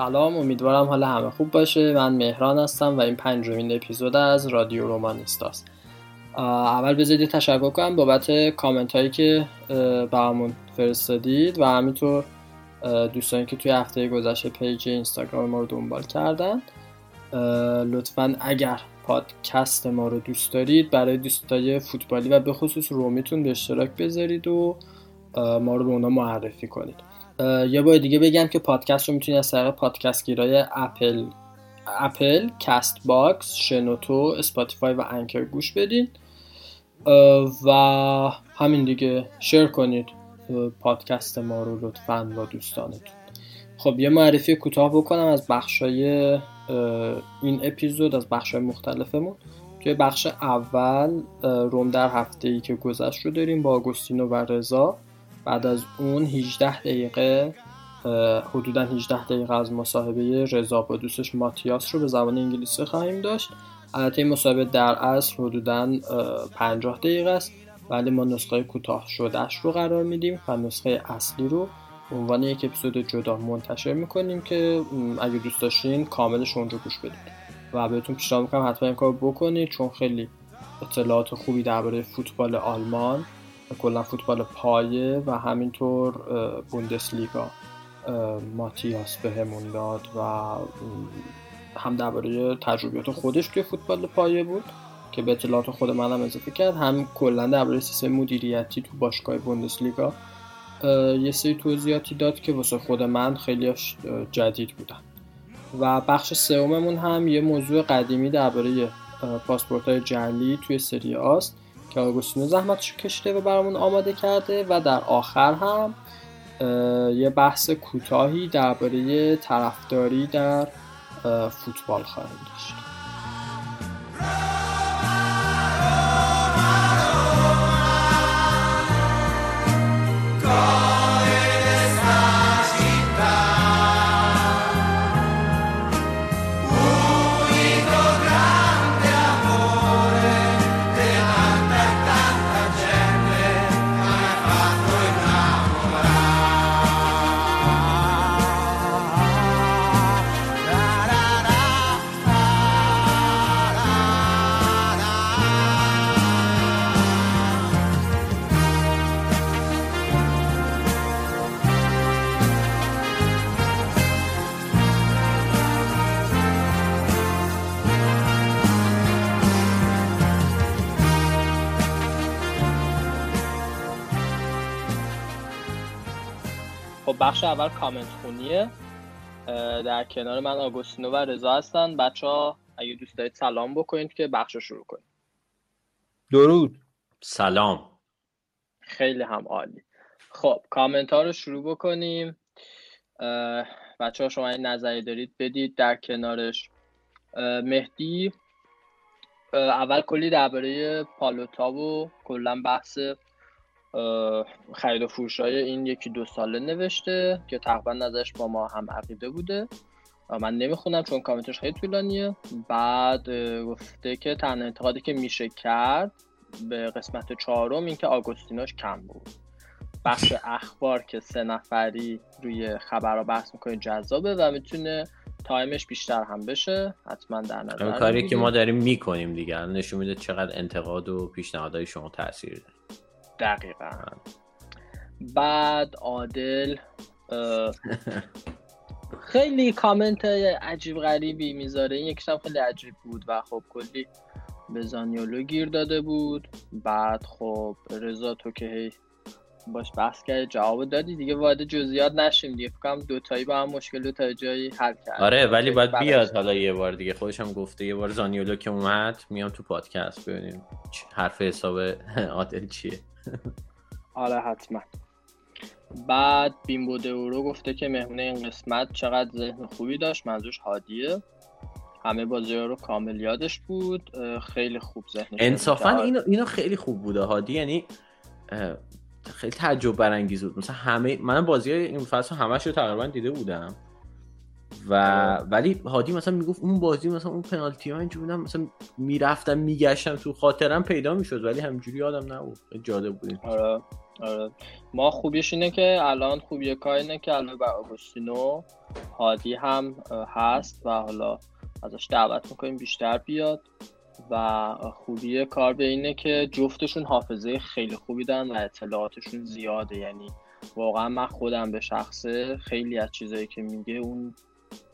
سلام امیدوارم حال همه خوب باشه. من مهران هستم و این پنجمین اپیزود از رادیو رومانیستاست. اول بذارید تشکر کنم بابت کامنت هایی که برامون فرستادید و همینطور دوستانی که توی هفته گذشته پیج اینستاگرام ما رو دنبال کردن. لطفا اگر پادکست ما رو دوست دارید برای دوستای فوتبالی و به خصوص رومیتون به اشتراک بذارید و ما رو به اونا معرفی کنید. یه بار دیگه بگم که پادکست رو می‌تونید از طریق پادکست گیرای Apple Apple، Castbox، شنوتو، Spotify و Anchor گوش بدین. و همین دیگه. share کنید پادکست ما رو لطفا با دوستانتون. خب یه معرفی کوتاه بکنم از بخشای این اپیزود از بخشای مختلفمون. توی بخش اول روم در هفته ای که گذشت رو داریم با آگوستینو و رضا. بعد از اون 18 دقیقه حدودا 18 دقیقه از مصاحبه رضا با دوستش ماتیاس رو به زبان انگلیسی خواهیم داشت. البته این مصاحبه در اصل حدودا 50 دقیقه است ولی ما نسخه کوتاه شدهش رو قرار میدیم و نسخه اصلی رو عنوان یک اپیزود جدا منتشر می‌کنیم که اگه دوست داشتین کاملش اونجا گوش بدید. و بهتون پیشنهاد می‌کنم حتما این کار بکنید چون خیلی اطلاعات خوبی درباره فوتبال آلمان کلا فوتبال پایه و همینطور بوندسلیگا. ماتیاس بهمون داد و هم درباره تجربیات خودش توی فوتبال پایه بود که به اطلاعات خود منم اضافه کرد. هم کلا درباره سیستم مدیریتی تو باشگاه بوندسلیگا یه سری توضیحاتی داد که واسه خود من خیلی جدید بودن. و بخش سوممون هم یه موضوع قدیمی درباره پاسپورت های جعلی توی سری آست. که آگوستینو زحمتش کشیده و برامون آماده کرده و در آخر هم یه بحث کوتاهی درباره طرفداری در فوتبال خواهیم داشت. بخش اول کامنت خونیه. در کنار من آگوستینو و رضا هستن. بچه ها اگه دوست دارید سلام بکنید که بخش رو شروع کنید درود. سلام. خیلی هم عالی. خب کامنت ها رو شروع بکنیم. بچه ها شما این نظری دارید بدید در کنارش. مهدی اول کلی درباره پالوتا و کلا بحث خرید و فروش های این یکی دو ساله نوشته که تقریبا نظرش با ما هم عقیده بوده. من نمی‌خونم چون کامنتش خیلی طولانیه. بعد گفته که تنها انتقادی که میشه کرد به قسمت چهارم اینکه آگوستینوش کم بود. بخش اخبار که سه نفری روی خبر بحث می‌کنه جذابه و می‌تونه تایمش بیشتر هم بشه. حتما در نظر کاری که ما داریم می‌کنیم دیگه. نشون میده چقدر انتقاد و پیشنهادهای شما تاثیر داره. دقیقا. بعد عادل خیلی کامنت عجیب غریبی می‌ذاره. این یکیش خیلی عجیب بود و خب کلی به زانیولو گیر داده بود. بعد خب رضا تو که هی باش بحث کرد جواب دادی دیگه وارد جزئیات نشیم دیگه. فکر کنم دوتایی با هم مشکل تا جایی حل کرد آره ولی باید بیاد حالا یه بار دیگه. خودش هم گفته یه بار زانیولو که اومد میام تو پادکست ببینیم حرف حساب عادل چیه. آره حتما. بعد بیمبو رو گفته که مهمونه این قسمت چقدر ذهن خوبی داشت منظورش هادیه همه بازی رو کامل یادش بود خیلی خوب ذهنش انصافا اینو اینو خیلی خوب بوده هادی یعنی خیلی تعجب برانگیز بود. مثلا همه من بازی این فصل همش رو تقریبا دیده بودم. و. ولی هادی مثلا می‌گفت اون بازی مثلا اون پنالتی ها اینجوری بودم مثلا می‌رفتم میگشتم تو خاطرم پیدا می‌شد ولی همینجوری یادم نبود. جاده بود آره آره. ما خوبیش اینه که الان خوبی کار اینه که الان با آگوستینو هادی هم هست و حالا ازش دعوت می‌کنیم بیشتر بیاد و خوبی کار به اینه که جفتشون حافظه خیلی خوبی دارن و اطلاعاتشون زیاده. یعنی واقعا من خودم به شخصه خیلی از چیزایی که میگه اون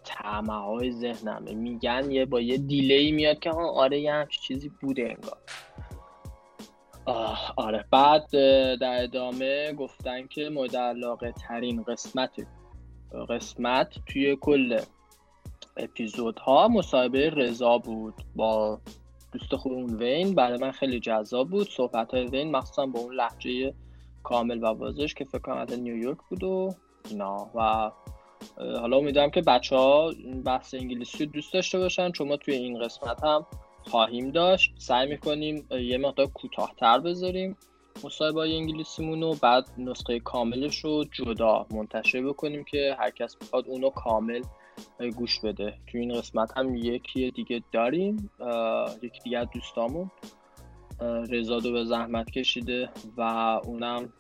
تعمه های ذهنمه. میگن یه با یه دیلی میاد که آره یه همچی چیزی بوده انگار. آه آره. بعد در ادامه گفتن که مورد علاقه ترین قسمت قسمت توی کل اپیزودها مصاحبه رضا بود با دوست خوبمون وین. برای من خیلی جذاب بود. صحبت های وین مخصوصا با اون لحجه کامل و بازش که فکر کنم نیویورک بود و اینا. و حالا امیدوارم که بچه ها بحث انگلیسی رو دوست داشته باشن. چون ما توی این قسمت هم خواهیم داشت. سعی می‌کنیم یه مقدار کوتاهتر بذاریم مصاحبه های انگلیسیمون رو. بعد نسخه کاملش رو جدا منتشر بکنیم که هر کس می‌خواد اونو کامل گوش بده. توی این قسمت هم یکی دیگه داریم. یکی دیگه دوستامون. رزادو به زحمت کشیده و اونم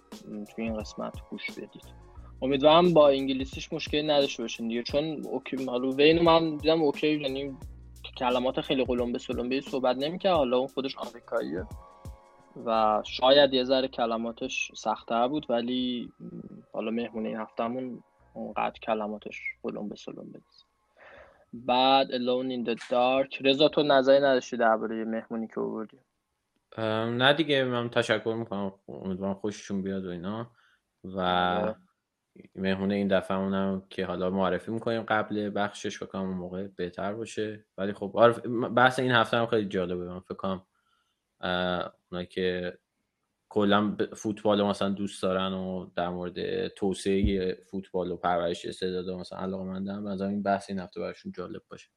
توی این قسمت گوش بدید. امیدوارم با انگلیسیش مشکلی نداشته باشین دیگه. چون اوکی حالا وینو من دیدم اوکی یعنی کلمات خیلی قلمبه سلمبه صحبت نمی‌کنه حالا اون خودش آمریکاییه. و شاید یه ذره کلماتش سختتر بود ولی حالا مهمون این هفتهمون اونقدر کلماتش قلمبه سلمبه بعد Alone in the Dark. رضا تو نظری نداشتی درباره مهمونی که آوردی؟ نه دیگه من تشکر می‌کنم. امیدوارم خوششون بیاد و اینا. و آره. مهمونه این دفعه اونم که حالا معرفی می‌کنیم قبل بخشش فکر اون موقع بهتر باشه. ولی خب آره بحث این هفته هم خیلی جالبه. من فکر کنم اونایی که کلا فوتبال مثلا دوست دارن و در مورد توسعه فوتبال و پرورش استعداد مثلا علاقه مندن از این بحث این هفته براشون جالب باشه.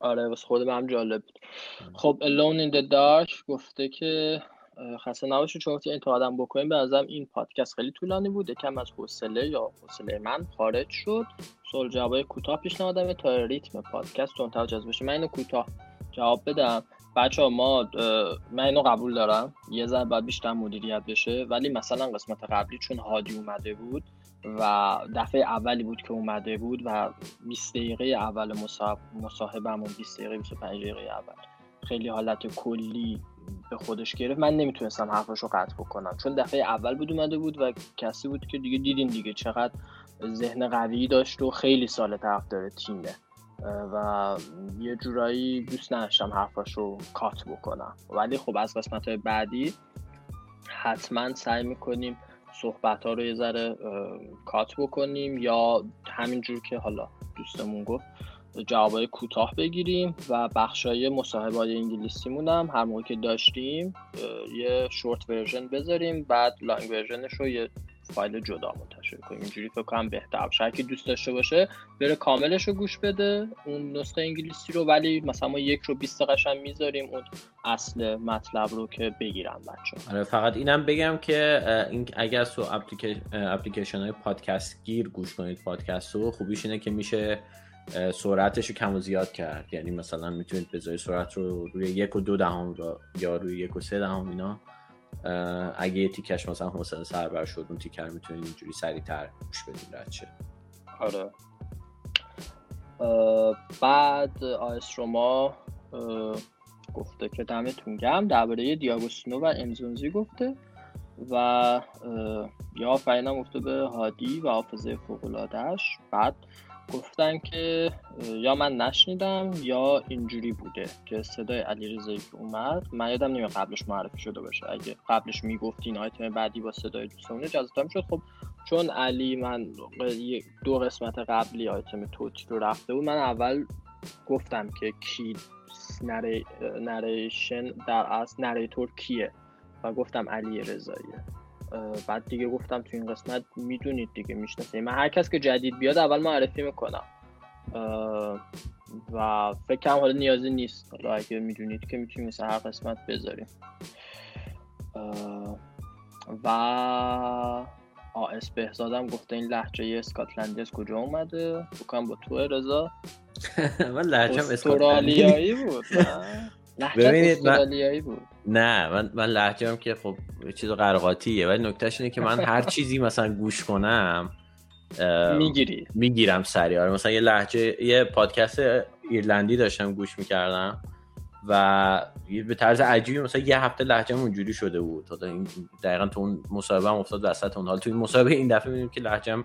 آره واسه خود هم جالب بود. خب Alone in the Dark گفته که خسته نباشید. چون این آدم بکنیم به نظرم این پادکست خیلی طولانی بود یکم از حوصله یا حوصله من خارج شد. سوال جوابای کوتاه پیشنهادم تا ریتم پادکست تندتر جذب بشه. من اینو کوتاه جواب بدم. بچه ما من اینو قبول دارم. یه ذره باید بیشتر مدیریت بشه. ولی مثلا قسمت قبلی چون هادی اومده بود و دفعه اولی بود که اومده بود و 20 دقیقه اول مصاحبهمون 20 دقیقه 25 دقیقه اول. خیلی حالت کلی به خودش گرفت من نمی‌تونستم حرفش رو قطع بکنم. چون دفعه اول بود اومده بود و کسی بود که دیگه دیدین دیگه چقدر ذهن قوی داشت و خیلی سال طرف داره تیمه. و یه جورایی دوست نداشتم حرفاش رو کات بکنم. ولی خب از قسمت های بعدی حتما سعی می‌کنیم صحبت ها رو یه ذره کات بکنیم یا همینجور که حالا دوستمون گفت جوابای کوتاه بگیریم و بخشای مصاحبه انگلیسیمون هم هر موقع که داشتیم یه شورت ورژن بذاریم بعد لانگ ورژنش رو یه فایل جدا منتشر کنیم. اینجوری فکر کنم بهتر باشه. که دوست داشته باشه بره کاملش رو گوش بده اون نسخه انگلیسی رو ولی مثلا ما یک رو 20 دقیقه می‌ذاریم اون اصل مطلب رو که بگیرم بچه آره فقط اینم بگم که این اگر تو اپلیکیشن های پادکست گیر گوش کنید پادکست رو خوبیش اینه که میشه سرعتش رو کم و زیاد کرد. یعنی مثلا می‌تونید بذارید سرعت رو روی یک و دو دهم یا روی یک و سه دهم اینا اگه یه تیکش مثلا حوصله سربر شد اون تیکر می‌تونید اینجوری سریعتر گوش بدید رد شه. آره. بعد آیس روما گفته که دمتون گم درباره دیاگوستینو و انزونزی گفته و یا فعلا گفته به هادی و حافظه فوقلادهش بعد گفتن که یا من نشنیدم یا اینجوری بوده که صدای علی رضایی که اومد. من یادم نمیاد قبلش معرفی شده باشه. اگه قبلش می‌گفتین آیتم بعدی با صدای دوستمونه جذاب شد خب چون علی من دو قسمت قبلی آیتم توتی رو رفته بود من اول گفتم که کی نریشن در اصل نریتور کیه و گفتم علی رضاییه بعد دیگه گفتم تو این قسمت می‌دونید دیگه می‌شناسید. من هر کس که جدید بیاد اول معرفی می‌کنم. و فکر کنم حالا نیازی نیست. حالا اگه می‌دونید که می‌تونیم مثل هر قسمت بذاریم. و آس بهزادم گفته این لحجه اسکاتلندی از کجا اومده؟ بکنم با تو رضا. من لحجم استرالیایی بود ببینید استرالیایی بود. نه من من لهجه‌ام که خب چیز قرقاتیه ولی نکتهش اینه که من هر چیزی مثلا گوش کنم می‌گیری. می‌گیرم سریع. آره مثلا یه لحجه یه پادکست ایرلندی داشتم گوش می‌کردم و به طرز عجیبی مثلا یه هفته لهجه اونجوری شده بود. تا این دقیقا تو اون مصاحبه هم افتاد وسط اون حال. تو این مصاحبه این دفعه می‌بینیم که لهجم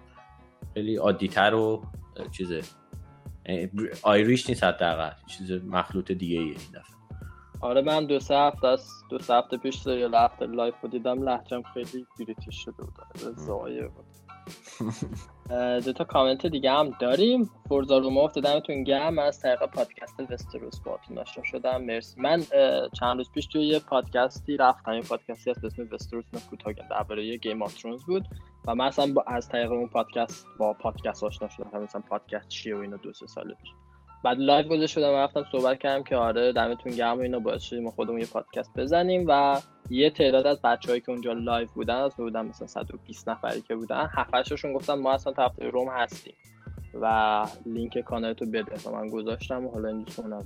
خیلی عادیتر و چیزه Irish نیست حداقل. چیز مخلوط دیگه این دفعه. آره من دو سه هفته از دو سه هفته پیش سریال After Life رو دیدم لهجم خیلی British شده بود. ضایع بود. دو تا کامنت دیگه هم داریم. Forza Roma آقا دمتون گرم. از طریق پادکست وستروس باتون آشنا شدم. مرسی. من چند روز پیش توی یه پادکستی رفتم. این پادکستی هست به اسم وستروس نکوتاگن درباره Game of Thrones بود. و من اصلا با از طریق اون پادکست با پادکست آشنا شدم. مثلا پادکست چیه و اینو دو سه سال پیش. بعد live گذاشته شدم رفتم صحبت کردم که آره دمتون گرم و اینا باعث شدین خودمون یه پادکست بزنیم و یه تعداد از بچه‌هایی که اونجا live بودن از بودن مثلا 120 نفری که بودن هفتشون گفتن ما اصلا طرفدار روم هستیم و لینک کانال تو بده و من گذاشتم و حالا این دوستمون از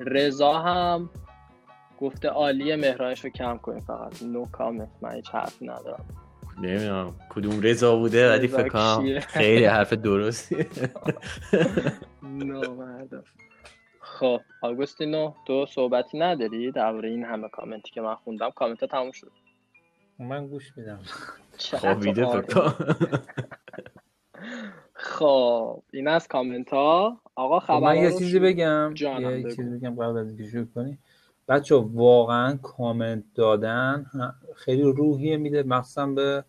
رضا هم گفته عالیه مهرانش رو کم کنیم فقط. نو کامنت من هیچ حرفی ندارم. نمی‌دونم کدوم رضا بوده ولی فکر کنم خیلی حرف درستی. خب آگوستینو تو صحبتی نداری؟ درباره این همه کامنتی که من خوندم. کامنت تموم شد. من گوش میدم. خوابیده فکر خب این از کامنت ها آقا خب، خبر من یه چیزی بگم. یه چیزی بگم قبل از اینکه شروع کنی. بچه واقعا کامنت دادن خیلی روحیه میده مخصوصا به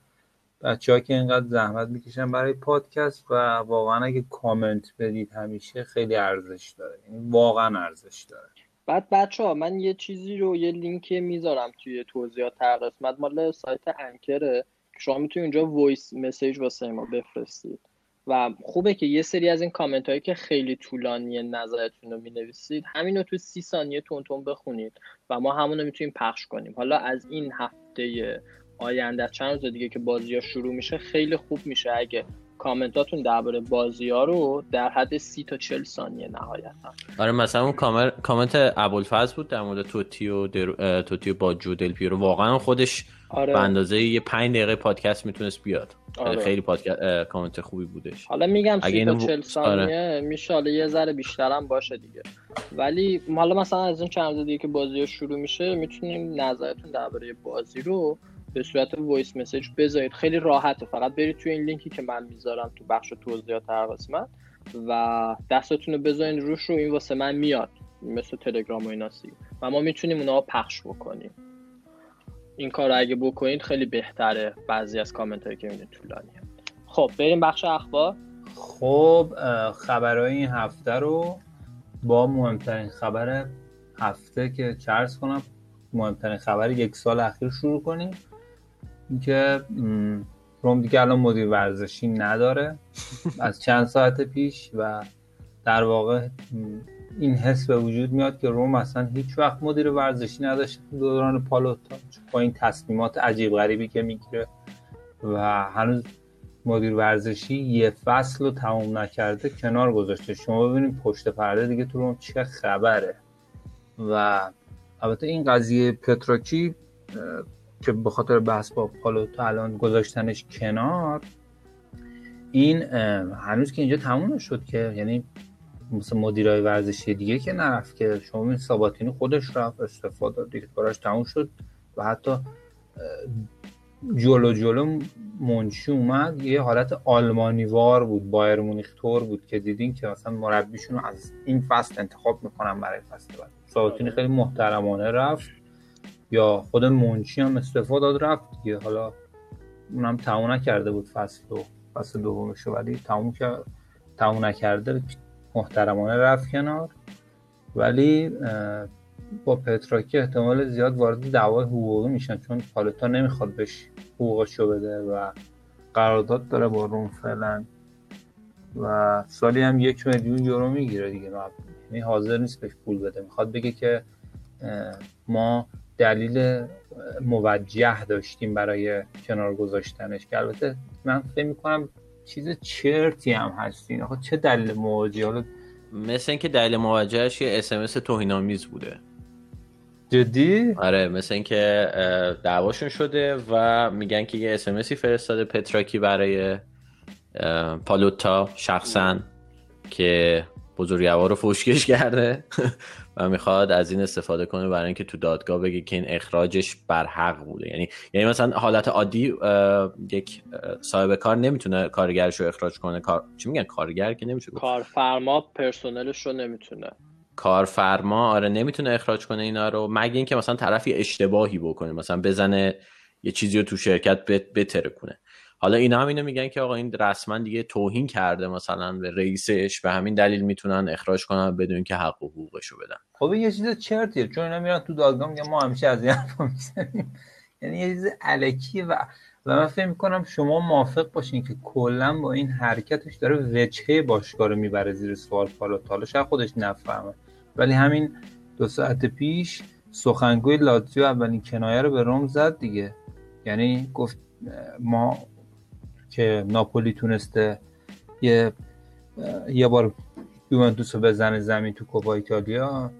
بچه ها که اینقدر زحمت می‌کشن برای پادکست و واقعا اگه کامنت بدید همیشه خیلی ارزش داره یعنی واقعا ارزش داره. بعد بچه ها من یه چیزی رو یه لینک می‌ذارم توی توضیحات هر قسمت مال سایت Anchor ه. شما می‌تونید اونجا voice message واسه ما بفرستید. و خوبه که یه سری از این کامنت هایی که خیلی طولانی نظرتون رو می‌نویسید همین رو تو سی ثانیه تون بخونید و ما همون رو می‌تونیم پخش کنیم. حالا از این هفته آینده چند روز دیگه که بازی ها شروع میشه خیلی خوب میشه اگه کامنتاتون درباره بازی ها رو در حد سی تا چل ثانیه نهایتا. آره مثلا اون کامنت ابوالفضل بود در مورد توتی و در... توتی با جو دل پیرو. واقعا خودش آره. به اندازه یه 5 دقیقه پادکست می‌تونست بیاد. آره. خیلی پادکست کامنت خوبی بودش. حالا میگم سی تا چل ثانیه آره. میشه یه ذره بیشتر هم باشه دیگه. ولی حالا مثلا از این چند روز دیگه که بازی شروع میشه می‌تونیم نظرتون درباره بازی رو به صورت voice message بذارید. خیلی راحته. فقط برید توی این لینکی که من می‌ذارم تو بخش توضیحات هر قسمت و دستتون رو بذارین روش رو این واسه من میاد. مثل تلگرام و ایناست و ما می‌تونیم اونها پخش بکنیم. این کار رو اگه بکنید خیلی بهتره بعضی از کامنت هایی که می‌دید طولانی خب بریم بخش اخبار. خب خبرهای این هفته رو با مهمترین خبر هفته که چرس کنم مهمترین خبر یک سال اخیر شروع کنیم. اینکه روم دیگه الان مدیر ورزشی نداره. از چند ساعت پیش و در واقع این حس به وجود میاد که روم اصلا هیچ وقت مدیر ورزشی نداشته دوران پالوتا با این تصمیمات عجیب غریبی که می‌گیره و هنوز مدیر ورزشی یه فصل رو تموم نکرده کنار گذاشته. شما ببینید پشت پرده دیگه تو روم چه خبره. و البته این قضیه پتراکی که به خاطر بحث با پالوتا الان گذاشتنش کنار این هنوز که اینجا تموم شد که یعنی مثل مدیرای ورزشی دیگه که نرفت که شما این ساباتینی خودش رفت استفاده داد دیگه کاراش تموم شد و حتی جلو جلو منشی اومد. یه حالت آلمانی وار بود بایر مونیخ تور بود که دیدین که مثلا مربیشون رو از این فصل انتخاب می‌کنن برای فصل بعد. ساباتینی خیلی محترمانه رفت یا خود منچی هم استفاده داد رفت دیگه. حالا اونم تموم نکرده بود فصل دو فصل دومش ولی تموم که تموم نکرده. محترمانه رفت کنار ولی با پتراکی احتمال زیاد وارد دعوای حقوقی میشن چون پالتا نمی‌خواد بهش حقوقشو بده و قرارداد داره با روم فعلا. و سالی هم یک میلیون یورو می‌گیره دیگه یعنی حاضر نیست بهش پول بده. می‌خواد بگه که ما دلیل موجه داشتیم برای کنار گذاشتنش که البته من فکر می‌کنم چیز چرتی هم هستین. آخه چه دلیل موجه حالا مثل اینکه دلیل موجهش یه اسمس توهینآمیز بوده. جدی؟ آره مثل اینکه دعواشون شده و میگن که یه اسمسی فرستاده پتراکی برای پالوتا شخصا که بزرگوار رو فوشکش کرده. و می‌خواد از این استفاده کنه برای اینکه تو دادگاه بگه که این اخراجش بر حق بوده. یعنی یعنی مثلا حالت عادی یک صاحب کار نمی‌تونه کارگرش رو اخراج کنه. کار چی میگن؟ کارگر که نمی‌تونه کارفرما پرسنلش رو نمی‌تونه. کارفرما آره نمی‌تونه اخراج کنه اینا رو. مگه اینکه مثلا طرفی اشتباهی بکنه. مثلا بزنه یه چیزی رو تو شرکت بتره کنه حالا اینا هم اینو میگن که آقا این رسما دیگه توهین کرده مثلا به رئیسش به همین دلیل می‌تونن اخراج کنن بدون که حق و حقوقش رو بدن. خب یه چیز چرتیه چون اینا میرن تو دادگاه میگن ما همیشه از این حرفا می‌زنیم. یعنی یه چیز الکیه و و من فکر می‌کنم شما موافق باشین که کلا با این حرکتش داره وجهه باشگاه رو می‌بره زیر سوال حالا حالا شاید خودش نفهمه. ولی همین دو ساعت پیش سخنگوی لاتزیو اولین کنایه رو به روم زد دیگه. یعنی گفت ما که ناپولی تونسته یه یه بار یوونتوس رو بزنه زمین تو کوپا ایتالیا.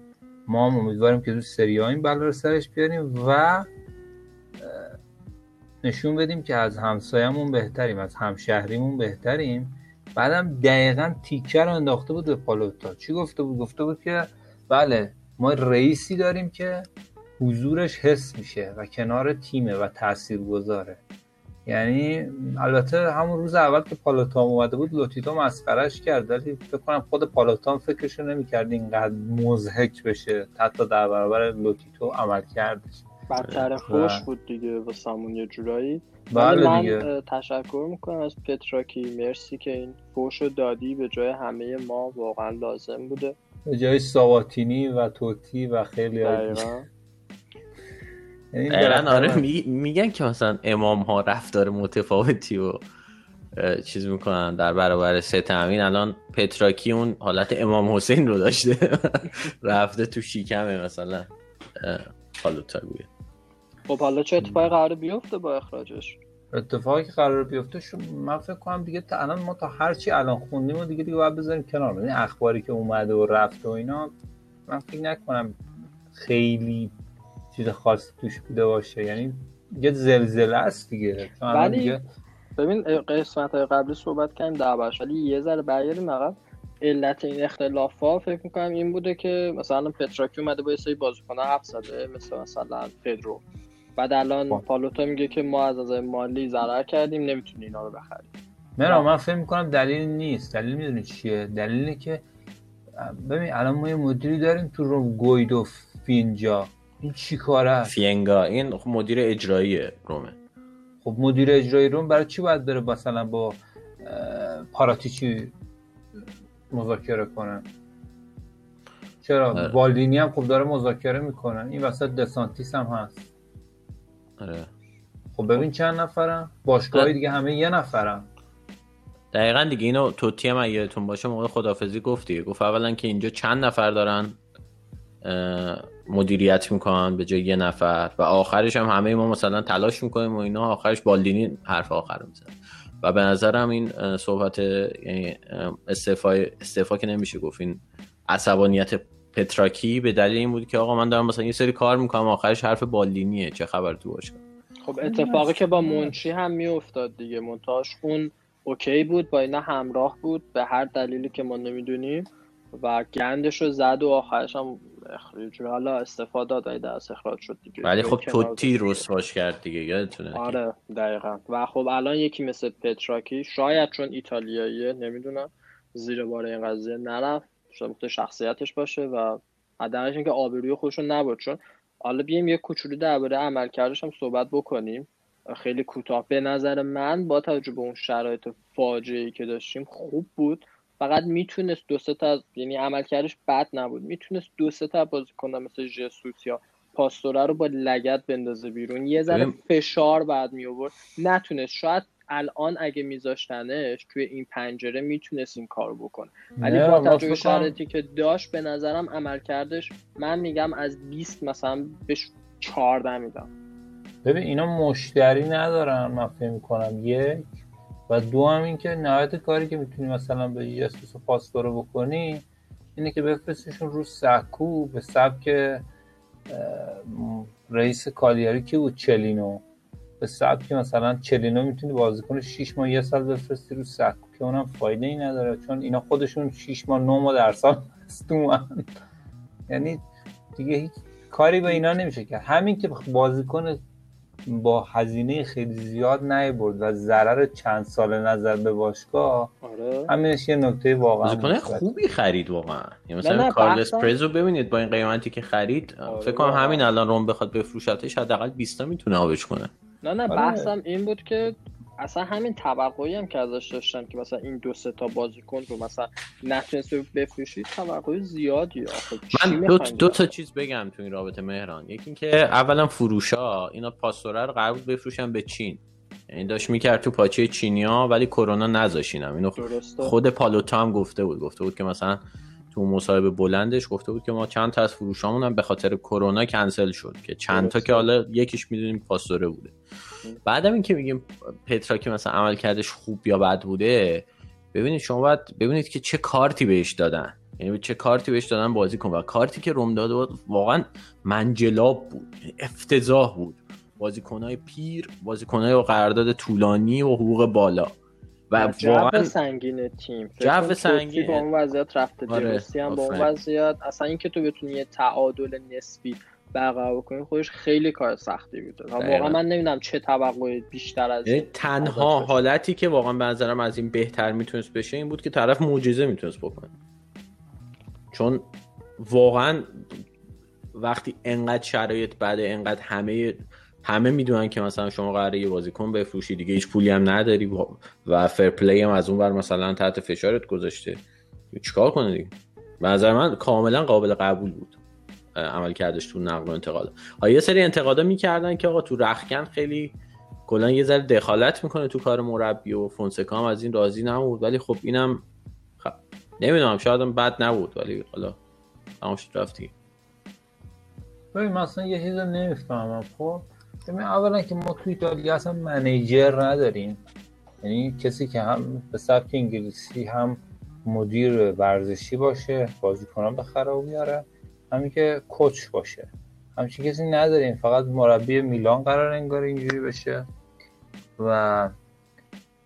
ما هم امیدواریم که تو سری این بلا رو سرش بیاریم و نشون بدیم که از همسایمون بهتریم از همشهریمون بهتریم. بعدم دقیقا تیکه رو انداخته بود به پالوتا. چی گفته بود؟ گفته بود که بله ما رئیسی داریم که حضورش حس میشه و کنار تیمه و تأثیر گذاره یعنی البته همون روز اول که پالوتام اومده بود لوتیتو مسخرش کرد ولی فکر کنم خود پالوتام فکرش نمی‌کرد اینقدر مضحک بشه. حتی در برابر لوتیتو عمل کردش. بدتر خوش بود دیگه واسمون یه جورایی. بله من دیگه. تشکر می‌کنم از پتراکی. مرسی که این فوش دادی. به جای همه ما واقعا لازم بوده. به جای ساواتینی و توتی و خیلی دقیقا دقیقا آره میگن که مثلا امام ها رفتار متفاوتی و چیز می‌کنن. در برابر سه تامین الان پتراکی اون حالت امام حسین رو داشته. رفته تو شیکمه مثلا. حالا گویه خب حالا چه اتفاقی قرار بیفته با اخراجش؟ اتفاقی که قرار بیفته شو من فکر کنم دیگه تا الان ما تا هر چی الان خوندیم و دیگه دیگه باید بذاریم کنار. این اخباری که اومده و رفته و اینا من فکر نکنم خیلی چیز خاص توش بوده باشه. یعنی یه زلزله است دیگه. ولی دیگه... ببین قسمت های قبلی صحبت کردیم دربارش ولی یه ذره برگردیم عقب. علت این اختلاف ها فکر می‌کنم این بوده که مثلا پتراکی اومده با یه سری بازیکن حرف زده مثل مثلا پدرو. بعد الان با. پالوتا میگه که ما از نظر مالی ضرر کردیم نمی‌تونی اینا رو بخریم. مرا من فکر می‌کنم دلیل نیست. دلیل می‌دونی چیه؟ دلیلی که ببین الان ما یه مدیری داریم تو رو گویدو فینجا. این چی کاره فینگا. این خب مدیر اجرایی رومه. خب مدیر اجرایی روم برای چی باید بره مثلا با پاراتیچی مذاکره کنه؟ چرا؟ آره. بالدینی هم خب داره مذاکره می‌کنن این وسط دسانتیس هم هست. آره. خب ببین چند نفرم باشگاهی دیگه همه یه نفرم دقیقا دیگه اینو توتی هم یادتون باشه موقع خدافزی گفتی گفت اولا که اینجا چند نفر دارن؟ مدیریت می‌کنن به جای یه نفر و آخرش هم همه ما مثلا تلاش می‌کنیم و اینا آخرش بالدینی حرف آخر میزن و به نظرم این صحبت یعنی استعفا استعفا که نمیشه گفت این عصبانیت پتراکی به دلیل این بود که آقا من دارم مثلا یه سری کار می‌کنم آخرش حرف بالدینیه چه خبر تو باشه خب اتفاقی که با منچی هم میافتاد دیگه. منتاش اون اوکی بود با اینا همراه بود به هر دلیلی که ما نمی‌دونیم و گندش رو زد و آخرش هم اخراج حالا استفاده داد دست اخراج شد دیگه. ولی خب توتی رسواش کرد دیگه یادتونه آره دقیقا. و خب الان یکی مثل پتراکی شاید چون ایتالیاییه نمی‌دونم زیر بار این قضیه نرفت. شاید شخصیتش باشه و حداقلش اینکه آبروی خودشون نبود. چون حالا بیایم یه کوچولو درباره عملکردش هم صحبت بکنیم. خیلی کوتاه. به نظر من با توجه به اون شرایط فاجعه که داشتیم خوب بود. فقط می‌تونست دو سه تا یعنی عملکردش بد نبود. می‌تونست دو سه تا بازیکن مثل جسوس یا پاستوره رو با لگت بندازه بیرون. یه ذره فشار بعد می آورد نتونست. شاید الان اگه میذاشتنش توی این پنجره می‌تونست این کار بکنه. ولی با توجه شرایطی که داشت به نظرم عمل کردش من میگم از 20 مثلا بهش 14 میدم. ببین اینا مشتری ندارن من فکر می‌کنم. یک و دو هم این که نهایت کاری که می‌تونی مثلا به جاسوس پاسدار بکنی اینه که بفرستشون رو سکو به سبک رئیس کالیاری که بود چلینو. به سبک مثلا چلینو می‌تونی بازیکن 6 ماه یه سال بفرستی رو سکو که اونم فایده ای نداره چون اینا خودشون 6 ماه 9 ماه در سال یعنی دیگه هیچ کاری به اینا نمیشه کرد. همین که بازیکن با هزینه خیلی زیاد برد و ضرر چند سال نظر به باشگاه آره. همینش یه نکته واقعا بازیکن خوبی خرید واقعا یعنی مثلا کارلس پرزو ببینید با این قیمتی که خرید آره فکر کنم همین الان روم بخواد بفروشتش حداقل 20 تا می‌تونه آبش کنه نه نه آره. بحثم این بود که اصلا همین توقعی هم که ازش داشتن که مثلا این دو سه تا بازیکن رو مثلا نتونست بفروشید توقعی زیادی من دو, دو تا چیز بگم تو این رابطه مهران. یکی اینکه اولا فروشا اینا پاستوره رو قرار بفروشن به چین. یعنی داشت می‌کرد تو پاچه چینیا ولی کرونا نذاشینم. اینو خود پالوتا هم گفته بود. گفته بود که مثلا تو مصاحبه بلندش گفته بود که ما چند تا از فروشامون هم به خاطر کرونا کنسل شد. که چند تا که حالا یکیش می‌دونیم پاستوره بوده. بعدم اینکه میگیم پترا که مثلا عمل کردش خوب یا بد بوده ببینید شما باید ببینید که چه کارتی بهش دادن. یعنی چه کارتی بهش دادن بازی کن و کارتی که روم داده بود واقعا منجلاب بود افتضاح بود. بازیکنهای پیر بازیکنهای با قرارداد طولانی و حقوق بالا. و واقعا سنگین تیم. جو سنگین با اون وضعیت رفته آره. هم با اون وضعیت. اصلا اینکه تو بتونی یه تعادل نسبی برقرار بکنی خودش خیلی کار سختی بود واقعا من نمی‌دونم چه توقع بیشتر از یعنی تنها حالتی که واقعا به نظرم از این بهتر می‌تونست بشه این بود که طرف معجزه می‌تونست بکنه. چون واقعا وقتی انقدر شرایط بعد انقدر همه همه می‌دونن که مثلا شما قراره یه بازیکن بفروشی دیگه هیچ پولی هم نداری و فر پلی هم از اون بر مثلا تحت فشارت گذاشته. چیکار کنه دیگه؟ به نظر من کاملا قابل قبول بود. عمل کردش تو نقل و انتقال. ها یه سری انتقادا می‌کردن که آقا تو رخکن خیلی کلا یه ذره دخالت می‌کنه تو کار مربی و فونسکا هم از این راضی نبود. ولی خب اینم خب نمی‌دونم شاید هم بد نبود ولی حالا تماش رفتی ببین مثلا یه چیز نمی‌فهمم. خب ببین اولا که ما تو ایتالیا اصلا منیجر نداریم. یعنی کسی که هم به سبک انگلیسی هم مدیر ورزشی باشه بازیکنان بخره و بیاره همین که کوچ باشه. همچین کسی نداریم فقط مربی میلان قرار انگار اینجوری بشه و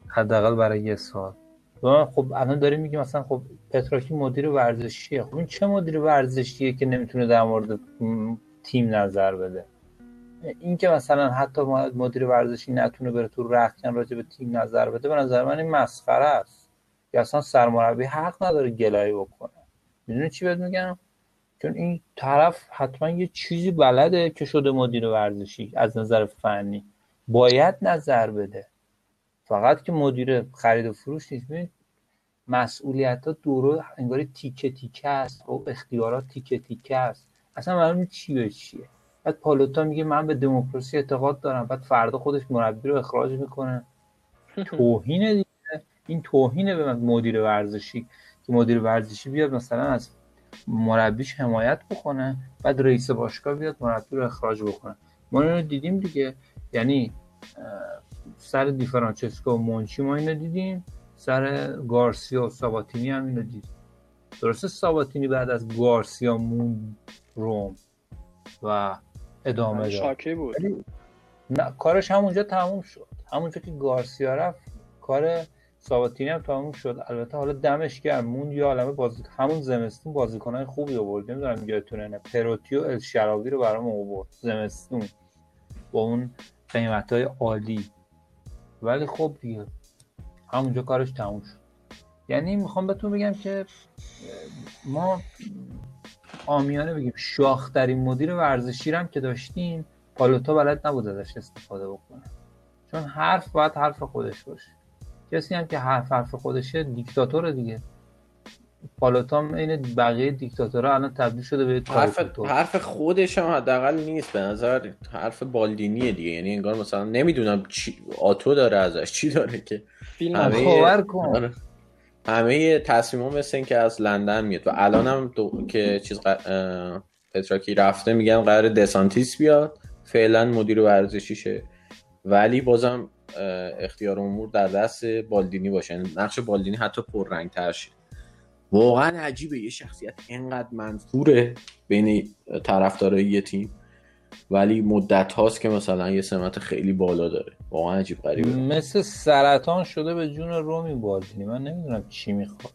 حداقل برای یه سال. خب الان داریم میگیم مثلا خب پتراکی مدیر ورزشیه. خب این چه مدیر ورزشیه که نمی‌تونه در مورد تیم نظر بده؟ این که مثلا حتی مدیر ورزشی نتونه بره تو رخکن راجع به تیم نظر بده به نظر من این مسخره است. که اصلا سرمربی حق نداره گلایه بکنه. می‌دونی چی بهت میگم؟ چون این طرف حتما یه چیزی بلده که شده مدیر ورزشی از نظر فنی. باید نظر بده. فقط که مدیر خرید و فروش نیست. ببین مسئولیت ها دورو انگاری تیکه تیکه است. و اختیارات تیکه تیکه است. اصلا معلوم چی به چیه. بعد پالوتا میگه من به دموکراسی اعتقاد دارم. بعد فردا خودش مربی رو اخراج می‌کنه. توهینه دیگه. این توهینه به مدیر ورزشی. که مدیر ورزشی بیاد مثلا از مربیش حمایت بکنه بعد رئیس باشگاه بیاد مربی رو اخراج بکنه. ما اینو دیدیم دیگه. یعنی سر دیفرانچسکو و مونچی ما اینو دیدیم. سر گارسیا و ساباتینی هم اینو دیدیم. درسته ساباتینی بعد از گارسیا مون روم و ادامه داد. بود. نه کارش همونجا تموم شد. همونجا که گارسیا رفت کار ساباتینی هم تموم شد. البته حالا دمش گرم. مون یا عالمه بازی همون زمستون بازیکنای خوبی آورد نمی‌دونم یادتونه نه پروتی و الشعراوی رو برام آورد. زمستون. با اون قیمت های عالی. ولی خب دیگه همونجا کارش تموم شد. یعنی می‌خوام بهتون بگم که ما آمیانه بگیم. شاخترین مدیر ورزشی هم که داشتیم پالوتا بلد نبود ازش استفاده بکنه. چون حرف باید حرف خودش باشه. کسی هم که حرف حرف خودشه دیکتاتور دیگه. پالوتام این بقیه دیکتاتورها الان تبدیل شده به حرف حرف خودش هم حداقل نیست به نظر حرف بالدینیه دیگه. یعنی انگار مثلا نمی‌دونم چی آتو داره ازش چی داره که فیلم همه کن. آره. همه تصمیم مثل این که از لندن میاد. و الان هم دو... که چیز ق... پتراکی رفته میگن قرار دسانتیس بیاد. فعلا مدیر ورزشیشه. ولی بازم اختیار امور در دست بالدینی باشه. یعنی نقش بالدینی حتی پررنگ تر شه. واقعا عجیبه. یه شخصیت اینقدر منفوره بین طرفدارای یه تیم ولی مدت هاست که مثلا یه سمت خیلی بالا داره. واقعا عجیب غریبه. مثل سرطان شده به جون رومی بالدینی. من نمی‌دونم چی می‌خواد.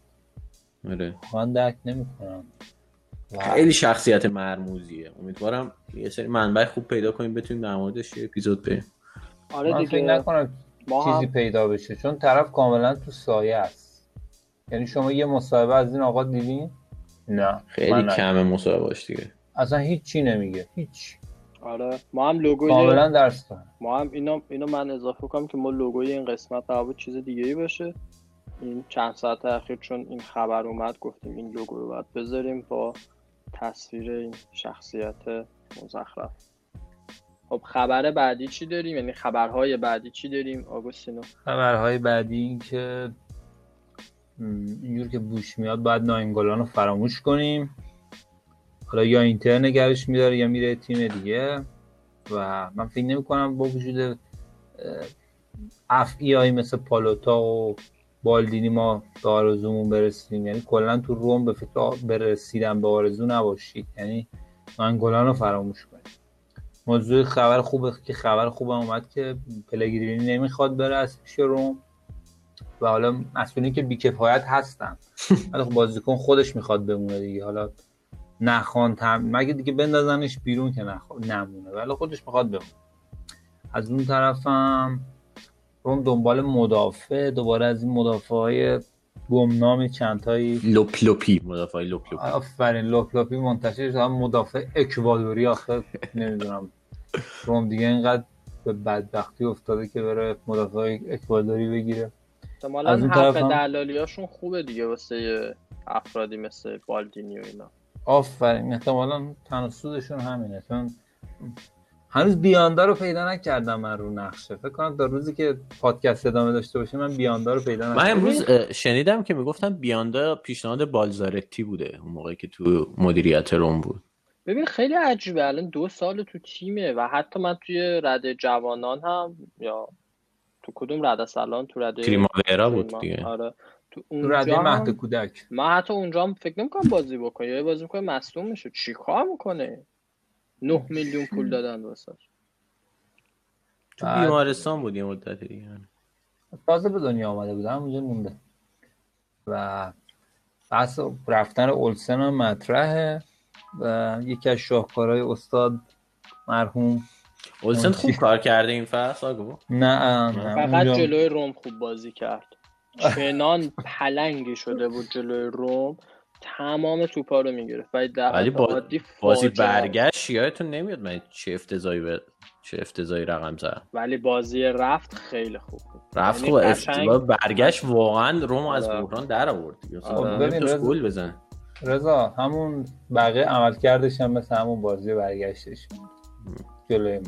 آره. من درک نمی‌کنم. خیلی شخصیت مرموزیه. امیدوارم یه سری منبع خوب پیدا کنیم بتونیم در موردش یه اپیزود بریم. آره دیگه فکر نکنم چیزی پیدا بشه چون طرف کاملا تو سایه است. یعنی شما یه مصاحبه از این آقا دیدین؟ نه خیلی کمه مصاحبهش دیگه. اصلا هیچ چی نمیگه هیچ. آره ما هم لوگوی کاملا درس ما هم اینو اینو من اضافه کنم که ما لوگوی این قسمت قرار چیز دیگه ای باشه. این چند ساعت اخیر چون این خبر اومد گفتیم این لوگو رو باید بذاریم با تصویر این شخصیت مزخرف. خب خبر بعدی چی داریم؟ یعنی خبرهای بعدی چی داریم آگوستینو؟ خبرهای بعدی این که اینجور که بوش میاد باید ناینگولان رو فراموش کنیم. حالا یا اینتر نگرش میداره یا میره تیم دیگه. و من فکر نمی کنم با وجود افعی هایی مثل پالوتا و بالدینی ما به آرزومون برسیم. یعنی کلا تو روم به فکر برسیدن به آرزو نباشید. یعنی ناینگولان رو فراموش کنیم. موضوع خبر خوبه که خبر خوب اومد که پلگرینی نمی‌خواد بره از پیش روم و حالا مسئولین که بیکفایت هستن. ولی خب بازیکن خودش می‌خواد بمونه دیگه. حالا نخوان تم... مگه دیگه بندازنش بیرون که نخ... نمونه. ولی خودش می‌خواد بمونه. از اون طرفم روم دنبال مدافع. دوباره از این مدافع های گمنام چندتایی لوپ لوپی مدافع لوپ لوپی. آفرین لوپ لوپی منتشر شد. مدافع اکوادوری آخه نمی‌دونم. روم دیگه اینقدر به بدبختی افتاده که بره مدافع اکوادوری بگیره. از اون طرف دلالیاشون خوبه دیگه واسه افرادی مثل بالدینی و اینا. آفرین احتمالا تناسودشون همینه. چون هنوز بیاندا رو پیدا نکردم من رو نقشه. فکر کنم تا روزی که پادکست ادامه داشته باشه من بیاندا رو پیدا نکردم من امروز شنیدم که می‌گفتن بیاندا پیشنهاد بالزارتی بوده اون موقعی که تو مدیریت روم بود. ببین خیلی عجیبه. الان دو سال تو تیمه و حتی من توی رده جوانان هم یا تو کدوم رده سالان تو رده پریماورا بود دیگه. آره. تو رده مهد کودک. من حتی اونجا هم فکر نمی‌کنم بازی بکنه یا بازی می‌کنه مصدوم میشه. چیکار می‌کنه 9 میلیون پول دادن واسه. تو بیمارستان بود یه مدت دیگه. تازه به دنیا آمده بود همونجا مونده. و بحث رفتن اولسن هم مطرحه و یکی از شاهکارهای استاد مرحوم اولسن خوب کار کرده این فصل آگو. نه نه فقط جلوی روم خوب بازی کرد. چنان پلنگی شده بود جلوی روم. تمام توپا رو می‌گرفت. ولی با... بازی برگشت یادتون نمیاد من چه افتضایی به چه افتضایی رقم زد. ولی بازی رفت خیلی خوب بود. رفت یعنی خوب قشنگ... برگشت واقعا روم از آره. بحران در آورد دیگه. گل بزن رضا همون بقیه عمل کردش هم مثل همون بازی برگشتش. جلوی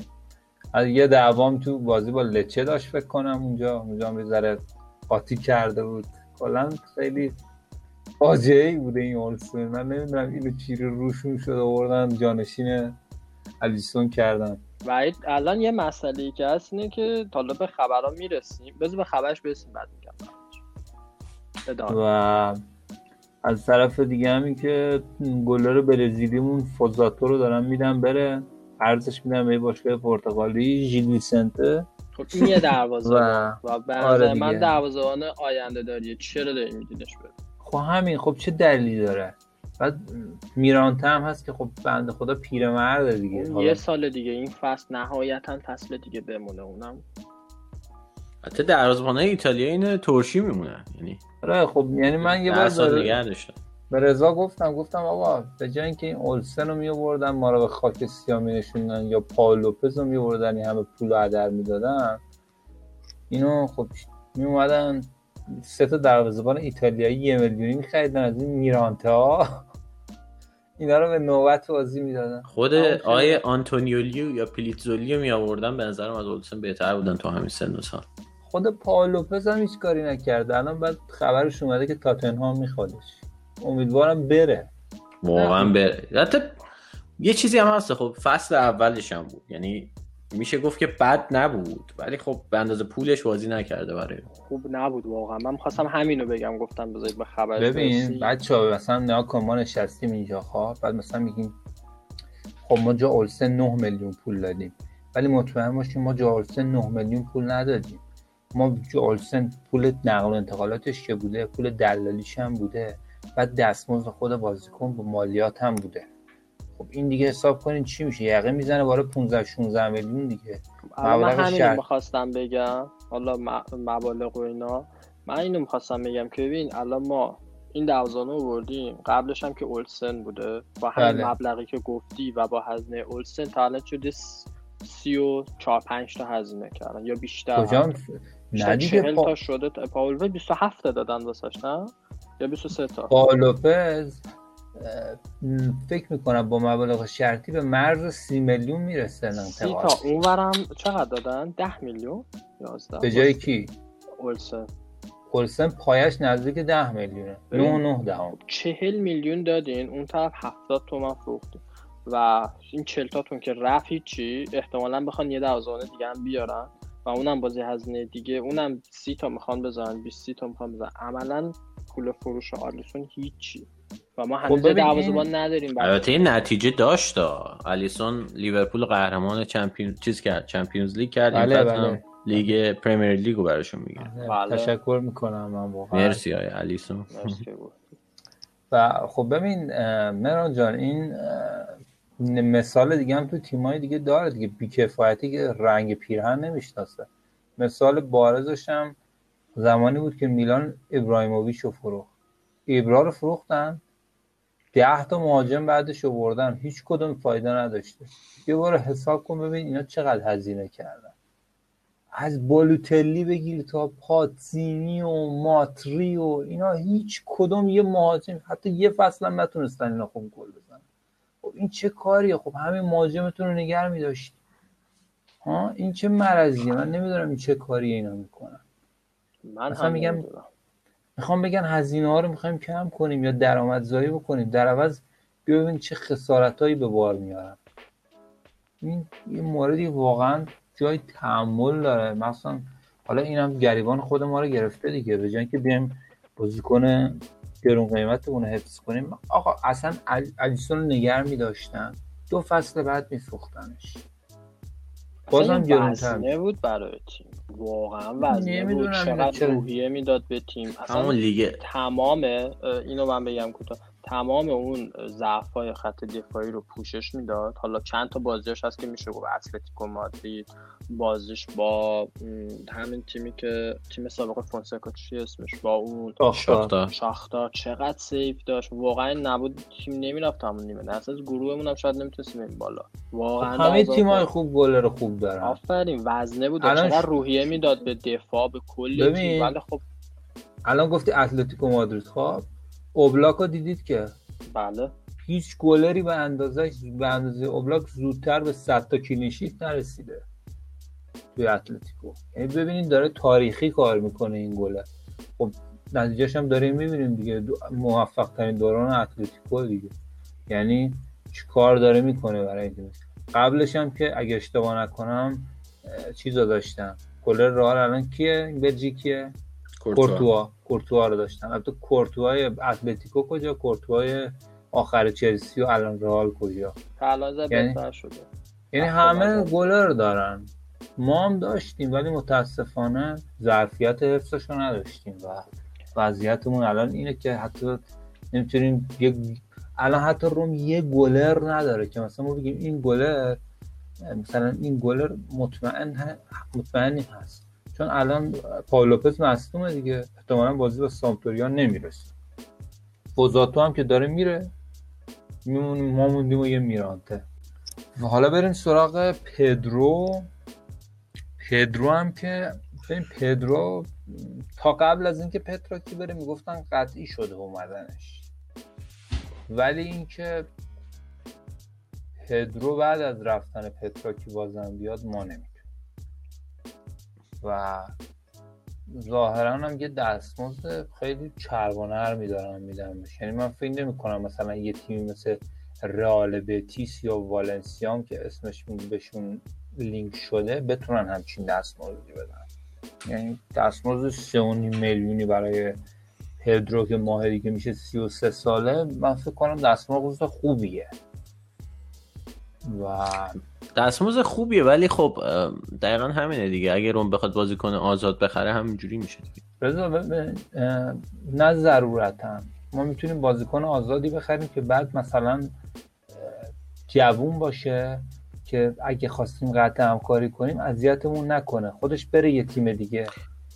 از یه دعوام تو بازی با لچه داشت فکر کنم اونجا. اونجا هم ذره قاطی کرده بود. کلا خیلی فاجعه ای بوده این اولسون من نمی‌دونم اینو چی رو روشون شده آوردن جانشین الیسون کردن. و الان یه مسئله ای که هست اینه که حالا به خبرها می‌رسیم. بذار به خبرش برسیم بعد میگم و از طرف دیگه همین که گلر برزیلیمون فوزاتو رو دارن میدن بره. ارزش میدن به باشگاه پرتغالی ژیل ویسنته. خب این یه دروازه و, و آره من دروازه‌بان آینده داریه چرا داری میدیدش بره؟ خب همین خب چه دلیلی داره؟ بعد میرانته هم هست که خب بنده خدا پیرمرد دیگه. یه سال دیگه این فصل نهایتا فصل دیگه بمونه اونم. حتی دروازه‌بان ایتالیا این ترشی میمونه یعنی آره خب یعنی من یه بار داره... به رضا گفتم گفتم آقا به جای اینکه این اولسن رو میوردن ما رو به خاک سیاه نشوندن یا پاول لوپز رو میوردن همه پول رو هدر می‌دادن اینو خب می اومدن سه تا دروازه‌بان ایتالیایی یه میلیونی می‌خریدن از این میرانته ها اینا رو به نوبت بازی می‌دادن. خود آیه آنتونیولی رو یا پلیتزولی رو می آوردن به نظرم از اولسن بهتر بودن تو همین سن و سال. خود پاول لوپز هم هیچ کاری نکرده الان بعد خبرش اومده که تاتنهام میخوادش. امیدوارم بره. واقعا بره. حتی یه چیزی هم هست. خب فصل اولش هم بود. یعنی میشه گفت که بد نبود. ولی خب به اندازه پولش بازی نکرده برای خوب نبود واقعا. من خواستم همینو بگم گفتم بذارید به خبر ببین بچه ها مثلا نها کن ما نشستیم اینجا خواه بعد مثلا میگیم خب ما جا اولسن 9 میلیون پول دادیم. ولی مطمئن باشیم ما جا اولسن 9 میلیون پول ندادیم. ما جا اولسن پول نقل و انتقالاتش که بوده پول دلالیش هم بوده. بعد دستمزد خود بازیکن با مالیات هم بوده. خب این دیگه حساب کنین چی میشه یقه می‌زنه باره 15 16 میلیون دیگه من همین می‌خواستم بگم حالا مبالغ و اینا من اینو می‌خواستم بگم که ببین الان ما این دوازانه بردیم قبلش هم که اولسن بوده با همین بله. مبلغی که گفتی و با هزینه اولسن تا الان شده سی و چهار پنج تا هزینه کردن یا بیشتر کجا نه دیگه تا شده پاول 27 دادن واسش نه یا 23 تا پاولوپز فکر می‌کنم با مبالغ شرطی به مرز سی میلیون می‌رسه سی تا اونورم چقدر دادن؟ ده میلیون؟ یازده. به جای کی؟ اولسن. اولسن پایش نزدیک ده میلیونه. نه نه دهم. چهل میلیون دادین اون طرف هفتاد تومن فروختین و این چلتاتون که رفت هیچی احتمالا بخوان یه دروازه‌بان دیگه هم بیارن. و اونم بازی هزینه دیگه اونم سی تا می‌خوان بزنن 20 تا می‌خوان بزنن عملا پول فروش آلیسون هیچی. و ما هنوز خب دروازه‌بان نداریم البته این نتیجه داشت آلیسون لیورپول قهرمان champion چیز کرد Champions League کرد بله بله. لیگ Premier League رو براشون میگه بله. تشکر می‌کنم من واقعا. مرسی آقای الیسون. و خب ببین مران جان این مثال دیگه هم تو تیمای دیگه داره دیگه. بیکفایتی که رنگ پیرهن نمی‌شناسه. مثال بارزش هم زمانی بود که میلان ابراهیموویچ رو فروخت. ایبرا رو فروختن. ده تا مهاجم بعدش بردن. هیچ کدوم فایده نداشته. یه بار حساب کن ببین اینا چقدر هزینه کردن. از بالوتلی بگیر تا پاتزینی و ماتری و اینا هیچ کدوم یه مهاجم حتی یه فصل هم نتونستن اینا خوب گل بزنن. خب این چه کاریه؟ خب همین مهاجمتون رو نگر میداشت ها؟ این چه مرضیه؟ من نمی‌دونم این چه کاری اینا می‌کنن. من هم میگم می‌خوام بگن هزینه ها رو می‌خوایم کم کنیم یا درآمدزایی بکنیم. در عوض بیا ببین چه خسارتایی به بار میارن. این یه موردی واقعا جای تحمل داره. مثلا حالا اینم گریبان خود ما رو گرفته دیگه. به جای که بیایم بازیکن گرون قیمت اون حفظ کنیم. آقا اصلا الیسون رو نگر میداشتن. دو فصل بعد میفروختنش بازم گرونتر بود برای تیم واقعا وزنه بود چقدر روحیه می‌داد به تیم. اصلا لیگ. تمام اینو من بگم کوتاه. تمام اون ضعف های خط دفاعی رو پوشش می‌داد. حالا چند تا بازیش هست که میشه گفت اتلتیکو مادرید بازیش با همین تیمی که تیم سابق فونسکا چی اسمش؟ با اون شاختار. شاختار. چقدر save داشت. واقعا نبود تیم نمی‌رفت همون نیمه. اصلا از گروهمون هم شاید نمی‌تونستیم این بالا. واقعا خب همه تیمای خوب گلر خوب دارن. آفرین وزنه بود. چقدر روحیه می‌داد به دفاع به کل تیم. ولی خب الان گفتی اتلتیکو مادرید خب؟ اوبلاک دیدید که؟ بله. هیچ گلری به اندازه به اندازه اوبلاک زودتر به 100 تا clean sheet نرسیده توی اتلتیکو. یعنی ببینید داره تاریخی کار می‌کنه این گله. خب نتیجهش هم داریم می‌بینیم دیگه. موفق ترین دوران اتلتیکو دیگه. یعنی چی کار داره می‌کنه برای این قبلش هم که اگه اشتباه نکنم چیزا داشتم. گلر رئال الان کیه؟ بلژیکیه. کورتوا. کورتوا. رو داشتن. البته کورتوای اتلتیکو کجا؟ کورتوای آخر چلسی و الان رئال کجا؟ یعنی شده. یعنی همه گلر دارن. ما هم داشتیم ولی متاسفانه ظرفیت حفظش رو نداشتیم و وضعیتمون الان اینه که حتی نمی‌تونیم الان حتی روم یه گلر نداره که مثلا ما بگیم این گلر مثلا این گلر مطمئن مطمئنی هست. چون الان پاولوپز مصدومه دیگه. احتمالا بازی با سامپدوریا نمی‌رسه. فوزاتو هم که داره میره. میمونیم ما موندیم و یه میرانته. و حالا بریم سراغ پدرو. پدرو هم که این پدرو تا قبل از اینکه پتراکی بره می‌گفتن قطعی شده اومدنش. ولی اینکه پدرو بعد از رفتن پتراکی بازم بیاد ما نمی‌دونیم. و ظاهرا هم یه دستمزد خیلی چربانر میدارم میدم. یعنی من فکر نمی کنم مثلا یه تیمی مثل رئال بتیس یا والنسیام که اسمش بهشون لینک شده بتونن همچین دستمزدی بدن. یعنی دستمزد 3.5 میلیونی برای پدرو که ماه دیگه میشه 33 ساله من فکر کنم دستمزد خوبیه. و دستمزد خوبیه ولی خب دقیقا همینه دیگه. اگه روم بخواد بازی کنه آزاد بخره همینجوری میشه دیگه. رضا نه ضرورتا. ما می‌تونیم بازیکن آزادی بخریم که بعد مثلا جوون باشه که اگه خواستیم قطع همکاری کنیم اذیتمون نکنه. خودش بره یه تیم دیگه.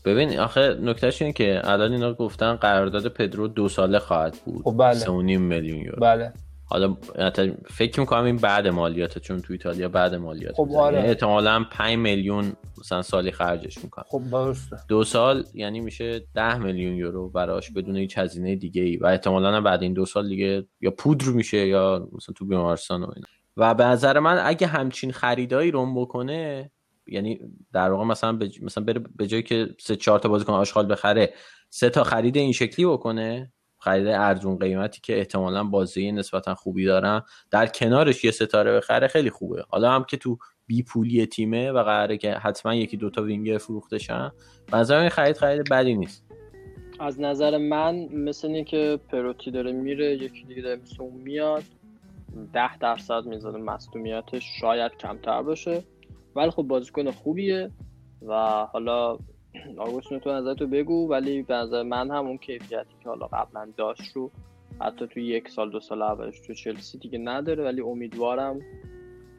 ببین آخه نکتهش اینه که الان اینا گفتن قرارداد پدرو دو ساله خواهد بود. خب بله. میلیون یورو. بله. حالا فکر می‌کنم این بعد مالیات چون تو ایتالیا بعد مالیات خب آره. یعنی احتمالا 5 میلیون مثلا سالی خرجش می‌کنم خب درسته. دو سال یعنی میشه 10 میلیون یورو براش بدون هیچ هزینه دیگه ای و احتمالا بعد این دو سال دیگه یا پودر میشه یا مثلا تو بیمارستان و اینا. و به نظر من اگه همچین خریدایی روم بکنه یعنی در واقع مثلا مثلا بره به جایی که سه چهار تا بازیکن آشغال بخره سه تا خرید این شکلی بکنه خرید ارزون قیمتی که احتمالا بازی نسبتا خوبی دارن در کنارش یه ستاره بخره خیلی خوبه. حالا هم که تو بی پولی تیمه و قراره که حتما یکی دوتا وینگر فروخته شن این خرید خرید بدی نیست. از نظر من مثل اینه که پروتی داره میره یکی دیگه داره میاد ده درصد میزان مصدومیتش شاید کمتر باشه. ولی خب بازیکن خوبیه و حالا آگوستون تو نظر تو بگو ولی به نظر من هم اون کیفیتی که حالا قبلا داشت رو حتی تو یک سال دو سال اولش تو چلسی دیگه نداره ولی امیدوارم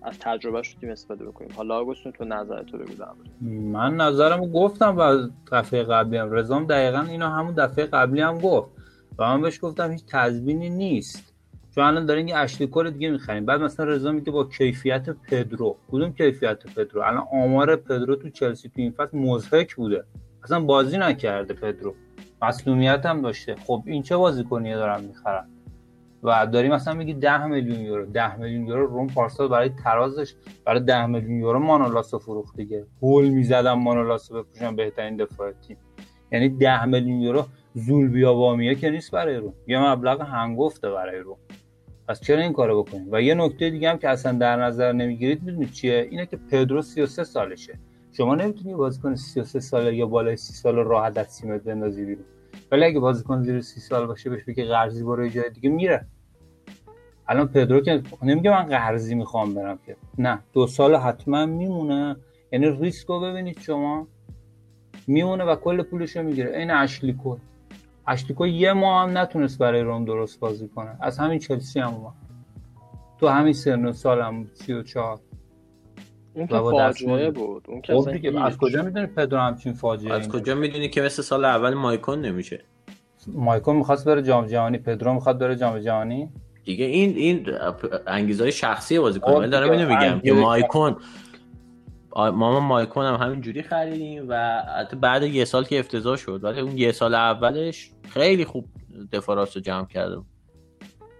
از تجربهش رو تیم استفاده بکنیم. حالا آگوستون تو نظر تو بگو من نظرمو گفتم و دفعه قبلی هم. رزام دقیقا اینا همون دفعه قبلی هم گفت. و من بهش گفتم هیچ تضمینی نیست. چون الان دارین یه اشلی کور دیگه می‌خریم. بعد مثلا رضا میگه با کیفیت پدرو. کدوم کیفیت پدرو؟ الان آمار پدرو تو چلسی تو این فصل مضحک بوده. اصلا بازی نکرده پدرو. مسلومیت هم داشته. خب این چه بازیکنیه دارن می‌خرن؟ و داریم مثلا میگی 10 میلیون یورو. 10 میلیون یورو روم پارسال برای ترازش برای 10 میلیون یورو مانولاسو فروخت دیگه. هول می‌زدم مانولاسو بپوشن بهترین دفاع تیم. یعنی 10 میلیون یورو زول بیابامیه که نیست برای روم. یه مبلغ هنگفته برای روم. پس چرا این کارو بکنیم و یه نکته دیگه هم که اصلا در نظر نمی‌گیرید می‌دونید چیه؟ اینه که پدرو 33 سالشه. شما نمی‌تونی بازیکن 33 ساله یا بالای 30 سال راحت از تیمت بندازی بیرون. ولی اگه بازیکن زیر 30 سال باشه بهش بگی قرضی برو جای دیگه میره. الان پدرو که نمیگه من قرضی می‌خوام برم که. نه دو سال حتما میمونه. یعنی ریسکو ببینید شما. میمونه و کل پولش می‌گیره. این اشلی کل اشتیکو یه ماه هم نتونست برای روم درست بازی کنه. از همین چلسی هم اومد. تو همین سن و سال هم 34 اون که فاجعه بود. اون که خب از کجا می‌دونی پدرو همچین فاجعه از کجا می‌دونی که مثل سال اول مایکون نمیشه؟ مایکون می‌خواست بره جام جهانی پدرو می‌خواد بره جام جهانی. دیگه این این انگیزهای شخصی بازی کنه. خب دارم اینو میگم که مایکون ما مایکون هم همین جوری خریدیم و حتی بعد یه سال که افتضاح شد ولی اون یه سال اولش خیلی خوب دفاع راست رو جمع کرده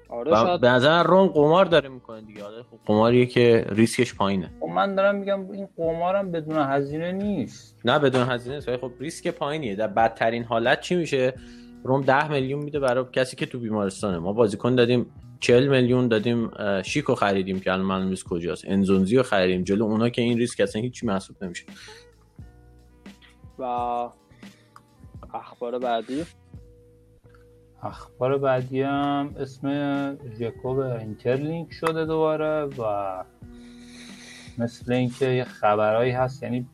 آره شاید... به نظر روم قمار داره می‌کنه دیگه. آره خب قماریه که ریسکش پایینه. خب من دارم میگم این قمارم بدون هزینه نیست. نه بدون هزینه نیست خب ریسک پایینیه. در بدترین حالت چی میشه؟ روم 10 میلیون میده برای کسی که تو بیمارستانه. ما بازیکن دادیم 40 میلیون دادیم شیکو خریدیم که الان معلوم نیست کجاست. انزونزی رو خریدیم جلو. اونا که این ریسک اصلا هیچی محسوب نمیشه. و اخبار بعدی؟ اخبار بعدی هم اسم جکوب اینترلینک شده دوباره و مثل اینکه یه خبرهایی هست یعنی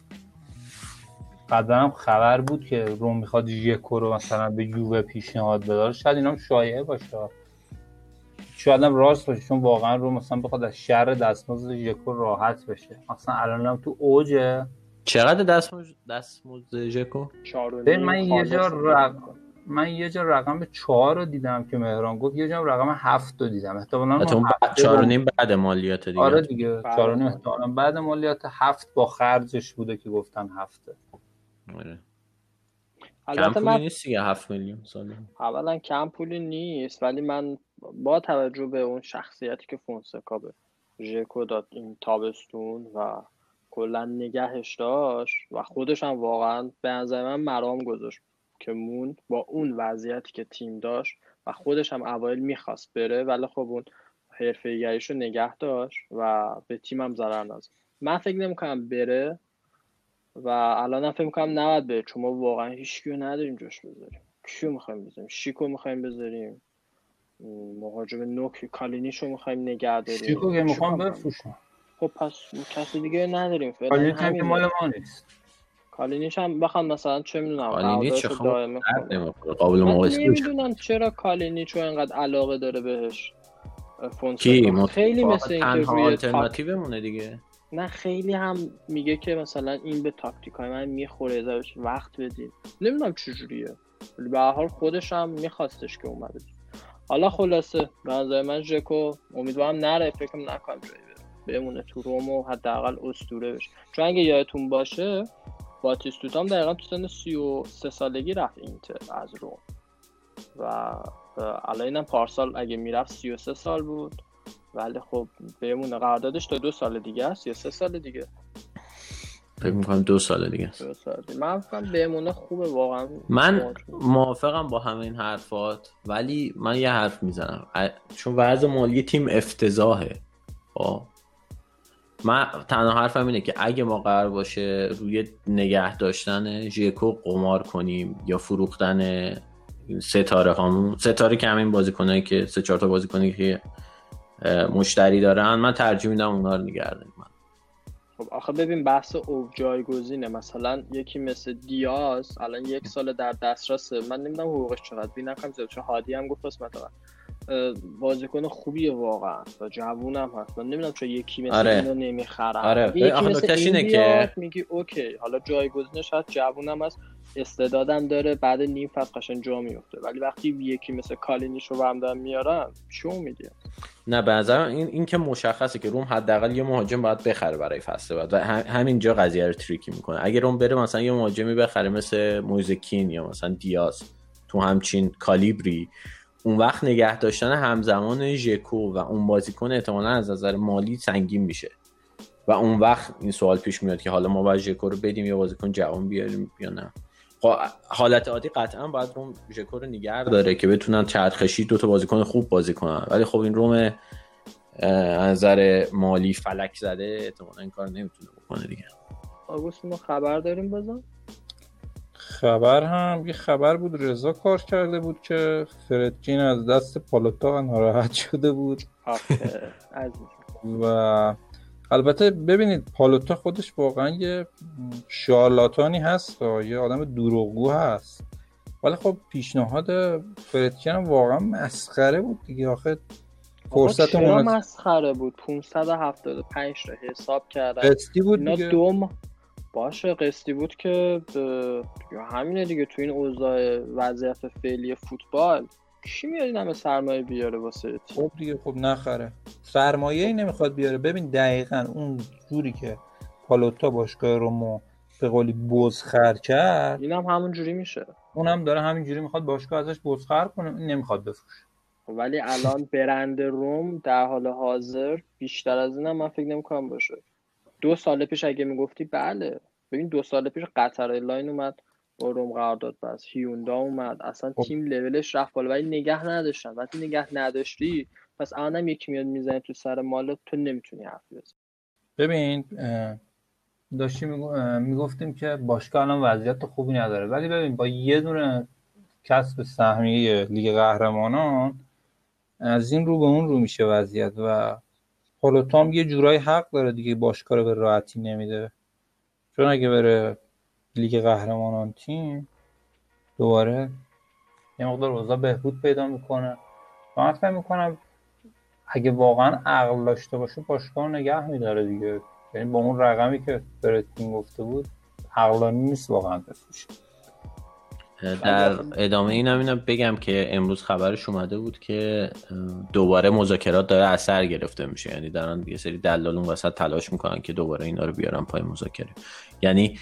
قبلا هم خبر بود که روم می‌خواد ژکو رو مثلا به یووه پیشنهاد بده. شاید اینا هم شایعه باشه. شاید هم راست باشه چون واقعا رو مثلا بخواد از شر دستمزد ژکو راحت بشه. مثلا الان هم تو اوجه. چقدر دستمزد دستمزد ژکو؟ من یه جا رقم من یه جا رقم چهار رو دیدم که مهران گفت یه جا رقم هفت رو دیدم. احتمالاً اون چهار و نیم بعد مالیات دیگه. آره دیگه چهار و نیم احتمالاً بعد مالیات هفت با خرجش بوده که گفتن هفته. آره. کم پولی من... نیست دیگه هفت میلیون سالی. اولا کم پولی نیست ولی من با توجه به اون شخصیتی که فونسکا به ژکو داد این تابستون و کلا نگهش داشت و خودش هم واقعا به نظر من مرام گذاشت که مون با اون وضعیتی که تیم داشت و خودش هم اوایل می‌خواست بره ولی خب اون حرفه رو نگه داشت و به تیمم ضرر نزد. من فکر نمی‌کنم بره. و الان فکر می‌کنم نباید بره چون ما واقعا هیچ کیو نداریم جوش بذاریم. کیو می‌خوایم بذاریم؟ شیکو می‌خوایم بذاریم. مهاجم نوک کالینیچو می‌خوایم نگه داریم. شیکو که می‌خوام بفروشم. خب پس کسی دیگه نداریم. فعلا همین مال ما نیست. کالینیچ هم بخوام مثلا چه می‌دونم کالینیچ چه قابل مقایسه نمی‌دونم چرا کالینیچو انقدر علاقه داره بهش کی؟ خیلی مثل اینکه روی آلترناتیو دیگه. نه خیلی هم میگه که مثلا این به تاکتیک های من می‌خوره ازش وقت بدید نمی‌دونم چجوریه. ولی به حال خودش هم میخواستش که اومده. حالا خلاصه به نظر من ژکو امیدوارم نره فکر نکنم جایی بمونه تو روم و حداقل اسطوره بشه چون اگه یادتون باشه باتیستوتا هم دقیقا تو سن 33 سالگی رفت اینتر از روم. و الان اینم پارسال اگه می‌رفت 33 سال بود. ولی خب بمونه قراردادش تا دو سال دیگه است یا سه سال دیگه فکر می‌کنم دو سال دیگه است دو سال دیگه. من فکرم بمونه خوبه واقعا من موافقم با همه این حرفات ولی من یه حرف می‌زنم چون وضع مالی تیم افتضاحه با خب؟ من تنها حرفم اینه که اگه ما قرار باشه روی نگه داشتن ژیکو قمار کنیم یا فروختن ستاره هامون ستاره که همین بازیکنایی که سه چهار تا بازیکنی که مشتری دارن من ترجیح میدم اونا رو نگردیم من خب آخه ببین بحث او جایگزینه. مثلا یکی مثل دیاز الان یک سال در دسترسه من نمی‌دونم حقوقش چقدر. بی نکنم زیاد. چون هادی هم گفت مثلا بازیکن خوبیه واقعا. و جوون هم هست. من نمی‌دونم چون یکی مثل آره. اینو نمی‌خرم آره. یکی مثل اینه که میگی اوکی. حالا جایگزینش هست. جوون هم هست. استعدادم داره بعد نیم فصل قشنگ جا میفته. ولی وقتی یکی مثل کالینیش رو برم میارن چه میگه؟ نه به نظر این این که مشخصه که روم حداقل یه مهاجم باید بخره برای فصل بعد و همینجا قضیه رو تریکی می‌کنه. اگه روم بره مثلا یه مهاجمی بخره مثل موزکین یا مثلا دیاز تو همچین کالیبری اون وقت نگه داشتن همزمان ژکو و اون بازیکن احتمالا از نظر مالی سنگین میشه. و اون وقت این سوال پیش میاد که حالا ما باید ژکو رو بدیم یا بازیکن جوان بیاریم یا نه. حالت عادی قطعا باید روم ژکو رو نگه داره که بتونن چرخشی دو تا بازیکن خوب بازی کنن. ولی خب این روم از نظر مالی فلک زده احتمالا این کار نمی‌تونه بکنه دیگه. آگوست ما خبر داریم بازم خبر هم یه خبر بود رضا کار کرده بود که فردجین از دست پالوتا ناراحت شده بود. و البته ببینید پالوتا خودش واقعا یه شارلاتانی هست و یه آدم دروغگو هست. ولی خب پیشنهاد فردکین هم واقعا مسخره بود دیگه. آخه فرصت چرا مسخره بود؟ 575 تا حساب کردن. قسطی بود دیگه. دوم باشه قسطی بود که یا همینه دیگه. تو این اوضاع وضعیت فعلی فوتبال کی میاد این همه سرمایه بیاره واسه خب دیگه خب نخره. سرمایه ای نمی‌خواد بیاره. ببین دقیقا اون جوری که پالوتا باشگاه رومو به قولی بزخر کرد این هم همون جوری میشه. اون هم داره همین جوری می‌خواد باشگاه ازش بزخر کنه. نمی‌خواد بفروشه. خب ولی الان برند روم در حال حاضر بیشتر از این هم من فکر نمی‌کنم باشه. دو سال پیش اگه می‌گفتی بله. ببین دو سال پیش قطر لاین اومد. با روم قرارداد بس هیوندا اومد. اصلا خب. تیم لولش رفت بالا ولی نگه نداشتن. وقتی نگه نداشتی پس الانم یکی میاد می‌زنه تو سر مال تو نمی‌تونی حرف بزنی. ببین داشتیم می‌گفتیم که باشگاه الان وضعیت خوبی نداره. ولی ببین با یه دونه کسب سهمیه لیگ قهرمانان از این رو به اون رو میشه وضعیت و تام یه جورایی حق داره دیگه باشگاه رو به راحتی نمیده. چون اگه بره لیگ قهرمانان تیم دوباره یه مقدار اوضاع بهبود پیدا می‌کنه. من فکر می‌کنم اگه واقعا عقل داشته باشه باشگاه نگه میداره دیگه. یعنی با اون رقمی که تیم گفته بود عقلانی نیست واقعا بفروشه در ادامه این هم اینم بگم که امروز خبرش اومده بود که دوباره مذاکرات داره اثر گرفته میشه. یعنی دارن یه سری دلال اون وسط تلاش می‌کنن که دوباره اینا رو بیارن پای مذاکره. یعنی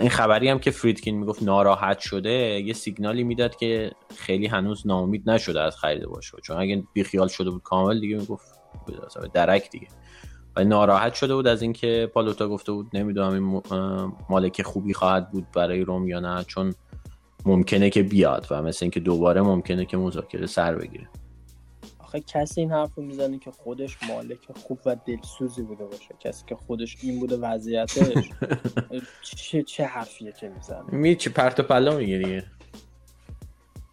این خبری هم که فریدکین می‌گفت ناراحت شده یه سیگنالی می‌داد که خیلی هنوز ناامید نشده از خرید باشه چون اگه بیخیال شده بود کامل دیگه می‌گفت درک دیگه. و ناراحت شده بود از اینکه پالوتا گفته بود نمی‌دونم این مالک خوبی خواهد بود برای روم یا نه چون ممکنه که بیاد و مثل اینکه دوباره ممکنه که مذاکره سر بگیره. آخه کسی این حرف رو می‌زنه که خودش مالک خوب و دلسوزی بوده باشه. کسی که خودش این بوده وضعیتش. چه چه حرفیه که می‌زنه؟ می چه پرت و پلا میگه دیگه.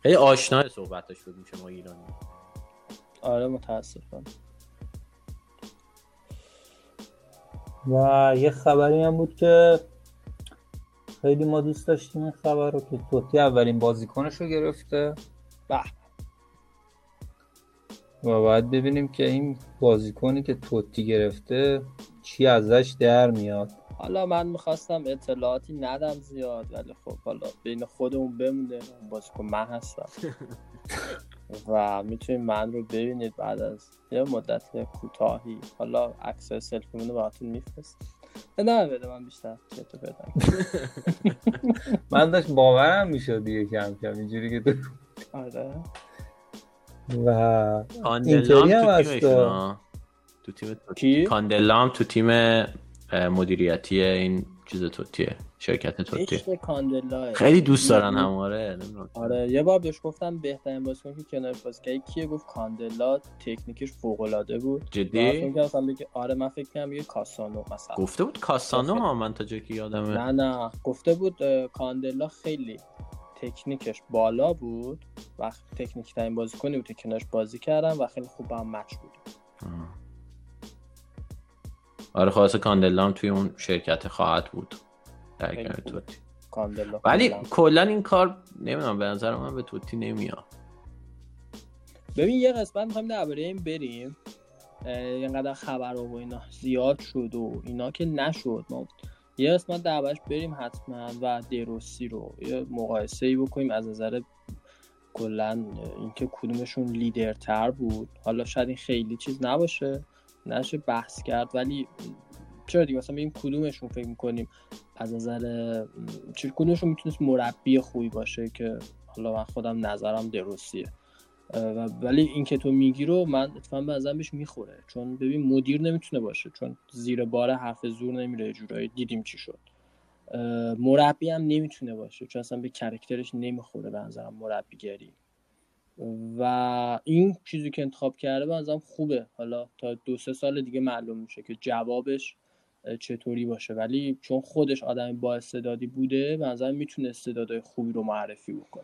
خیلی آشنای صحبتش بود میشه ما ایرانی آره متاسفم. و یه خبری هم بود که خیلی ما دوست داشتیم این خبر رو که توتی اولین بازیکنش رو گرفته به. و باید ببینیم که این بازیکنی که توتی گرفته چی ازش در میاد. حالا من می‌خواستم اطلاعاتی ندم زیاد ولی خب حالا بین خودمون بمونه بازیکن من هستم. و می‌تونید من رو ببینید بعد از یه مدت کوتاهی. حالا عکس سلفیمون رو براتون میفرست نه بده من بیشتر چطور بدم. من داشت باورم می‌شد دیگه کم کم اینجوری که آره. و اینتری هم هست. تو تیم کاندلام تو تیم مدیریتی این چیز توتیه شرکت توتی خیلی دوست دارن هماره آره یه بار بهش گفتم بهترین بازیکن که کنار بازی که کیه گفت کاندلا تکنیکش فوق العاده بود. جدی؟ بگه آره من فکر کنم یه کاسانو مثلا. گفته بود کاسانو ها من تا جایی که یادمه. نه نه گفته بود کاندلا خیلی تکنیکش بالا بود و تکنیک ترین بازیکنی بود که کنارش بازی کردم و خیلی خوب هم مچ بود. آره خلاص کاندلا توی اون شرکت خواهد بود. در توتی. ولی کلا این کار نمی‌دونم به نظر من به توتی نمیاد. ببین یه قسمت می‌خوایم درباره این بریم. اینقدر خبر و اینا زیاد شد و اینا که نشد. ما یه قسمت دربارش بریم حتما و دروسی رو یه مقایسه ای بکنیم. از نظر کلا اینکه کدومشون لیدرتر بود. حالا شاید این خیلی چیز نباشه نشه بحث کرد ولی چرا دیگه؟ مثلا این کدومشون فکر می‌کنیم از نظر چه کدومشون می‌تونست مربی خوبی باشه که حالا من خودم نظرم دروسیه. ولی این که تو میگی رو من اتفاقا به نظرم بهش می‌خوره. چون ببین مدیر نمی‌تونه باشه چون زیر بار حرف زور نمیره جورایی. دیدیم چی شد. مربی هم نمی‌تونه باشه چون اصلا به کرکترش نمی‌خوره به نظرم مربیگری. و این چیزی که انتخاب کرده به نظرم خوبه. حالا تا دو سه سال دیگه معلوم میشه که جوابش چطوری باشه. ولی چون خودش آدم با استعدادی بوده به نظر می‌تونه استعدادهای خوبی رو معرفی بکنه.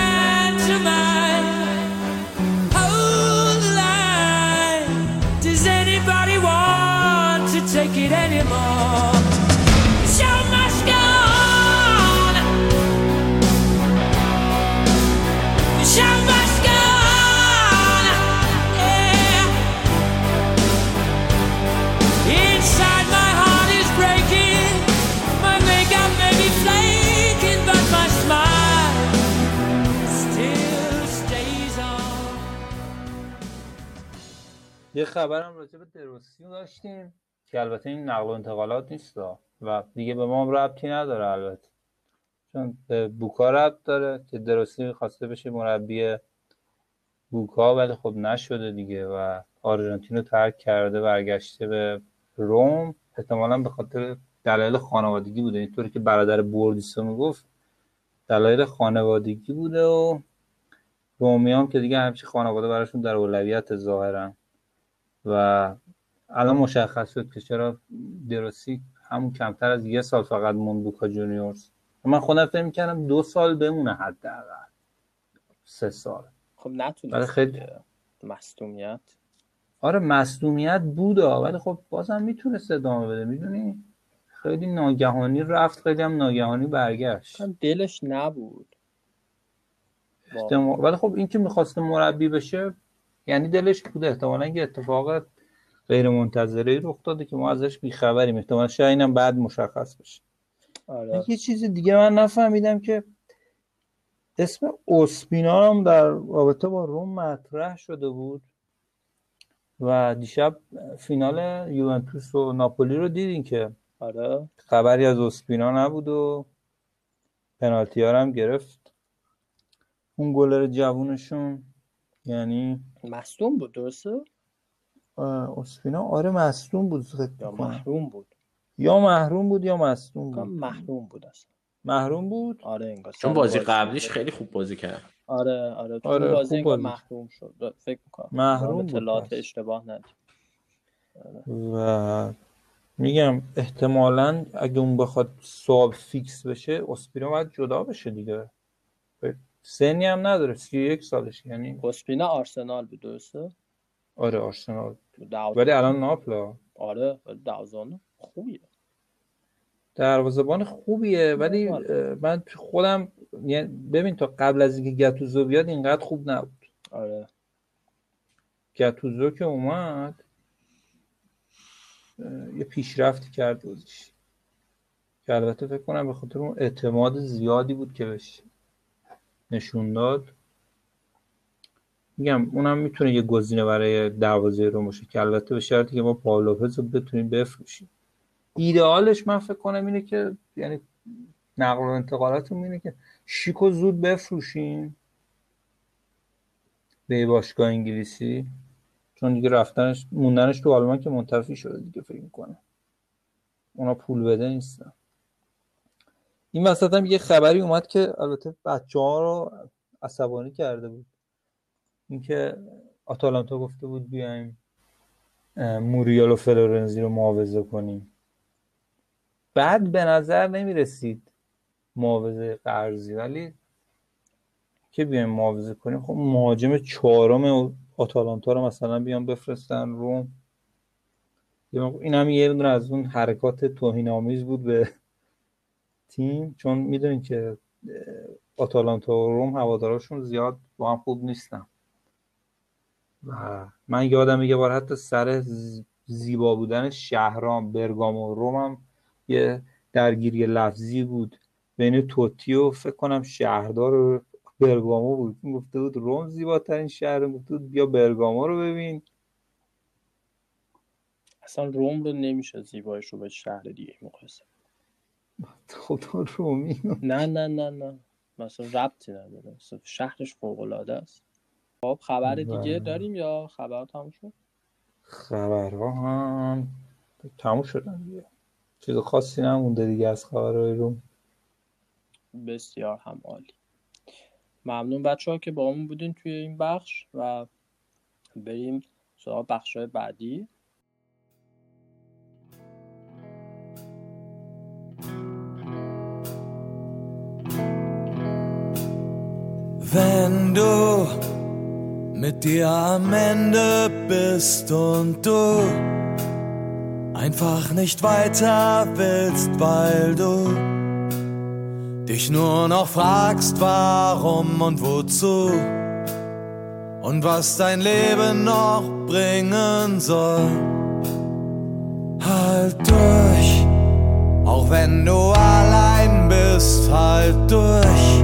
need anymore. یه خبرم راجع به دروسیو داشتیم. که البته این نقل و انتقالات نیست و دیگه به ما ربطی نداره البته. چون به بوکا ربط داره که دروسی خواسته بشه مربی بوکا ولی خب نشده دیگه و آرژانتین رو ترک کرده برگشته به روم. احتمالا به خاطر دلایل خانوادگی بوده. اینطوری که برادر بوردیسو می‌گفت دلایل خانوادگی بوده و رومی هم که دیگه همچی خانواده براشون در اولویت ظاهرا و الان مشخص شد که چرا دروسی همون کمتر از یه سال فقط موند بوکا جونیورز. من خودم فکر می‌کردم دو سال بمونه حداقل. سه سال. خب نتونست خیلی مصدومیت؟ آره مصدومیت بود ولی خب بازم می‌تونست ادامه بده می‌دونی؟ خیلی ناگهانی رفت خیلی هم ناگهانی برگشت. دلش نبود. احتمال... ولی خب این که می‌خواسته مربی بشه یعنی دلش بوده احتمالا یه اتفاق غیر منتظره رخ داده که ما ازش بیخبریم احتمالا شاید اینم بعد مشخص بشه آره. یه چیز دیگه من نفهمیدم که اسم اوسپینا هم در رابطه با روم مطرح شده بود و دیشب فینال یوونتوس و ناپولی رو دیدین که آره خبری از اوسپینا نبود و پنالتی ها هم گرفت اون گلر جوونشون یعنی مصدوم بود درسته؟ اوسپینا آره مصدوم بود یا محروم بود. یا محروم بود یا مصدوم بود. محروم بود اصلا. محروم بود؟ آره انگار چون بازی قبلیش خیلی خوب بازی کرد. آره آره. تو آره بازی انگار محروم شد. فکر می‌کنم. محروم اطلاعات اشتباه ندید. و میگم احتمالا اگه اون بخواد صاحب فیکس بشه اسپینا باید جدا بشه دیگه. سنی هم نداره سی یک سالش یعنی اسپینا آرسنال بود درسته؟ آره آرسنال. ولی الان ناپلا آره دوازانه خوبیه. دروازه‌بان خوبیه ولی من خودم یعنی ببین تا قبل از اینکه گتوزو بیاد اینقدر خوب نبود. آره. گتوزو که اومد یه پیشرفتی کرد بازیش که البته فکر کنم به خاطر اون اعتماد زیادی بود که بهش نشون داد. میگم اونم می‌تونه یه گزینه برای دروازه رو باشه که البته به شرطی که ما پاولوپز رو بتونیم بفروشیم. ایدئالش من فکر کنم اینه که یعنی نقل و انتقالاتون اینه که شیکو زود بفروشیم به باشگاه انگلیسی. چون دیگه رفتنش موندنش تو آلمان که منتفی شده دیگه فکر می‌کنه اونا پول بده نیستن. این وسط هم یه خبری اومد که البته بچه ها رو عصبانی کرده بود. اینکه آتالانتا گفته بود بیایم موریال و فلورنزی رو معاوضه کنیم. بعد به نظر نمی رسید معاوضه قرضی ولی که بیایم معاوضه کنیم خب مهاجم چهارم آتالانتا رو مثلا بیان بفرستن روم. این هم یه دونه از اون حرکات توهین آمیز بود به تیم چون می‌دونین که آتالانتا و روم هواداراشون زیاد با هم خوب نیستن. و من یادم یه بار حتی سر زیبا بودن شهرام برگام و روم هم یه درگیری لفظی بود بین توتی و فکر کنم شهردار برگامو بود. گفته بود روم زیباترین شهر گفته بود بیا برگامو رو ببین. اصلا روم رو نمیشه زیبایش رو به شهر دیگه مقایسه خدا رومی نه نه نه نه. مثلا ربطی نداره. شهرش فوق العاده است. خب خبر دیگه داریم یا خبر تموم شد؟ خبرها هم تموم شدن دیگه. چیز خاصی نمونده دیگه از خبرهای روم. بسیار هم عالی. ممنون بچه ها که با همون بودین توی این بخش و بریم سراغ بخش های بعدی. Wenn du mit dir am Ende bist und du einfach nicht weiter willst, weil du dich nur noch fragst, warum und wozu und was dein Leben noch bringen soll. Halt durch, auch wenn du allein bist, halt durch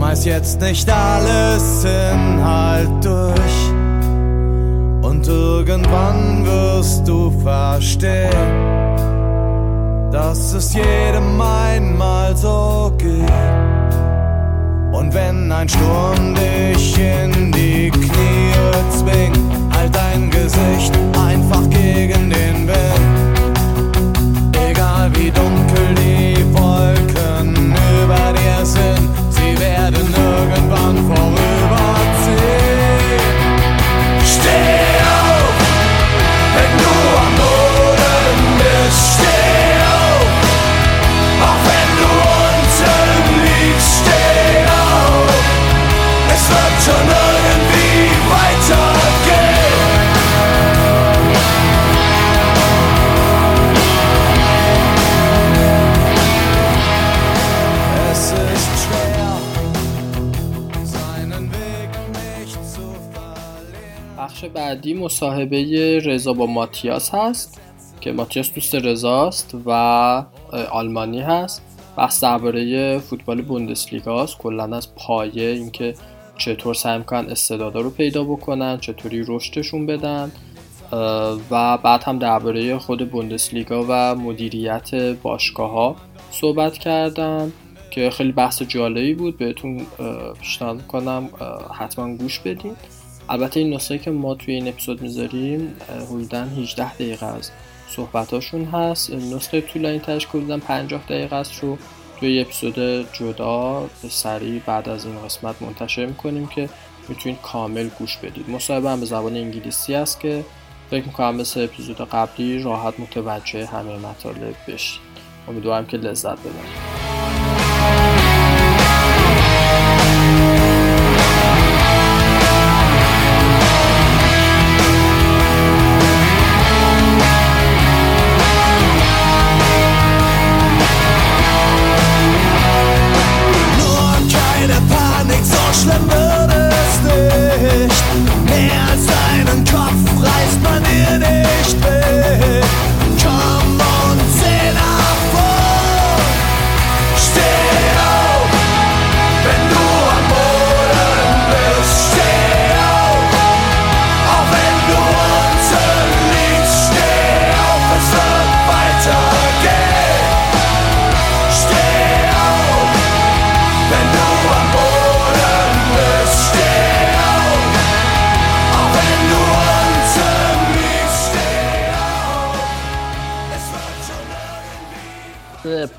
Schmeiß jetzt nicht alles hin, halt durch. Und irgendwann wirst du verstehen, dass es jedem einmal so geht. Und wenn ein Sturm dich in die Knie zwingt, halt dein Gesicht einfach gegen den Wind. Egal بعدی مصاحبه رضا با ماتیاس هست که ماتیاس دوست رضاست و آلمانی هست. بحث درباره فوتبال بوندسلیگا است. کلا از پایه اینکه چطور سعی می‌کنن استعدادا رو پیدا بکنن چطوری رشدشون بدن. و بعد هم درباره خود بوندسلیگا و مدیریت باشگاه ها صحبت کردن که خیلی بحث جالبی بود. بهتون پیشنهاد کنم حتما گوش بدین. البته این نسخه که ما توی این اپیزود می‌ذاریم حدودا 18 دقیقه از صحبتاشون هست. نسخه طولانی ترش کلا 50 دقیقه است رو توی اپیزود جدا سریع بعد از این قسمت منتشر می‌کنیم که می‌تونید کامل گوش بدید. مصاحبه هم به زبان انگلیسی است که فکر می‌کنم مثل اپیزود قبلی راحت متوجه همه مطالب بشید. امیدوارم که لذت ببرید.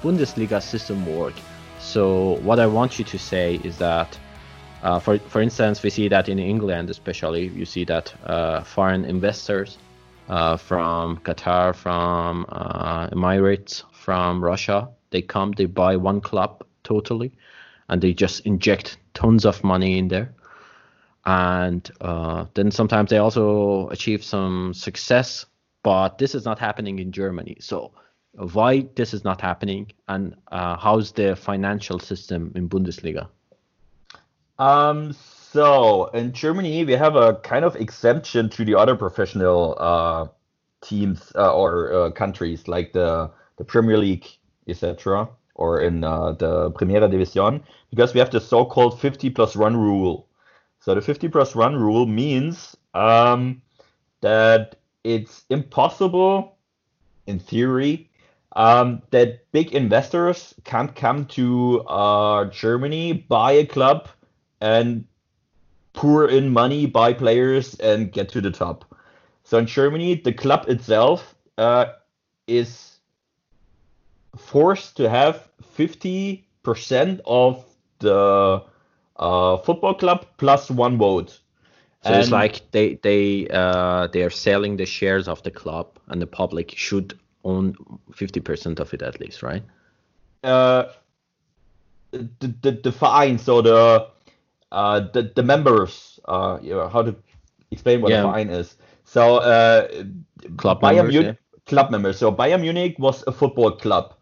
Bundesliga system work? So what I want you to say is that, uh, for for instance, we see that in England, especially, you see that uh, foreign investors uh, from Qatar, from uh, Emirates, from Russia, they come, they buy one club totally, and they just inject tons of money in there. And uh, then sometimes they also achieve some success, but this is not happening in Germany. So why this is not happening and uh, how's the financial system in Bundesliga? Um, so in Germany, we have a kind of exemption to the other professional uh, teams uh, or uh, countries like the the Premier League, etc., or in uh, the Primera División, because we have the so-called 50 plus one rule. So the 50 plus one rule means um, that it's impossible, in theory, um, that big investors can't come to uh, Germany, buy a club, and pour in money, buy players, and get to the top. So in Germany, the club itself uh, is forced to have 50% of the uh, football club plus one vote. So and it's like they they uh, they are selling the shares of the club, and the public should own 50% of it at least, right? Uh, the, the, the fine, so the uh, the, the members, uh, you know, how to explain what yeah. the fine is. So, uh, club Bayern members, Munich, yeah. club members. So Bayern Munich was a football club.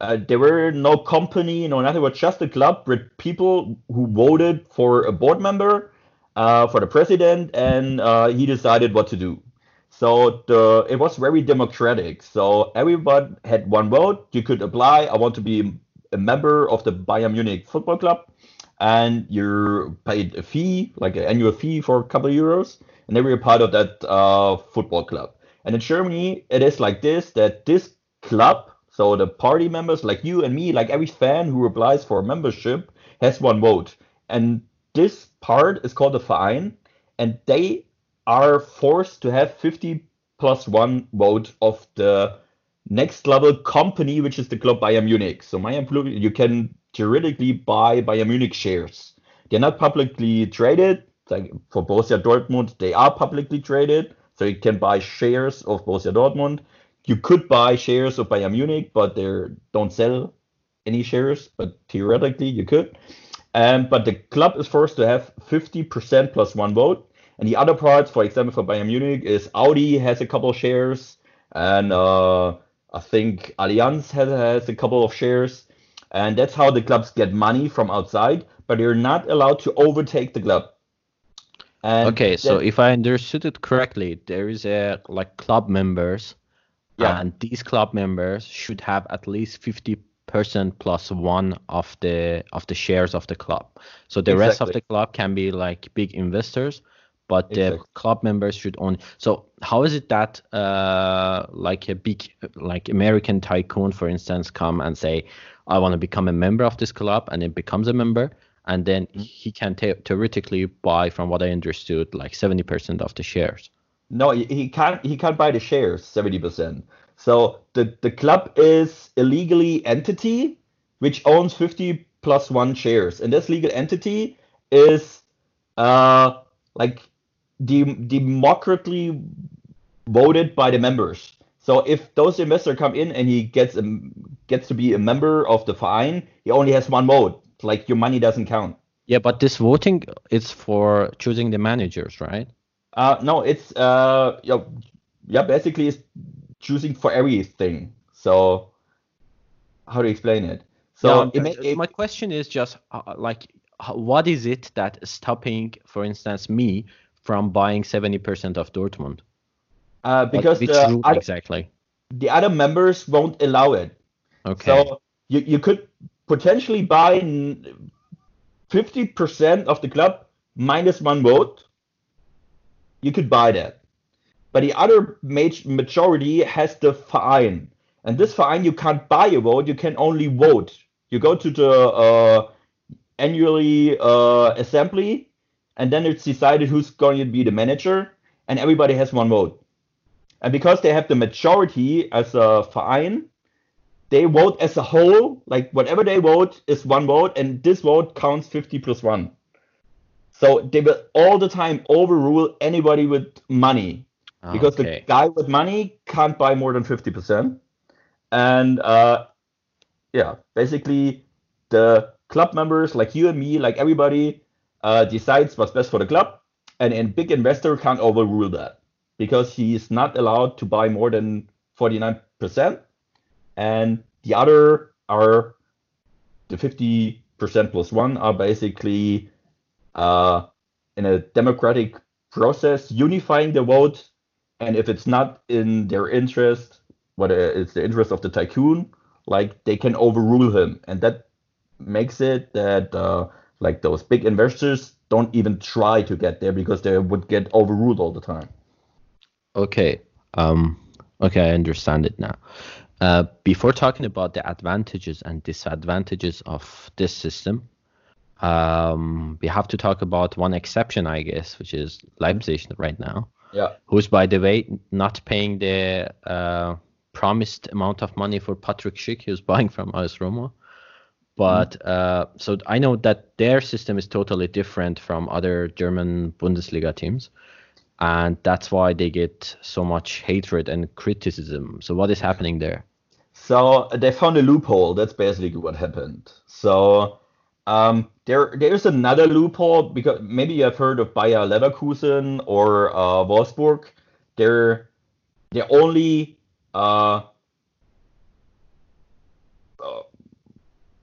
Uh, there were no company, no nothing. It was just a club with people who voted for a board member, uh, for the president, and uh, he decided what to do. So the it was very democratic. So everyone had one vote. You could apply. I want to be a member of the Bayern Munich Football Club, and you paid a fee, like an annual fee for a couple of euros, and then you're part of that uh, football club. And in Germany, it is like this: that this club, so the party members, like you and me, like every fan who applies for a membership, has one vote, and this part is called the Verein, and they are forced to have 50 plus one vote of the next level company, which is the club Bayern Munich. So Bayern Munich, you can theoretically buy Bayern Munich shares. They're not publicly traded. Like for Borussia Dortmund, they are publicly traded. So you can buy shares of Borussia Dortmund. You could buy shares of Bayern Munich, but they don't sell any shares. But theoretically, you could. Um, but the club is forced to have 50% plus one vote. And the other parts, for example, for Bayern Munich, is Audi has a couple of shares, and uh, I think Allianz has, has a couple of shares. And that's how the clubs get money from outside, but they're not allowed to overtake the club. And okay, so if I understood it correctly, there is a like club members, Yeah. and these club members should have at least fifty percent plus one of the of the shares of the club. So the rest of the club can be like big investors, but the Exactly. club members should own. So how is it that uh like a big like American tycoon, for instance, come and say, I want to become a member of this club, and it becomes a member, and then Mm-hmm. he can the- theoretically buy, from what I understood, like seventy percent of the shares. No, he, he can't. He can't buy the shares seventy percent. So the the club is a legally entity which owns fifty plus one shares, and this legal entity is uh like dem- democratically voted by the members. So if those investors come in and he gets a, gets to be a member of the fine, he only has one vote. Like your money doesn't count. Yeah, but this voting is for choosing the managers, right? Uh, no, it's uh, yeah, yeah, basically it's choosing for everything. So how to explain it? So No, it ma- uh, it- my question is just uh, like, what is it that is stopping, for instance, me from buying seventy percent of Dortmund? uh, because which the rule other, exactly? the other members won't allow it. Okay. So you, you could potentially buy fifty percent of the club minus one vote. You could buy that, but the other maj- majority has the fine, and this fine you can't buy a vote. You can only vote. You go to the uh, annually uh, assembly, and then it's decided who's going to be the manager, and everybody has one vote. And because they have the majority as a fine, they vote as a whole, like whatever they vote is one vote, and this vote counts 50 plus one. So they will all the time overrule anybody with money because the guy with money can't buy more than 50%. And uh, yeah, basically the club members, like you and me, like everybody, uh, decides what's best for the club, and a big investor can't overrule that because he is not allowed to buy more than 49%, and the other are the 50% plus one are basically uh, in a democratic process unifying the vote, and if it's not in their interest, whether it's the interest of the tycoon, like they can overrule him, and that makes it that uh, like those big investors don't even try to get there because they would get overruled all the time. Okay. Um, okay, I understand it now. Uh, before talking about the advantages and disadvantages of this system, um, we have to talk about one exception, I guess, which is Leipzig right now, Yeah. who's, by the way, not paying the uh, promised amount of money for Patrick Schick, who's buying from AS Roma. But uh, so I know that their system is totally different from other German Bundesliga teams and that's why they get so much hatred and criticism. So what is happening there? So they found a loophole. That's basically what happened. So um, there there's another loophole because maybe you have heard of Bayer Leverkusen or uh, Wolfsburg. They're they only uh, uh,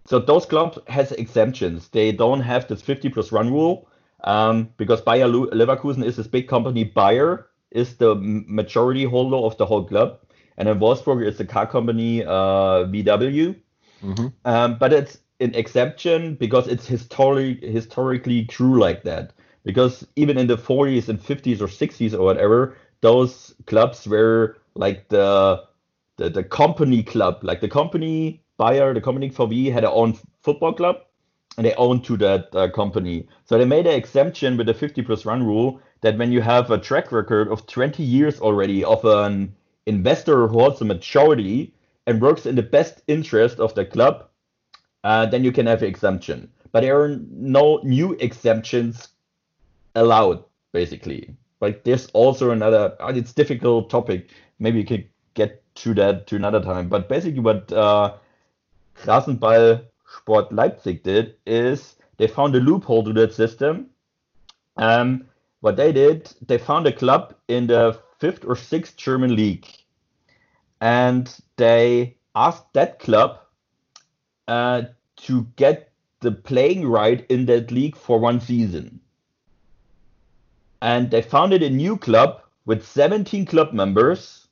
so those clubs has exemptions. They don't have this 50 plus run rule um, because Bayer Leverkusen is this big company. Bayer is the majority holder of the whole club, and then Wolfsburg is the car company uh, VW. Mhm. Um, but it's an exception because it's historically historically true like that. Because even in the 40s and 50s or 60s or whatever, those clubs were like the the, the company club, like the company Bayer, the company VW had their own football club, and they owned to that uh, company. So they made an exemption with the 50 plus run rule that when you have a track record of 20 years already of an investor who holds a majority and works in the best interest of the club, uh, then you can have an exemption. But there are no new exemptions allowed, basically. Like there's also another, uh, it's difficult topic. Maybe you could get to that to another time. But basically, what uh, Rasenball Sport Leipzig did is they found a loophole to that system. Um, what they did, they found a club in the fifth or sixth German league, and they asked that club uh, to get the playing right in that league for one season. and they founded a new club with 17 club members.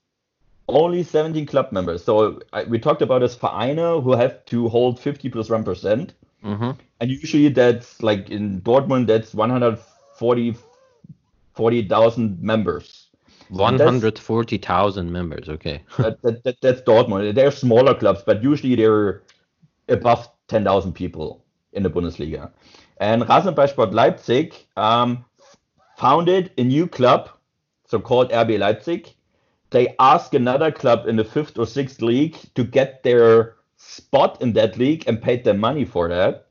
Only 17 club members. So I, we talked about as Vereine who have to hold 50 plus 1. hmm And usually that's like in Dortmund, that's 140 40,000 members. One hundred forty thousand members. Okay. that, that, that, that's Dortmund. They're smaller clubs, but usually they're above 10,000 people in the Bundesliga. And Rasenballsport Leipzig um, founded a new club, so called RB Leipzig. They ask another club in the fifth or sixth league to get their spot in that league and paid them money for that.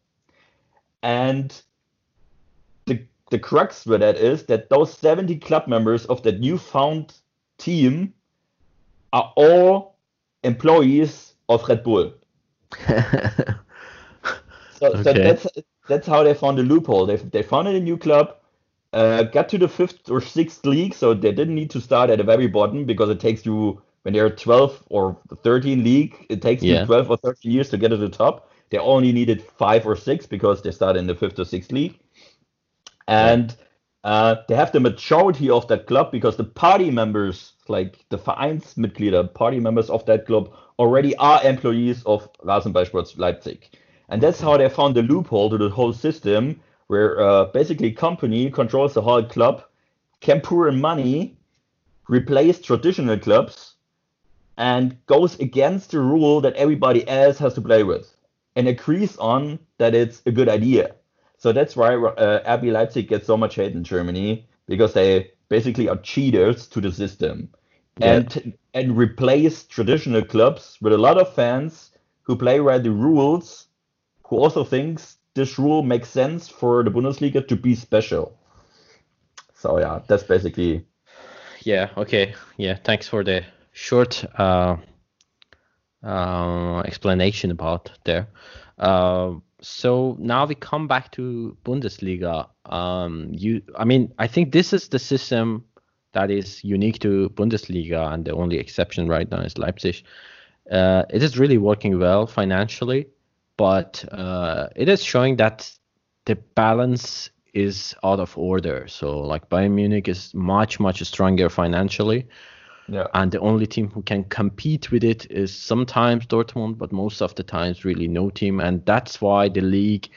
And the the crux with that is that those 70 club members of that new found team are all employees of Red Bull. So, so that's that's how they found the loophole. They they founded a new club, uh, got to the fifth or sixth league, so they didn't need to start at the very bottom because it takes you when they're 12 or 13 league, it takes Yeah. you 12 or 13 years to get to the top. They only needed five or six because they started in the fifth or sixth league, and uh, they have the majority of that club because the party members, like the Vereinsmitglieder, party members of that club, already are employees of Rasenballsport Leipzig. And that's how they found the loophole to the whole system, where uh, basically company controls the whole club, can pour in money, replace traditional clubs, and goes against the rule that everybody else has to play with, and agrees on that it's a good idea. So that's why uh, RB Leipzig gets so much hate in Germany because they basically are cheaters to the system, Yeah. and and replace traditional clubs with a lot of fans who play by the rules, who also thinks this rule makes sense for the Bundesliga to be special. So yeah, that's basically Yeah. Okay. Yeah. Thanks for the short uh, uh, explanation about there. Uh, so now we come back to Bundesliga. Um, you, I mean, I think this is the system that is unique to Bundesliga, and the only exception right now is Leipzig. Uh, it is really working well financially, but uh, it is showing that the balance is out of order. So like Bayern Munich is much much stronger financially, yeah. and the only team who can compete with it is sometimes Dortmund, but most of the times really no team, and that's why the league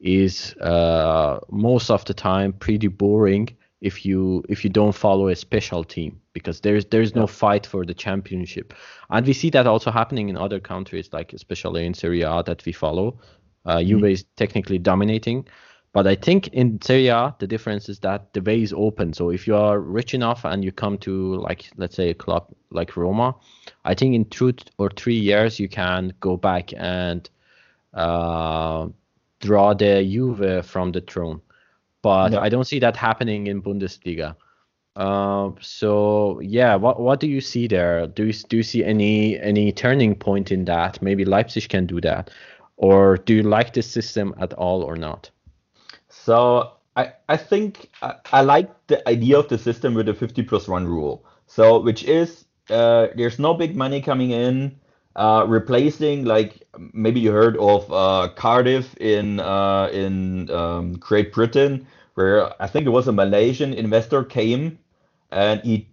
is uh, most of the time pretty boring if you if you don't follow a special team because there's there's no fight for the championship, and we see that also happening in other countries like especially in Serie A that we follow. Uh, Juve is technically dominating, but I think in Serie A the difference is that the way is open. So if you are rich enough and you come to like let's say a club like Roma, I think in two or three years you can go back and uh, draw the Juve from the throne. But Yeah. I don't see that happening in Bundesliga. Uh, so yeah, what what do you see there? Do you do you see any any turning point in that? Maybe Leipzig can do that, or do you like this system at all or not? So I I think I, I like the idea of the system with the 50 plus one rule. So which is uh, there's no big money coming in, uh, replacing like maybe you heard of uh, Cardiff in uh, in um, Great Britain, where I think it was a Malaysian investor came and he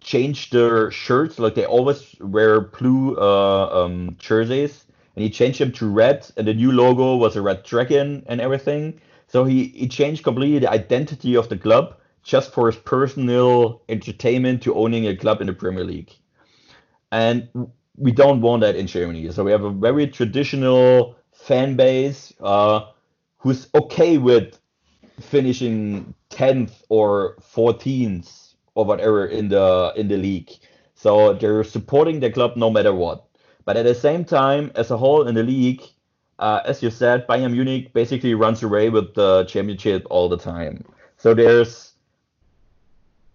changed their shirts. Like they always wear blue uh, um, jerseys and he changed them to red and the new logo was a red dragon and everything. So he, he changed completely the identity of the club just for his personal entertainment to owning a club in the premier league. And we don't want that in germany so we have a very traditional fan base uh, who's okay with finishing 10th or 14th or whatever in the in the league. So they're supporting the club no matter what. But at the same time, as a whole in the league, uh, as you said, Bayern Munich basically runs away with the championship all the time. So there's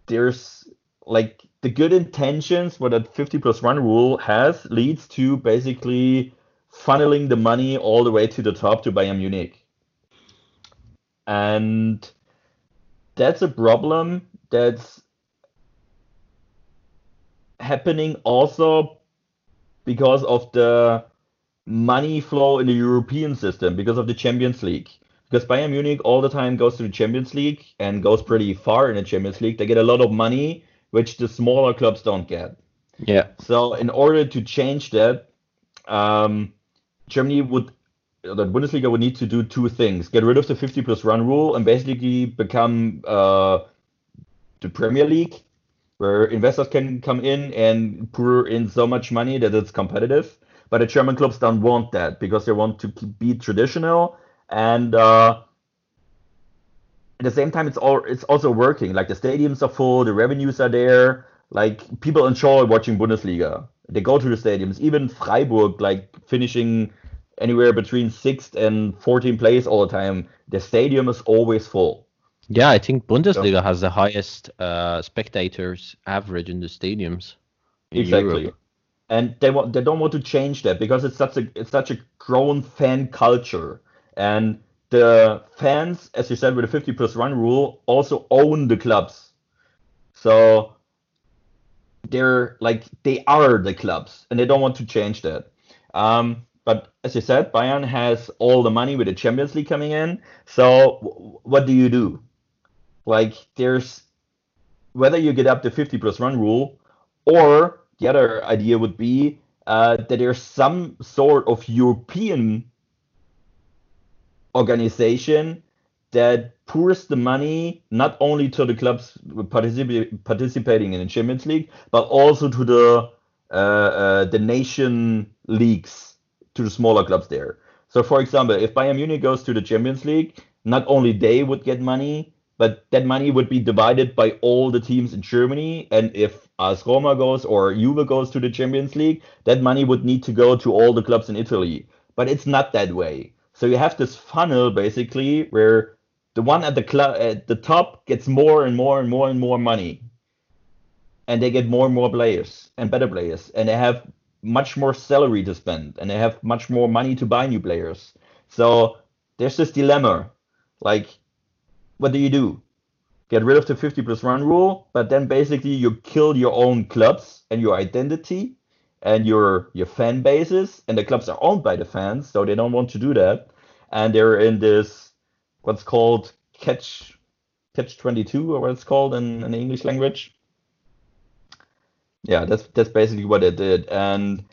there's like the good intentions what that 50 plus 1 rule has leads to basically funneling the money all the way to the top to Bayern Munich. And that's a problem that's happening also because of the money flow in the European system, because of the Champions League. Because Bayern Munich all the time goes to the Champions League and goes pretty far in the Champions League. They get a lot of money, which the smaller clubs don't get. Yeah. So in order to change that, um, Germany would, the Bundesliga would need to do two things: get rid of the 50 plus run rule and basically become uh, the Premier League, where investors can come in and pour in so much money that it's competitive. But the German clubs don't want that because they want to be traditional and uh, at the same time it's all it's also working. Like the stadiums are full, the revenues are there. Like people enjoy watching Bundesliga. They go to the stadiums. Even Freiburg, like finishing anywhere between sixth and 14th place all the time. The stadium is always full. Yeah, I think Bundesliga has the highest uh, spectators average in the stadiums. in exactly. Europe. And they want they don't want to change that because it's such a it's such a grown fan culture. And the fans, as you said, with the 50 plus run rule, also own the clubs. So they're like they are the clubs, and they don't want to change that. Um, but as you said, Bayern has all the money with the Champions League coming in. So w- what do you do? Like there's whether you get up the 50 plus run rule, or the other idea would be uh, that there's some sort of European organization that pours the money not only to the clubs participa- participating in the Champions League, but also to the uh, uh, the nation leagues, to the smaller clubs there. So, for example, if Bayern Munich goes to the Champions League, not only they would get money, but that money would be divided by all the teams in Germany. And if AS Roma goes or Juve goes to the Champions League, that money would need to go to all the clubs in Italy. But it's not that way. So you have this funnel basically where the one at the club at the top gets more and more and more and more money, and they get more and more players and better players, and they have much more salary to spend, and they have much more money to buy new players. So there's this dilemma, like, what do you do? Get rid of the 50 plus run rule, but then basically you kill your own clubs and your identity and your your fan bases, and the clubs are owned by the fans, so they don't want to do that, and they're in this what's called catch catch 22 or what it's called in, in the English language. Yeah, that's that's basically what it did, and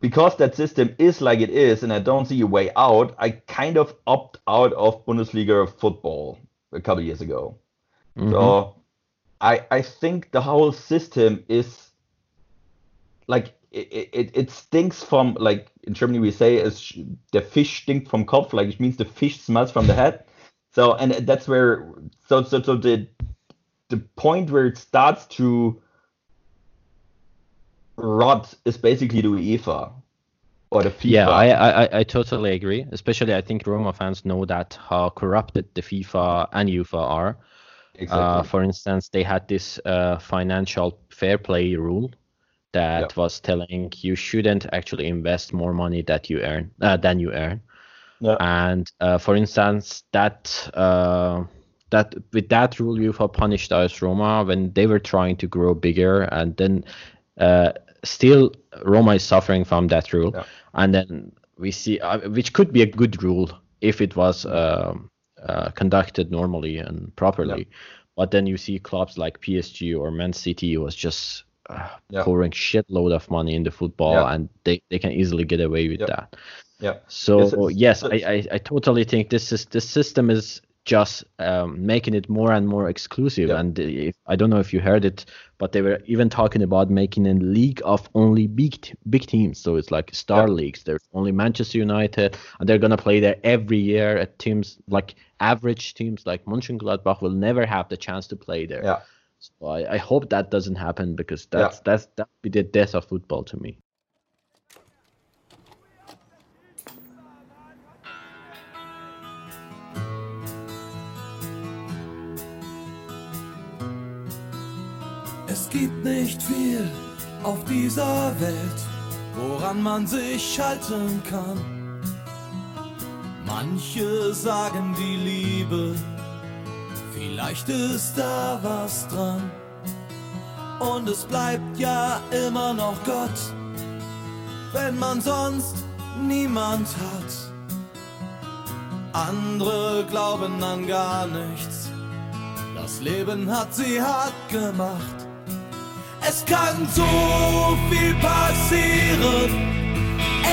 because that system is like it is, and I don't see a way out, I kind of opt out of Bundesliga football a couple years ago. Mhm. So I I think the whole system is like it, it, it stinks from like in Germany we say is the fish stinkt from Kopf, like it means the fish smells from the head. So and that's where so so so the the point where it starts to rot is basically the UEFA or the FIFA. Yeah, I, I I- I totally agree. Especially, I think Roma fans know that how corrupted the FIFA and UEFA are. exactly. Uh, for instance, they had this uh, financial fair play rule that was telling you shouldn't actually invest more money that you earn uh, than you earn. And uh, for instance, that uh, that with that rule, UEFA punished AS Roma when they were trying to grow bigger, and then uh, still Roma is suffering from that rule. And then we see, uh, which could be a good rule if it was um, uh, conducted normally and properly. But then you see clubs like PSG or Man City was just uh, Yeah. pouring shitload of money into football, Yeah. and they, they can easily get away with that. yeah. So Yes, it's- yes, I, it's- I, I totally think this is this system is just um, making it more and more exclusive. Yeah. And if, I don't know if you heard it, but they were even talking about making a league of only big big teams. So it's like star Yeah. leagues. There's only Manchester United, and they're gonna play there every year. At teams like average teams like Mönchengladbach will never have the chance to play there. Yeah. So I, I hope that doesn't happen because Yeah. that's that's that would be the death of football to me. Es gibt nicht viel auf dieser Welt, woran man sich halten kann. Manche sagen die Liebe, vielleicht ist da was dran. Und es bleibt ja immer noch Gott, wenn man sonst niemand hat. Andere glauben an gar nichts. Das Leben hat sie hart gemacht. Es kann so viel passieren.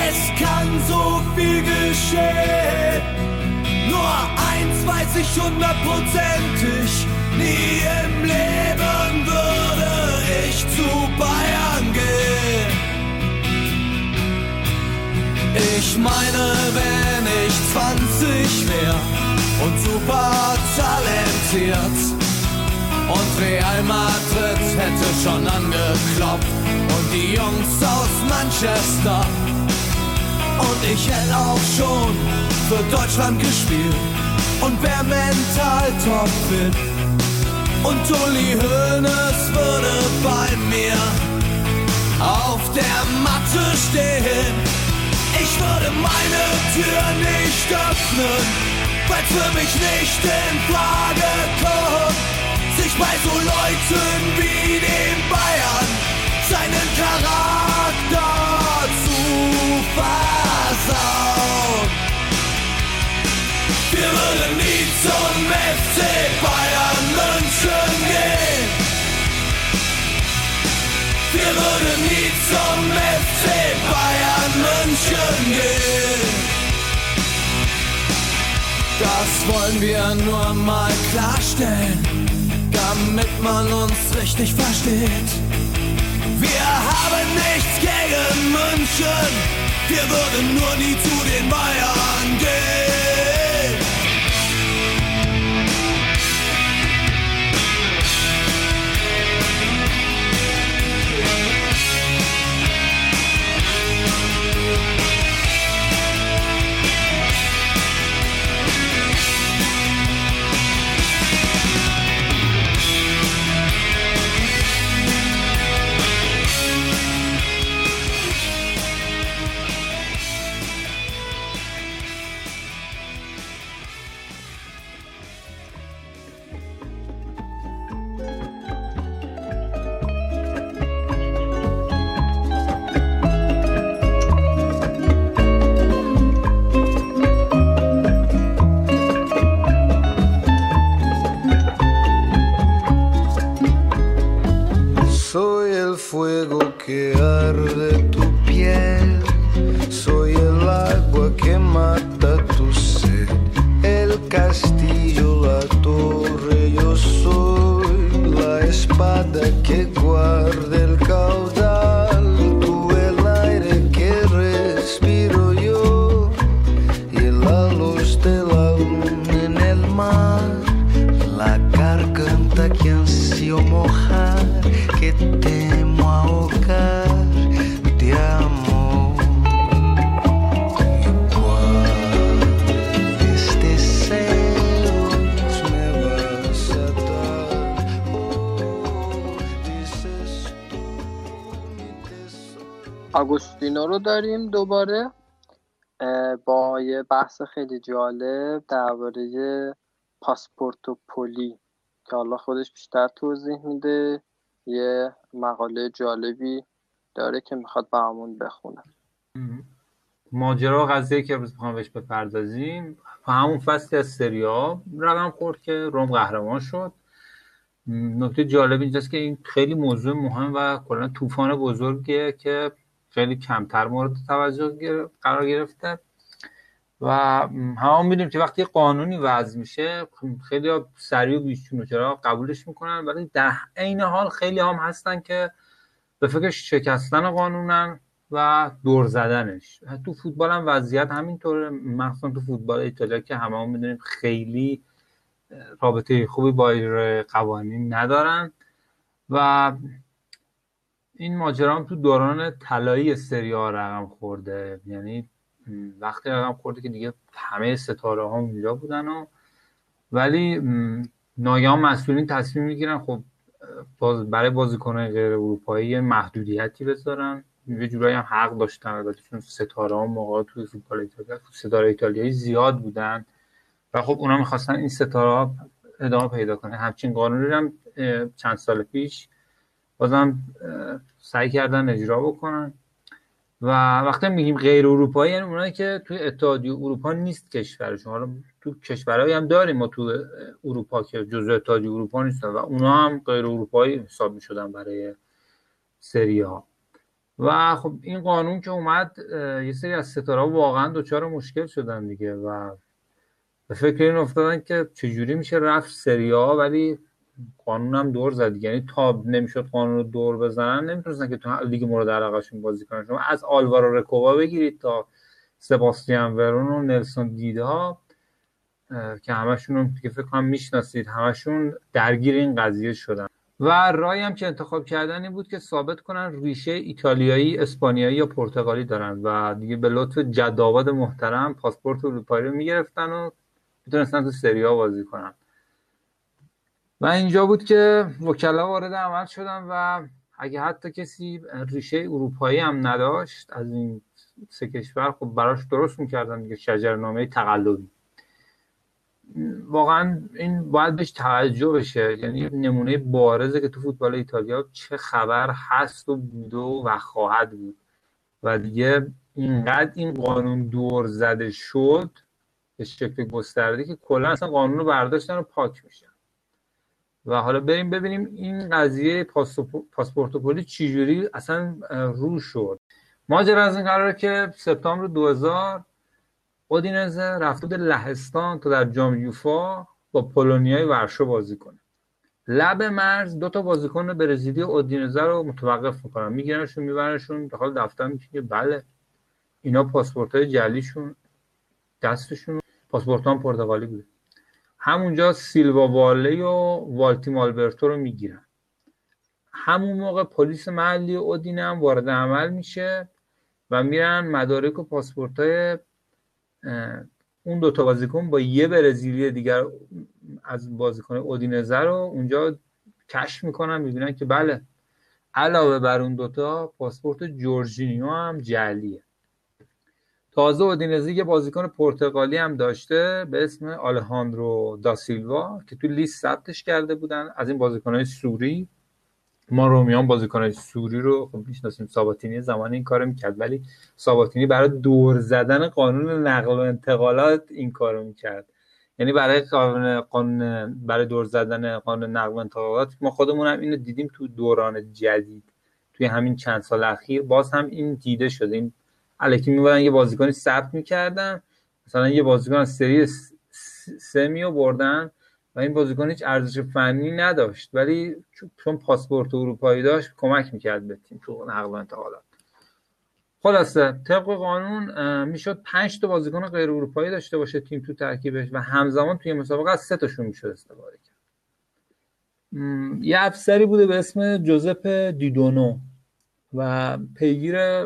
Es kann so viel geschehen. Nur eins weiß ich hundertprozentig. Nie im Leben würde ich zu Bayern gehen. Ich meine, wenn ich 20 wäre und super talentiert und Real Madrid hätte schon angeklopft und die Jungs aus Manchester und ich hätte auch schon für Deutschland gespielt. Und wär mental topfit und Uli Hoeneß würde bei mir auf der Matte stehen. Ich würde meine Tür nicht öffnen, weil für mich nicht in Frage kommt, sich bei so Leuten wie den Bayern seinen Charakter zu versauen. Wir würden nie zum FC Bayern München gehen. Wir würden nie zum FC Bayern München gehen. Das wollen wir nur mal klarstellen, damit man uns richtig versteht. Wir haben nichts gegen München, wir würden nur nie zu den Bayern gehen. داریم دوباره با یه بحث خیلی جالب درباره پاسپورت و پلی که حالا خودش بیشتر توضیح میده. یه مقاله جالبی داره که می‌خواد برامون بخونه. ماجرا و قضیه که امروز می‌خوام بهش بپردازیم. همون فصل از سریا رقم خورد که روم قهرمان شد. نکته جالب اینجاست که این خیلی موضوع مهم و کلا طوفان بزرگیه که خیلی کمتر مورد توجه گر- قرار گرفته. و همه می‌دونیم که وقتی قانونی وضع میشه خیلی سریع و بیشتون و چرا قبولش می‌کنن ولی در عین حال خیلی هم هستن که به فکر شکستن قانونن و دور زدنش. تو فوتبال هم وضعیت همینطوره. مخصوصا تو فوتبال ایتالیا که همه هم می‌دونیم خیلی رابطه خوبی با قوانین ندارن. و این ماجرا تو دوران طلایی سری ها رقم خورده. یعنی وقتی رقم خورده که دیگه همه ستاره ها اونجا بودن و ولی ناگهان مسئولین تصمیم می‌گیرن خب باز برای بازیکنان غیر اروپایی محدودیتی بذارن. یه جورایی هم حق داشتن. البته چون ستاره ها موقع توی فوتبال ایتالیا ستاره ایتالیایی زیاد بودن و خب اونا می‌خواستن این ستاره ها ادامه پیدا کنه. همچین قانونی هم چند سال پیش بازم سعی کردن اجرا بکنن. و وقتی میگیم غیر اروپایی یعنی اونایی که توی اتحادیه اروپا نیست کشورشون. حالا تو کشورهایی هم داریم ما تو اروپا که جزء اتحادیه اروپا نیستن و اونا هم غیر اروپایی حساب می‌شدن برای سری ها و خب این قانون که اومد یه سری از ستاره واقعا دچار مشکل شدن دیگه و به فکر این افتادن که چجوری میشه رفت سری ها ولی قانون هم دور زد. یعنی تا نمی‌شد قانون رو دور بزنن نمی‌تونستن که تو لیگ مورد علاقهشون بازی کنن. شما از آلوارو رکوبا بگیرید تا سباستیان ورون و نلسون دیدا اه، که همشون رو که فکر کنم می‌شناسید. همشون درگیر این قضیه شدن. و رای هم که انتخاب کردن این بود که ثابت کنن ریشه ایتالیایی، اسپانیایی یا پرتغالی دارن و دیگه به لطف جداباد محترم پاسپورت اروپایی رو می‌گرفتن و می‌تونستن تو سری ها بازی کنن. و اینجا بود که وکلا وارد عمل شدن و اگه حتی کسی ریشه اروپایی هم نداشت از این سه کشور خب براش درست می‌کردن دیگه شجرنامه تقلبی. واقعا این باید بهش توجه بشه. یعنی نمونه بارزه که تو فوتبال ایتالیا چه خبر هست و بوده و خواهد بود. و دیگه اینقدر این قانون دور زده شد به شکل گسترده که کلا اصلا قانون رو برداشتن و پاک میشن. و حالا بریم ببینیم این قضیه پاسپو- پاسپورتوپولی چجوری اصلا رو شد. ماجرا از این قراره که سپتامبر 2000 اودینزه رفته بود لهستان تا در جام یوفا با پولونیای ورشو بازی کنه. لب مرز دو تا بازیکن برزیلی اودینزه رو متوقف می‌کنن. میگیرنشون میبرنشون. داخل دفتر میگه بله. اینا پاسپورت های جلیشون دستشون پاسپورت هم پرتغالی بوده. همونجا سیلوا والی و والتی مالبرتو رو می‌گیرن. همون موقع پلیس محلی اودینه هم وارد عمل میشه و میرن مدارک و پاسپورت های اون دوتا بازیکن با یه برزیلی دیگر از بازیکن اودینزه رو اونجا کشف می‌کنن می‌بینن که بله علاوه بر اون دوتا پاسپورت جورجینیو هم جعلیه. تازه اودینزه یه بازیکن پرتغالی هم داشته به اسم آلهاندرو داسیلوا که تو لیست ثبتش کرده بودن از این بازیکنهای سوری. ما رومیان بازیکنهای سوری رو خب می‌شناسیم ساباتینی زمان این کارو می‌کرد ولی ساباتینی برای دور زدن قانون نقل و انتقالات این کارو می‌کرد. یعنی برای قانون, قانون برای دور زدن قانون نقل و انتقالات ما خودمون هم اینو دیدیم تو دوران جدید. توی همین چند سال اخیر باز هم این دیده شده این الکی می‌برن یه بازیکنی ثبت می‌کردن. مثلا یه بازیکن از سری سه میو بردن و این بازیکن هیچ ارزش فنی نداشت. ولی چون پاسپورت اروپایی داشت کمک می‌کرد به تیم تو نقل و انتقالات. خلاصه طبق قانون می‌شد پنج تا بازیکن غیر اروپایی داشته باشه تیم تو ترکیبش و همزمان توی مسابقه از سه تاشون می‌شد استفاده کرد. یه افسری بوده به اسم جوزپ دیدونو. و پیگیر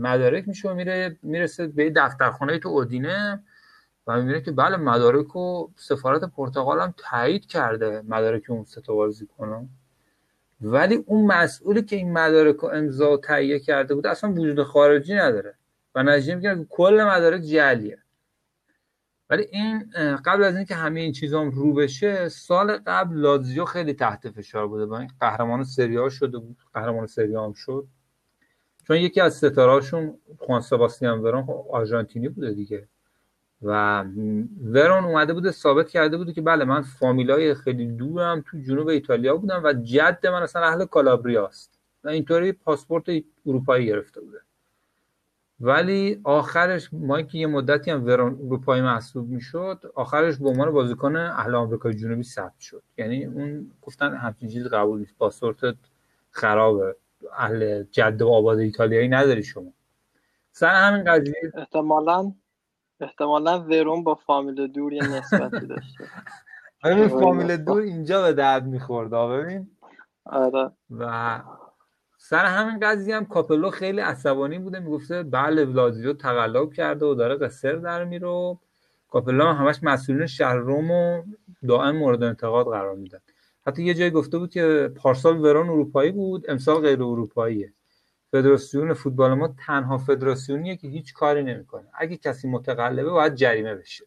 مدارک میشه و میره می‌رسه به دفترخانه تو اودینه و می‌بینه که بله مدارک و سفارت پرتغال هم تایید کرده مدارک اون سه تا بازیکن. ولی اون مسئولی که این مدارک رو امضا تهیه کرده بود اصلا وجود خارجی نداره و نتیجه که کل مدارک جعلیه. ولی این قبل از اینکه همه این چیزا هم رو بشه سال قبل لازیو خیلی تحت فشار بوده. با این قهرمان سری ها شده بود قهرمان سری هم شد. چون یکی از ستارهاشون خوان سباستیان ورون آرژانتینی بوده دیگه. و ورون اومده بوده ثابت کرده بوده که بله من فامیلای خیلی دورم تو جنوب ایتالیا بودم و جد من اصلا اهل کالابریاست و اینطوری پاسپورت اروپایی گرفته بوده. ولی آخرش ما که یه مدتی هم ورون اروپایی محسوب می‌شد آخرش به عنوان بازیکن اهل آمریکای جنوبی ثبت شد. یعنی اون گفتن همچین چیزی قبول نیست. پاسپورت خرابه. اهل جده و آباد ایتالیایی نداری شما. سر همین قضیه احتمالاً احتمالا ورون با فامیل دور یه نسبتی داشته. ببین فامیل دور اینجا به درد می‌خورد ببین. آره. و سر همین قضیه هم کاپلو خیلی عصبانی بوده می‌گفته بله لازیو تقلب کرده و داره قصر در میره و کاپلو هم همش مسئولین شهر روم و دائم مورد انتقاد قرار میدن. حتی یه جایی گفته بود که پارسال ورون اروپایی بود امسال غیر اروپاییه. فدراسیون فوتبال ما تنها فدراسیونیه که هیچ کاری نمی‌کنه. اگه کسی متقلبه باید جریمه بشه.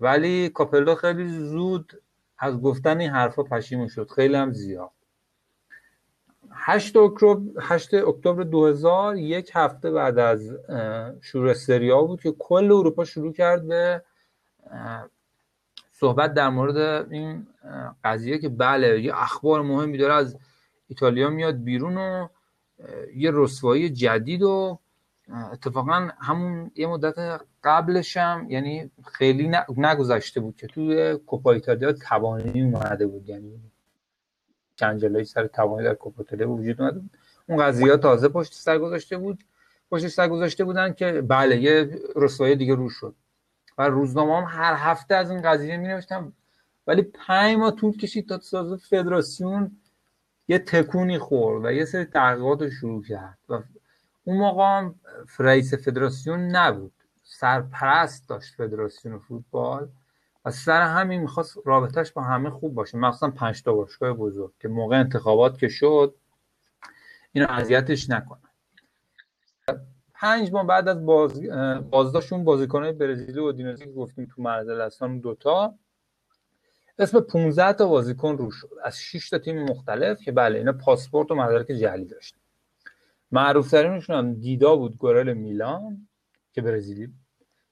ولی کاپلو خیلی زود از گفتن این حرفا پشیمون شد. خیلی هم زیاد. 8 اکتبر 8 اکتبر 2000 یک هفته بعد از شروع سریا بود که کل اروپا شروع کرد به صحبت در مورد این قضیه که بله یه اخبار مهمی داره از ایتالیا میاد بیرون و یه رسوایی جدید و اتفاقا همون یه مدت قبلش هم یعنی خیلی نگذشته بود که توی کوپا ایتالیا توانی اومده بود یعنی جنجالایی سر توانی در کوپا ایتالیا وجود اومده بود. اون قضیه تازه پشت سر گذاشته بود پشت سر گذاشته بودن که بله یه رسوایی دیگه رو شد. و روزنامه هم هر هفته از این قضیه می نوشتم ولی پنج ماه طول کشید تا تازه فدراسیون یه تکونی خورد و یه سری تحقیقات رو شروع کرد و اون موقع هم رئیس فدراسیون نبود. سرپرست داشت فدراسیون فوتبال و سر همین می‌خواست رابطهش با همه خوب باشه. مخصوصا پنج تا باشگاه بزرگ که موقع انتخابات که شد اینو اذیتش نکنه. پنج ماه بعد از باز بازداشتون بازیکنهای برزیلی و اودینزی که گفتیم تو معرض هستن دوتا اسم 15 تا بازیکن رو شد. از 6 تا تیم مختلف که بله اینا پاسپورت و مدارک جعلی داشتن. معروف ترینشون هم دیدا بود گورل میلان که برزیلی.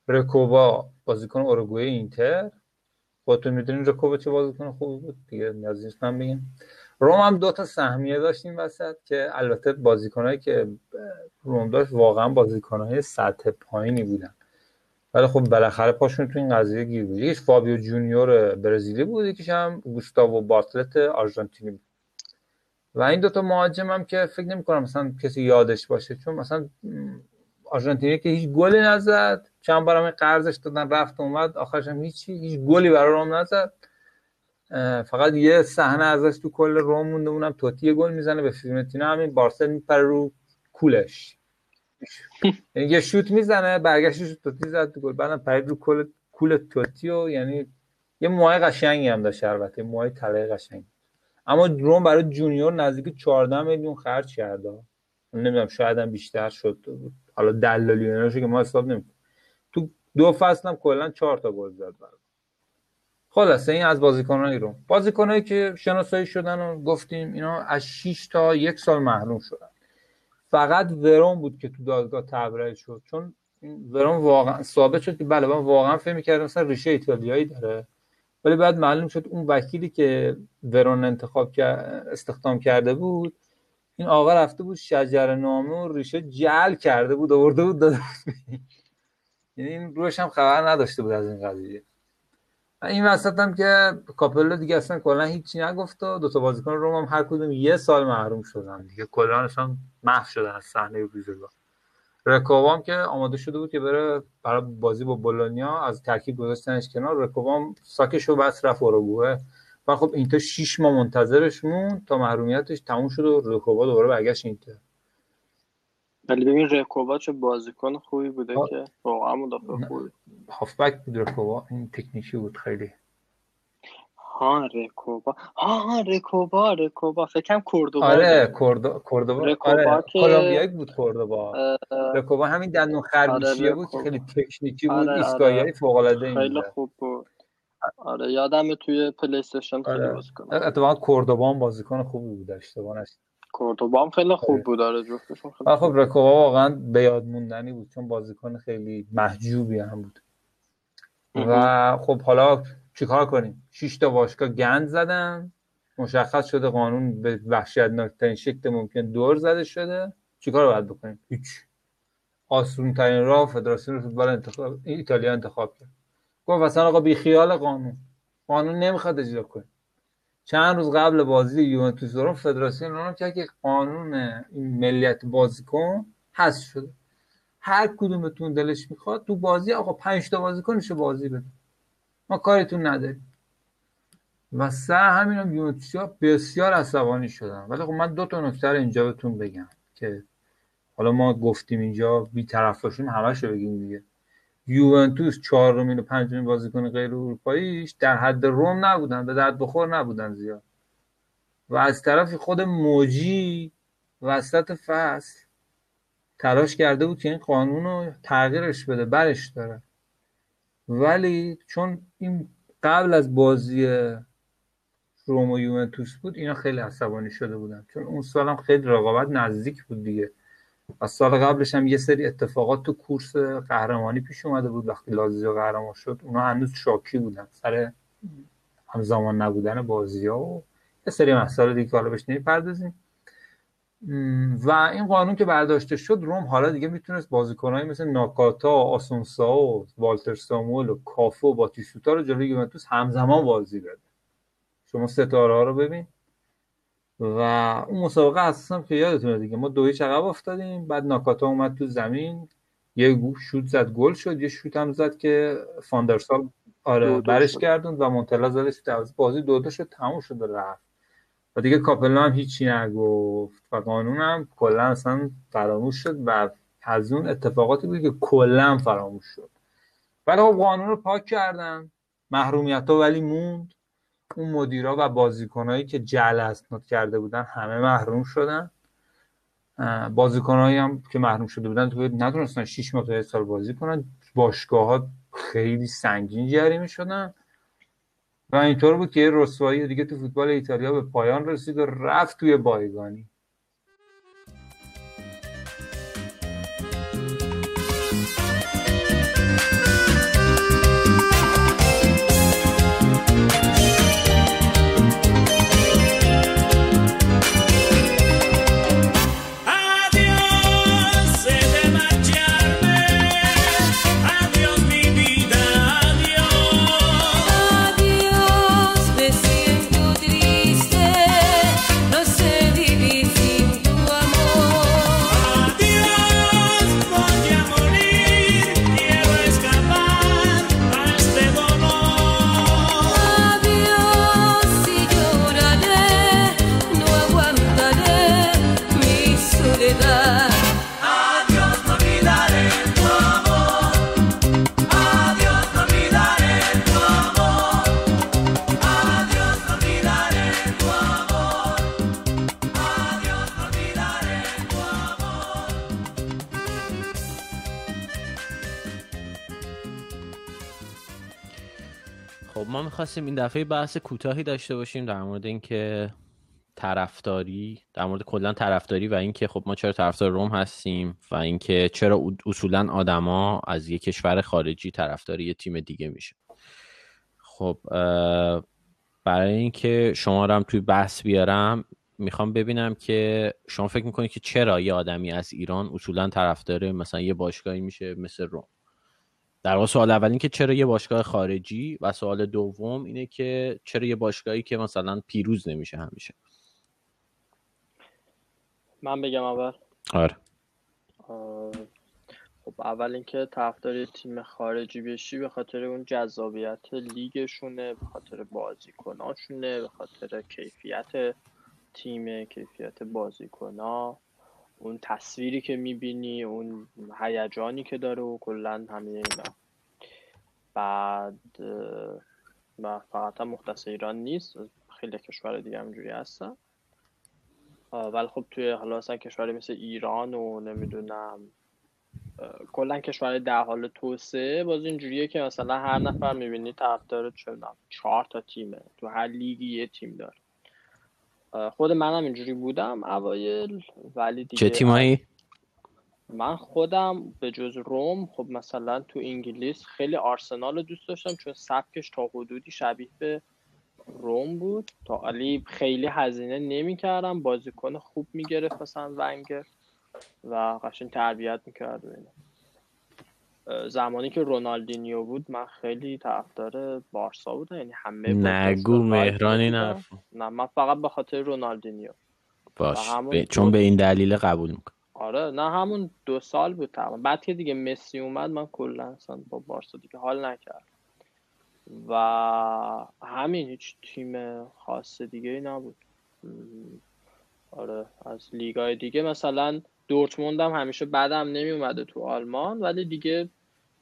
رکوبا بازیکن اوروگوئه اینتر خودتون می‌دونین رکوبا چه بازیکن خوبی بود؟ دیگه نیازی نیست من بگم. روم هم دو تا سهمیه داشتیم وسط که البته بازیکنایی که روم داشت واقعا بازیکنهای سطح پایینی بودن. ولی خب بالاخره پاشون تو این قضیه گیر بود. یکیش فابیو جونیور برزیلی بود یکیش هم گوستاوو بارتلت آرژانتینی بود. و این دوتا مهاجم هم که فکر نمی کنم مثلا کسی یادش باشه چون مثلا آرژانتینی که هیچ گلی نزد چند بارم قرضش دادن رفت اومد آخرش هم هیچی هیچ گلی برای روم نزد. فقط یه صحنه ازش تو کل روم مونده اونم توتی گل می‌زنه به فیورنتینا همین بارسل میپره رو کولش. یعنی یه شوت می‌زنه برگشتش توتی زد تو گل بعدم پرید رو کل کول توتی و یعنی یه موهای قشنگی هم داشت البته موهای طلای قشنگ اما روم برای جونیور نزدیک 14 میلیون خرج کرده نمی‌دونم شاید هم بیشتر شد. حالا دلالی که ما حساب نمی‌کنیم. تو دو فصل هم کلا 4 تا گل زد برای خلاصه این از بازیکنان روم. بازیکنایی که شناسایی شدن و گفتیم اینا از 6 تا یک سال محروم شدن. فقط ورون بود که تو دادگاه تبرئه شد. چون ورون واقعا ثابت شد که بله من واقعا فکر می‌کردم مثلا ریشه ایتالیایی داره. ولی بعد معلوم شد اون وکیلی که ورون انتخاب کرد استخدام کرده بود این آقا رفته بود شجر نامه و ریشه جل کرده بود آورده بود داده بود یعنی این روش هم خبر نداشته بود از این قضیه. این وسط هم که کاپلو دیگه اصلا کلا هیچی نگفت و دو تا بازیکن روم هم هر کدوم یه سال محروم شدن دیگه. کلا اصلا محو شدن از صحنه ویژگاه رکوبام که آماده شده بود که بره برای بازی با بولونیا از ترکیب گذاشتنش کنار. رکوبام ساکشو بس رفت اوروگوئه و خب اینتر 6 ماه منتظرش مون تا محرومیتش تموم شد و رکوبا دوباره برگشت اینتر ولی ببین رکوبا چه بازیکن خوبی بوده که واقعا مدافع خوبی. هافبک بود رکوبا این تکنیکی بود خیلی. ها رکوبا ها ها رکوبا رکوبا فکرم کوردوبا آره کوردوبا رکوبا آره که- کلمبیایی بود کوردوبا اه، رکوبا همین دندون خرگوشیه آره، بود. خیلی تکنیکی بود آره، ایستگاهی آره. فوق العاده خیلی خوب بود. آره یادم توی پلی استیشن آره. بازیکن اتفاقا کوردوبا هم بازیکن خوبی بود اشتباه نشه کوردوبا هم خیلی. خوب بود آره جفتشون خیلی خب رکوبا واقعا به یاد موندنی بود چون بازیکن خیلی محجوبی هم بود. و خب حالا چیکار کنیم؟ شش تا باشگاه گند زدن مشخص شده قانون به وحشتناکترین شکل ممکن دور زده شده. چیکار باید بکنیم؟ هیچ. آسون ترین راه فدراسیون فوتبال انتخاب ایتالیا انتخاب کرد. گفت اصلا آقا بی خیال قانون. قانون نمی‌خواد اجرا کنه. چند روز قبل بازی یوونتوس روم فدراسیون کرد که قانون این ملیت بازیکن حذف شده. هر کدومتون دلش می‌خواد تو بازی آقا پنج تا بازیکنشو بازی بده ما کاریتون نداریم. و سر همین هم یونتوسیا بسیار عصبانی شدن. ولی خب من دو تا نکته رو اینجا بهتون بگم که حالا ما گفتیم اینجا بی طرف باشیم رو بگیم دیگه. یوونتوس چهارمین و پنجمین بازیکن غیر اروپاییش در حد روم نبودن به درد بخور نبودن زیاد. و از طرفی خود موجی وسط فصل تلاش کرده بود که این قانون رو تغییرش بده برش داره. ولی چون این قبل از بازی روم و یوونتوس بود اینا خیلی عصبانی شده بودن. چون اون سال هم خیلی رقابت نزدیک بود دیگه. و سال قبلش هم یه سری اتفاقات تو کورس قهرمانی پیش اومده بود وقتی لازیو قهرمان شد. اونا هنوز شاکی بودن. سر همزمان نبودن بازی ها و یه سری مسائل دیگه حالا بهش نمی‌پردازیم. و این قانون که برداشته شد روم حالا دیگه می‌تونست بازیکنایی مثل ناکاتا آسونسا و والتر ساموئل و کافو و باتیستوتا رو جلوی یوونتوس همزمان بازی بده. شما ستاره ها رو ببین. و اون مسابقه اساسا که یادتونه دیگه ما دو هیچ عقب افتادیم بعد ناکاتا اومد تو زمین یه شوت زد گل شد یه شوت هم زد که فاندرسال آره دو دو برش شد. گردوند و مونتلا زدش. بازی دو دو شد تموم شد و رفت و دیگه کاپلا هم هیچی نگفت و قانون هم کلا اصلا فراموش شد و از اون اتفاقاتی بود که کلا فراموش شد ولی خب قانون رو پاک کردن محرومیت ها ولی موند اون مدیرا و بازیکنایی که جعل اسناد کرده بودن همه محروم شدن. بازیکنایی هم که محروم شده بودن تو نتونستن 6 ماه تا سال بازی کنن. باشگاه ها خیلی سنگین جریمه شدن. و اینطور بود که یه رسوایی دیگه تو فوتبال ایتالیا به پایان رسید و رفت توی بایگانی. ما می‌خواستیم این دفعه بحث کوتاهی داشته باشیم در مورد اینکه طرفداری در مورد کلا طرفداری و اینکه خب ما چرا طرفدار روم هستیم و اینکه چرا اصولا آدما از یک کشور خارجی طرفدار یه تیم دیگه میشه خب برای اینکه شما رو هم توی بحث بیارم می‌خوام ببینم که شما فکر می‌کنید که چرا یه آدمی از ایران اصولا طرفدار مثلا یه باشگاهی میشه مثل روم. در واقع سوال اول این که چرا یه باشگاه خارجی و سوال دوم اینه که چرا یه باشگاهی که مثلا پیروز نمیشه همیشه؟ من بگم اول. آره. آه، خب اول اینکه طرفدار تیم خارجی بشی به خاطر اون جذابیت لیگشونه به خاطر بازیکناشونه به خاطر کیفیت تیم کیفیت بازیکنا. اون تصویری که می‌بینی اون هیجانی که داره و کلا همه اینا. بعد و فقط هم مختص ایران نیست خیلی کشور دیگه همجوری هستن. ولی خب توی حالا مثلا کشوری مثل ایران و نمی‌دونم کلا کشور در حال توسعه باز اینجوریه که مثلا هر نفر می‌بینی طرفدار چه چهار تا تیمه. تو هر لیگی یه تیم داره. خود منم اینجوری بودم اوایل ولی دیگه چه تیمایی؟ من خودم به جز روم خب مثلا تو انگلیس خیلی آرسنال رو دوست داشتم چون سبکش تا حدودی شبیه به روم بود. تا علی خیلی هزینه نمی‌کردم بازیکن خوب می‌گرفت مثلا ونگر و قشنگ تربیت می‌کرد و اینا. زمانی که رونالدینیو بود من خیلی طرفدار بارسا بودم یعنی همه نگو مهران این. حرف نه من فقط به خاطر رونالدینیو. باش و همون به- چون به این دلیل قبول می‌کنم. آره نه همون دو سال بود تقریبا. بعد که دیگه مسی اومد من کلا اصلا با بارسا دیگه حال نکرد و همین هیچ تیم خاص دیگه ای نبود آره از لیگای دیگه مثلا دورتموند هم همیشه بعدم نمی اومده تو آلمان ولی دیگه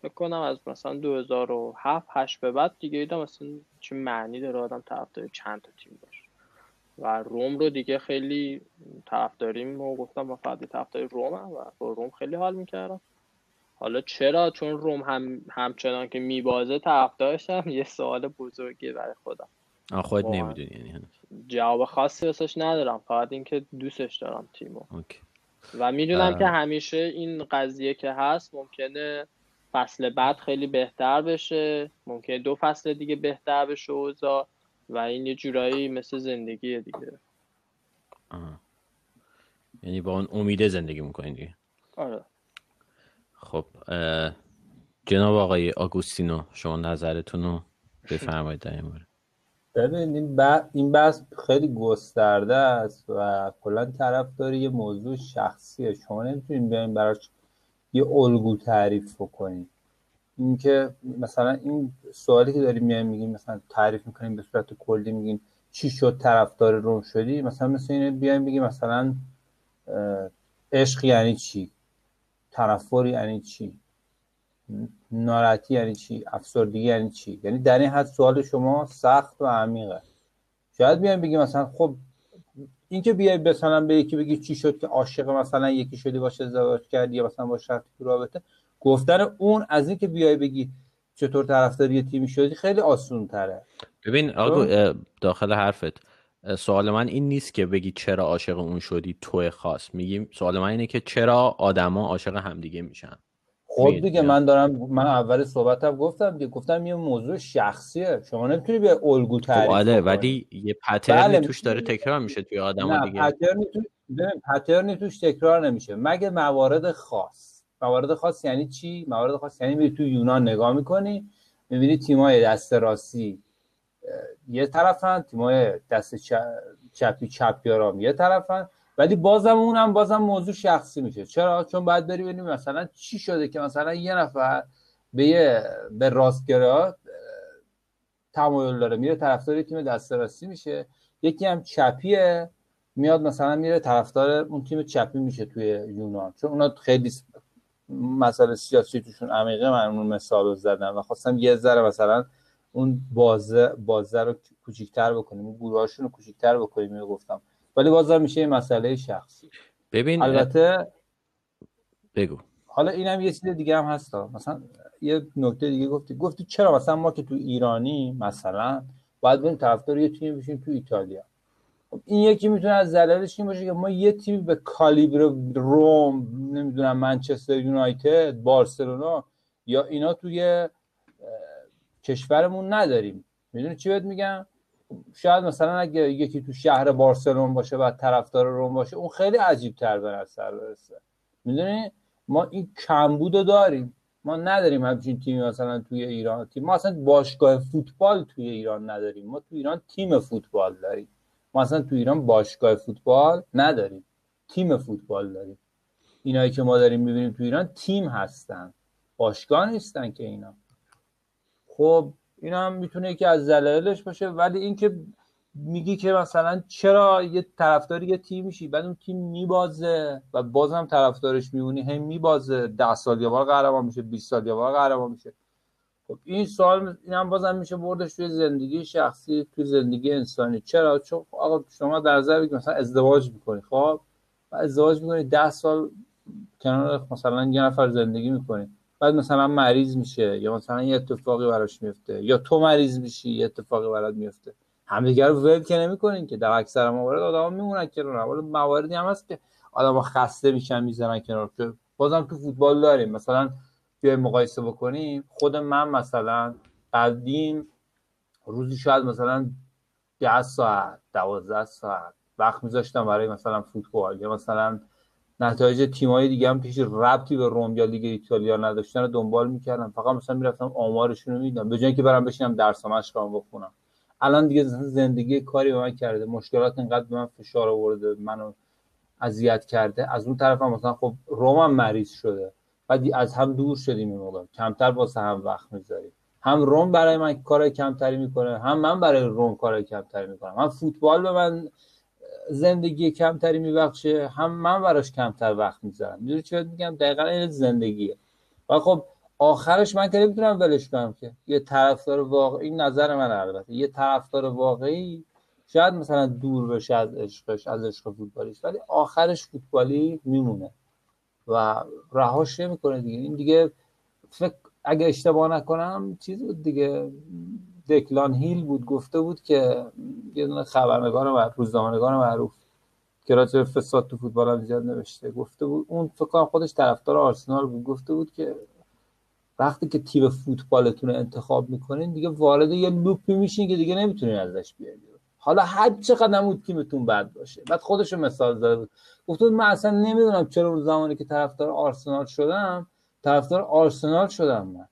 فکر کنم از مثلا 2007 8 به بعد دیگه دیدم مثلا چه معنی داره آدم طرفدار چند تا تیم باشه. و روم رو دیگه خیلی طرفداریم و گفتم من فقط طرفدار رومم و با روم خیلی حال می‌کردم. حالا چرا؟ چون روم هم همچنان که میبازه طرفدارشم یه سوال بزرگی برای خودم. خودت. نمی‌دونی یعنی جواب خاصی واسش ندارم فقط اینکه دوستش دارم تیمو. اوکی. و می‌دونم. که همیشه این قضیه که هست ممکنه فصل بعد خیلی بهتر بشه ممکنه دو فصل دیگه بهتر بشه اوضاع و این یه جورایی مثل زندگیه دیگه آه. یعنی با اون امیده زندگی می‌کنین دیگه آره خب جناب آقای آگوستینو شما نظرتون رو بفرمایید در این مورد ببین این, بحث خیلی گسترده است و کلا طرف داره یه موضوع شخصیه. شما نمی‌تونین بیاین براش یه الگو تعریف بکنین اینکه مثلا این سوالی که داریم میایم میگیم مثلا تعریف می‌کنیم به صورت کلی میگیم چی شد طرفدار روم شدی؟ مثلا مثل اینه بیایم بگیم مثلا عشق یعنی چی؟ طرفدار یعنی چی؟ ناراحتی یعنی چی؟ افسردگی یعنی چی؟ یعنی در این حد سوال شما سخت و عمیقه. شاید بیایم بگیم مثلا خب این که بیای مثلا به یکی بگی چی شد که عاشق مثلا یکی شدی باشه ازدواج کردی یا مثلا با رفتی تو رابطه گفتن اون از این که بیای بگی چطور طرفدار یه تیمی شدی خیلی آسون تره ببین آگو داخل حرفت سوال من این نیست که بگی چرا عاشق اون شدی تو خاص. میگیم سوال من اینه که چرا آدما عاشق همدیگه میشن؟ خب. دیگه من دارم من اول صحبتم گفتم دیگه گفتم یه موضوع شخصیه. شما نمی‌تونی به الگو خب تعریف بکنی. ولی یه پترنی بله، توش داره تکرار میشه توی آدما نه دیگه. پترنی تو پترنی توش تکرار نمیشه. مگه موارد خاص. موارد خاص یعنی چی؟ موارد خاص یعنی میری تو یونان نگاه می‌کنی می‌بینی تیمای دست راستی یه طرفن تیمای دست چ- چپی چپیارام یه طرفن. ولی بازم اونم بازم موضوع شخصی میشه. چرا؟ چون باید بری ببینیم مثلا چی شده که مثلا یه نفر به یه به راستگرا تمایل داره. میره طرفدار تیم دست راستی میشه. یکی هم چپیه. میاد مثلا میره طرفدار اون تیم چپی میشه توی یونان. چون اونا خیلی مسئله سیاسی توشون عمیقه. من اون مثال زدم و خواستم یه ذره مثلا اون بازه بازه رو کوچیک‌تر بکنیم. اون گروهاشون رو کوچیک‌تر بکنیم. گفتم ولی بازم میشه یه مسئله شخصی. ببین البته بگو. حالا اینم یه چیز دیگه هم هست. ها. مثلا یه نکته دیگه گفتی. گفتی چرا؟ مثلا ما که تو ایرانی مثلا باید بریم طرفدار یه تیم بشیم تو ایتالیا. خب این یکی می‌تونه از دلایلش این باشه که ما یه تیمی به کالیبر روم نمی‌دونم منچستر یونایتد بارسلونا یا اینا توی کشورمون نداریم. می‌دونی چی بهت میگم؟ شاید مثلا اگه یکی تو شهر بارسلون باشه و طرفدار روم باشه اون خیلی عجیب تر به نظر برسه. می‌دونی؟ ما این کمبود رو داریم. ما نداریم همچین تیمی مثلا توی ایران. تیم ما اصلا باشگاه فوتبال توی ایران نداریم. ما توی ایران تیم فوتبال داریم. ما اصلا توی ایران باشگاه فوتبال نداریم. تیم فوتبال داریم. اینایی که ما داریم می‌بینیم توی ایران تیم هستن. باشگاه نیستن که اینا. خب این هم می‌تونه یکی از دلایلش باشه ولی اینکه میگی که مثلا چرا یه طرفدار یه تیم میشی بعد اون تیم میبازه و بازم طرفدارش میمونی هم میبازه ده سال یه بار قهرمان میشه 20 سال یه بار قهرمان میشه. خب این سوال هم بازم میشه بردش توی زندگی شخصی توی زندگی انسانی. چرا؟ چون آقا شما در نظر بگیر مثلا ازدواج می‌کنی. خب؟ و ازدواج می‌کنی ده سال کنار مثلا یه نفر زندگی می‌کنی. بعد مثلا مریض میشه یا مثلا یه اتفاقی براش میفته یا تو مریض میشی یه اتفاقی برات میفته. همدیگه رو ول که نمی‌کنین که در اکثر موارد آدما میمونن کنار. ولی مواردی هم هست که آدما خسته میشن می‌زنن کنار. که بازم تو فوتبال داریم. مثلا بیایم مقایسه بکنیم. خود من مثلا قدیم روزی شاید مثلا 10 ساعت 12 ساعت وقت میذاشتم برای مثلا فوتبال یا مثلا نتایج تیمای دیگه هم هیچ ربطی به روم یا لیگ ایتالیا نداشتن رو دنبال می‌کردم فقط مثلا می‌رفتم آمارشون رو می‌دیدم. به جای اینکه برم بشینم درس مشقام بخونم. الان دیگه زندگی کاری به من کرده. مشکلات اینقدر به من فشار آورده منو اذیت کرده. از اون طرف هم مثلا خب رومم مریض شده. بعد از هم دور شدیم این موقع. کمتر واسه هم وقت می‌ذاریم. هم روم برای من کار کمتری می‌کنه هم من برای روم کار کمتری می‌کنم. هم فوتبال به من زندگی کمتری میبخشه. هم من براش کمتر وقت می‌ذارم می‌دونی بهت میگم؟ دقیقا این زندگیه. و خب آخرش من که نمی‌تونم ولش کنم که. یه طرفدار واقعی این نظر من البته. یه طرفدار واقعی شاید مثلا دور بشه از عشقش از عشق فوتبالیش ولی آخرش فوتبالی میمونه. و رهاش نمی‌کنه دیگه. این دیگه فکر اگه اشتباه نکنم چیز بود دیگه. دکلان هیل بود گفته بود که یه دونه خبرنگار معروف روزنامه‌نگار معروف که راجع به فساد تو فوتبال هم زیاد نوشته. گفته بود اون فکر کنم خودش طرفدار آرسنال بود. گفته بود که وقتی که تیم فوتبالتون رو انتخاب می‌کنین دیگه وارد یه لوپی میشین که دیگه نمی‌تونین ازش بیرون. حالا هر چقدر هم تیمتون بد باشه. بعد خودش مثال زده بود. بود من اصلا نمی‌دونم چرا اون زمانی که طرفدار آرسنال شدم طرفدار آرسنال شدم من.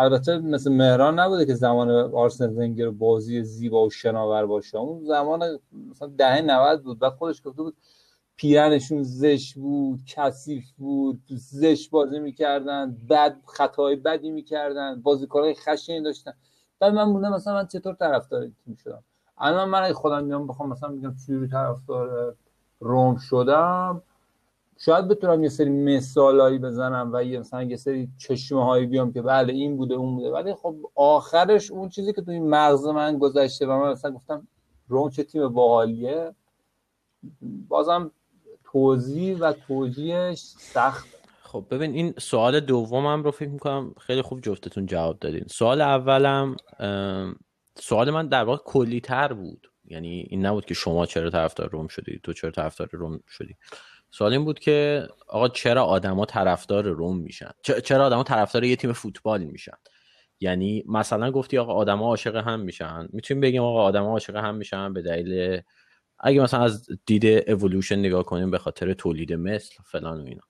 البته مثل مهران نبوده که زمان آرسنال ونگر بازی زیبا و شناور باشه. اون زمان مثلا دهه 90 بود بعد خودش گفته بود پیرنشون زشت بود کثیف بود زشت بازی می‌کردن بد خطای بدی می‌کردن بازیکنهای خشنی داشتن. بعد من موندم مثلا من چطور طرفدار تیم شدم؟ الان من خودم میام بخوام مثلا میگم چجوری طرفدار روم شدم شاید بتونم یه سری مثالایی بزنم و یه مثلا یه سری چشمه هایی بیام که بله این بوده اون بوده. ولی خب آخرش اون چیزی که توی این مغز من گذشته و من مثلا گفتم روم چه تیم باحالیه بازم توضیح و توجیهش سخت. خب ببین این سوال دومم رو فکر می‌کنم خیلی خوب جفتتون جواب دادین. سوال اولم سوال من در واقع کلی تر بود. یعنی این نبود که شما چرا طرفدار روم شدی تو چرا طرفدار روم شدی. سوال این بود که آقا چرا آدما طرفدار روم میشن؟ چرا آدما طرفدار یه تیم فوتبال میشن؟ یعنی مثلا گفتی آقا آدما عاشق هم میشن. می‌تونیم بگیم آقا آدما عاشق هم میشن به دلیل اگه مثلا از دید اِوولوشن نگاه کنیم به خاطر تولید مثل فلان و اینا.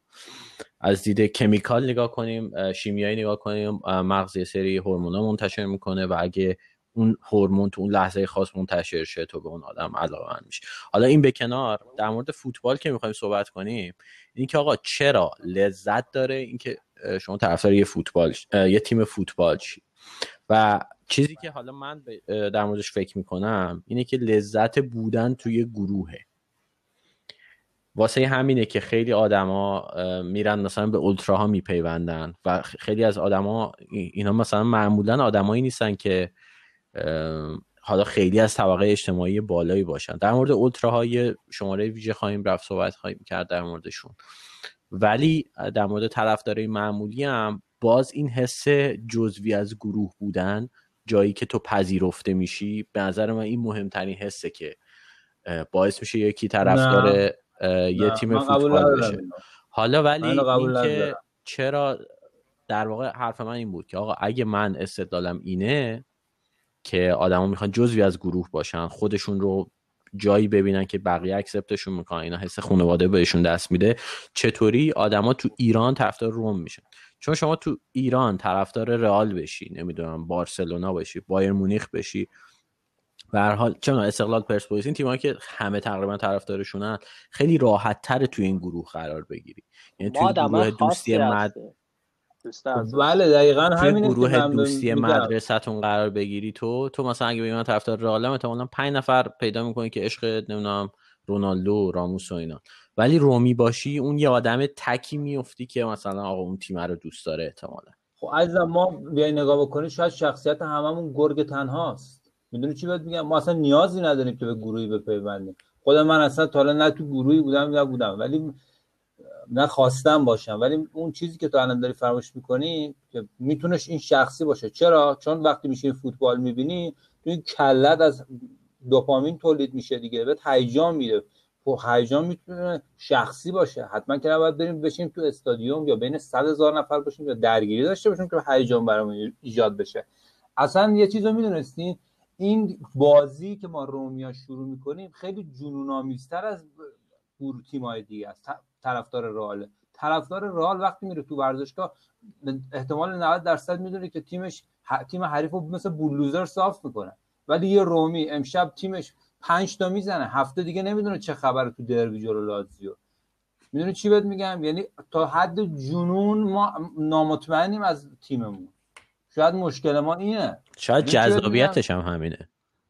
از دید کمیکال نگاه کنیم شیمیایی نگاه کنیم مغز یه سری هورمونا منتشر می‌کنه و اگه اون هورمون تو اون لحظه خاص منتشر شه تو به اون آدم علاقه میشه. حالا این به کنار در مورد فوتبال که می‌خوایم صحبت کنیم این که آقا چرا لذت داره اینکه شما طرفدار یه فوتبال یه تیم فوتبال چی و چیزی که حالا من در موردش فکر می‌کنم اینه که لذت بودن توی گروهه. واسه همینه که خیلی آدما میرن مثلا به اولتراها میپیوندن و خیلی از آدما ای- اینا مثلا معمولا آدمایی نیستن که حالا خیلی از طبقه اجتماعی بالایی باشن در مورد اولتراها یه شماره ویژه خواهیم رفت صحبت خواهیم کرد در موردشون ولی در مورد طرفدارای معمولی هم باز این حس جزوی از گروه بودن جایی که تو پذیرفته میشی به نظر من این مهمترین حسه که باعث میشه یکی طرفدار یه نه، تیم فوتبال بشه. حالا ولی اینکه. چرا در واقع حرف من این بود که آقا اگه من استدلالم اینه که آدما می‌خوان جزوی از گروه باشن خودشون رو جایی ببینن که بقیه اکسپتشون می‌کنن اینا حس خانواده بهشون دست میده. چطوری آدما تو ایران طرفدار روم میشن؟ چون شما تو ایران طرفدار رئال بشی نمی‌دونم بارسلونا بشی بایر مونیخ بشی. به هر حال می‌دونم، استقلال پرسپولیس این تیمایی که همه تقریبا طرفدارشونن خیلی راحت تر تو این گروه قرار بگیری. یعنی آدمای گروه دوستی مد بله دقیقا که گروه دوستی. مدرسه‌تون قرار بگیری تو تو مثلا اگه بگی من طرفدار رئالم احتمالاً 5 نفر پیدا می‌کنی که عشق نمی‌دونم رونالدو راموس و اینا. ولی رومی باشی اون یه آدم تکی میفتی که مثلا آقا اون تیم رو دوست داره احتمالاً. خب عزیزم ما بیای نگاه بکنی شاید شخصیت هممون گرگ تنهاست. می‌دونی چی بهت میگم؟ ما اصلا نیازی نداریم که به گروهی بپیوندیم. خود من اصلا تا حالا نه تو گروهی بودم نه بودم. ولی نه خواستم باشم ولی اون چیزی که تو الان داری فراموش می‌کنی که میتونش این شخصی باشه. چرا؟ چون وقتی میشین فوتبال می‌بینی تو این کلت از دوپامین تولید میشه دیگه بهت هیجان میده. خب هیجان می‌تونه شخصی باشه. حتما که نباید بریم بشیم تو استادیوم یا بین صد هزار نفر باشیم یا درگیری داشته باشیم که هیجان برامون ایجاد بشه. اصلا یه چیز رو می‌دونستین این بازی که ما رومیا شروع می‌کنیم خیلی جنون آمیزتر از تیمای دیگه است. طرفدار رئال. طرفدار رئال وقتی میره تو ورزشگاه احتمال 90 درصد می‌دونه که تیمش تیم حریف رو مثل بولوزر صاف می‌کنه. ولی یه رومی امشب تیمش پنج تا می‌زنه. هفته دیگه نمی‌دونه چه خبره تو دربی جلو لاتزیو. می‌دونی چی بهت میگم؟ یعنی تا حد جنون ما نامطمئنیم از تیممون. شاید مشکل ما اینه. شاید بهت جذابیتش هم همینه.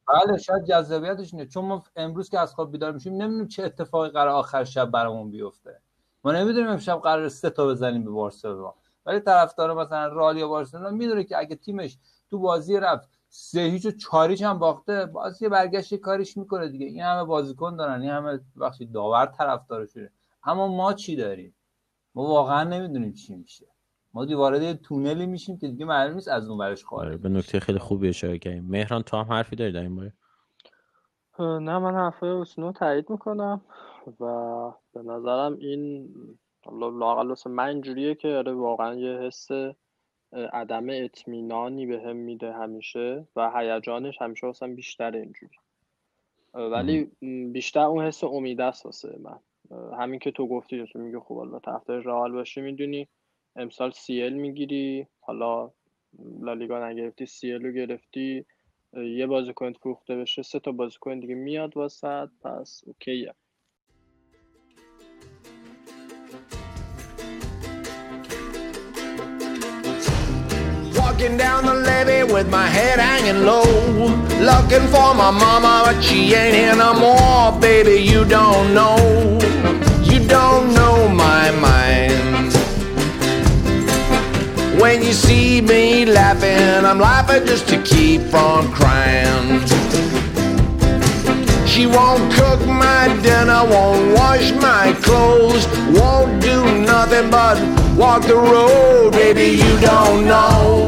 بله شاید جذابیتش اینه. چون ما امروز که از خواب بیدار میشیم نمی‌دونیم چه اتفاقی قرار آخر شب برامون بیفته. ما نمی‌دونیم امشب قرار سه تا بزنیم به بارسلونا ولی طرفدار مثلا رئال یا بارسلونا می‌دونه که اگه تیمش تو بازی رفت سه هیچ و چهار هیچ هم باخته باز یه برگشت کاریش می‌کنه دیگه. این همه بازیکن دارن این همه بخشی داور طرفدارشونه. اما ما چی داریم؟ ما واقعا نمی‌دونیم چی میشه. ما دیگه وارد تونلی میشیم که دیگه معلوم نیست از اون ورش آره خارج به نکته خیلی خوبی اشاره کردیم مهران تو هم حرفی داری در این باره؟ نه من حرفای اوسنو تایید می‌کنم و به نظرم این واسه من اینجوریه که آره واقعا یه حس عدم اطمینانی به هم میده همیشه و هیجانش همیشه واسم بیشتر اینجوری. ولی بیشتر اون حس امید است واسه من. همین که تو گفتی تو میگه خب حالا طرفدار رئال باشی می‌دونی. امسال سی ال می‌گیری حالا لالیگا نگرفتی سی ال رو گرفتی یه بازیکن فروخته بشه سه تا بازیکن دیگه میاد واسط پس اوکیه Walking down the levee with my head hanging low. Looking for my mama, but she ain't here no more. Baby, you don't know. When you see me laughing, I'm laughing just to keep from crying. She won't cook my dinner, won't wash my clothes, won't do nothing but walk the road. Baby, you don't know,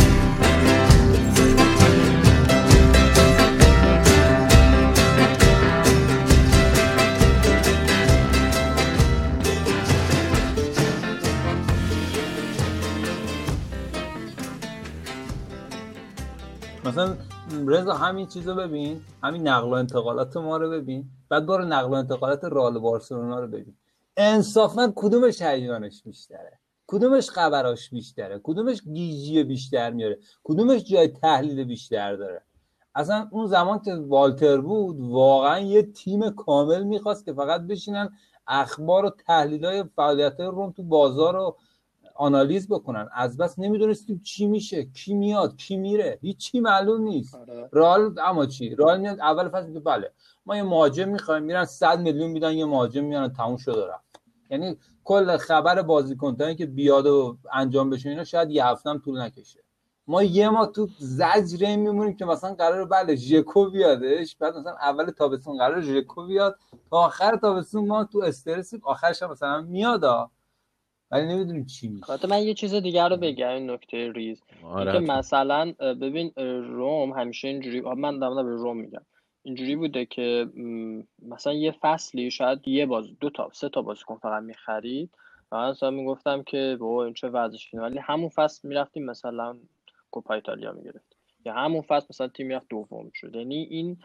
رضا همین چیز رو ببین. همین نقل و انتقالات ما رو ببین. بعد برو نقل و انتقالات رئال و بارسلونا رو ببین. انصافا کدومش هیجانش بیشتره؟ کدومش خبراش بیشتره؟ کدومش گیجی بیشتر میاره؟ کدومش جای تحلیل بیشتر داره؟ اصلا اون زمان که والتر بود واقعا یه تیم کامل می‌خواست که فقط بشینن اخبار و تحلیل های فعالیت روم تو بازار رو آنالیز بکنن. از بس نمی‌دونستیم چی میشه کی میاد کی میره. هیچی معلوم نیست. آره. رئال اما چی؟ رئال میاد اول فصل میگه بله. ما یه مهاجم می‌خوایم میرن 100 میلیون میدن یه مهاجم میارن تموم شد رفت. یعنی کل خبر بازیکن که بیاد و انجام بشه اینا شاید یه هفته هم طول نکشه. ما یه ما تو زجر میمونیم که مثلا قرار بله ژکو بیادش بعد مثلا اول تابستون قرار ژکو بیاد تا آخر تابستون ما تو استرسیم آخرش هم مثلا میاد. ولی نمی‌دونیم چی میشه. البته من یه چیز دیگر رو بگم این نکته ریز. آره اینکه مثلا ببین روم همیشه اینجوری من دارم به روم میگم. اینجوری بوده که مثلا یه فصلی شاید یه باز دو تا سه تا بازیکن فقط می‌خرید. و من مثلا می‌گفتم که بابا این چه وضعشه ولی همون فصل می‌رفتیم مثلا کوپا ایتالیا می‌گرفت یا همون فصل مثلا تیم می‌رفت دوم شد یعنی این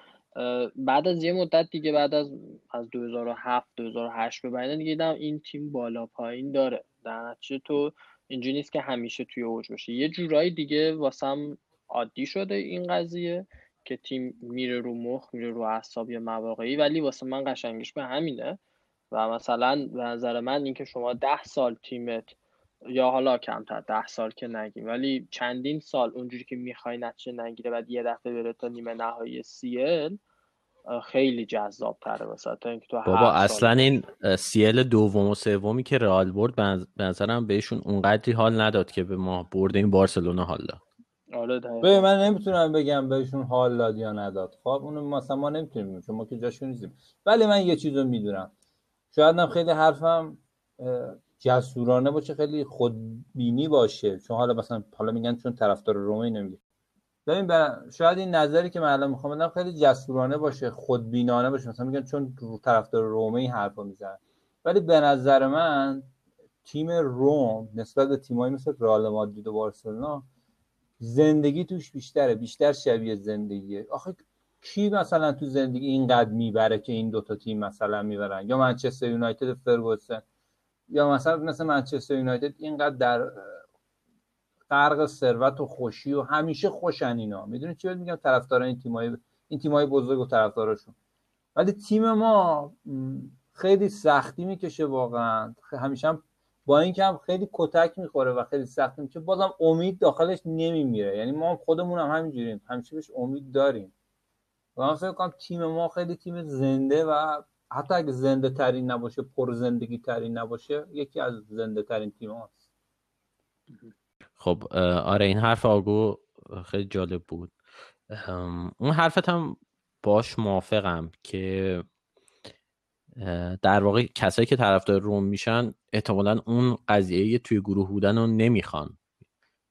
بعد از یه مدت دیگه بعد از از 2007 2008 به بعد دیگه دیدم این تیم بالا پایین داره. در نتیجه تو اینجوری نیست که همیشه توی اوج باشه. یه جورایی دیگه واسم عادی شده این قضیه که تیم میره رو مخ میره رو اعصاب یا مواقعی. ولی واسه من قشنگش به همینه. و مثلا به نظر من اینکه شما ده سال تیمت یا حالا کمتر ده سال که نگیم ولی چندین سال اونجوری که می‌خوای نتیجه نگیره بعد یه دفعه بره تا نیمه نهایی سی ال خیلی جذاب تره تا اینکه تو بابا اصلا این سیل دوم و سومی که رئال برد به نظ- به نظرم بهشون اونقدری حال نداد که به ما برده این بارسلونا حال داد. آره. ببین من نمی‌تونم بگم بهشون حال داد یا نداد. خب اونو مثلا ما نمی‌تونیم چون ما که جاشون نیستیم. ولی من یه چیز رو می‌دونم. شاید هم خیلی حرفم جسورانه باشه خیلی خودبینی باشه. چون حالا مثلا حالا میگن چون طرفدار رومی نمیگه. ببین شاید این نظری که من الان می‌خوام بدم خیلی جسورانه باشه خودبینانه باشه. مثلا میگن چون طرفدار رومی این حرفو می‌زنن. ولی به نظر من تیم روم نسبت به تیمایی مثل رئال مادرید و بارسلونا زندگی توش بیشتره. بیشتر شبیه زندگیه. آخه کی مثلا تو زندگی اینقدر می‌بره که این دوتا تیم مثلا می‌برن؟ یا منچستر یونایتد فرگوسن یا مثلا مثل منچستر یونایتد اینقدر در غرق ثروت و خوشی و همیشه خوشن اینا. می‌دونی چی میگم؟ طرفداران این تیمای این تیمای بزرگ و طرفداراشون. ولی تیم ما خیلی سختی می‌کشه واقعا. همیشه هم با اینکه هم خیلی کتک می‌خوره و خیلی سخت میشه بازم امید داخلش نمیمیره. یعنی ما خودمون هم همینجوریم. همیشه بهش امید داریم. و من فکر کنم تیم ما خیلی تیم زنده و حتی اگه زنده ترین نباشه پر زندگی ترین نباشه یکی از زنده ترین تیم هاست خب آره این حرف آگو خیلی جالب بود. اون حرفت هم باش موافقم که در واقع کسایی که طرفدار روم میشن احتمالا اون قضیه توی گروه بودن رو نمی‌خوان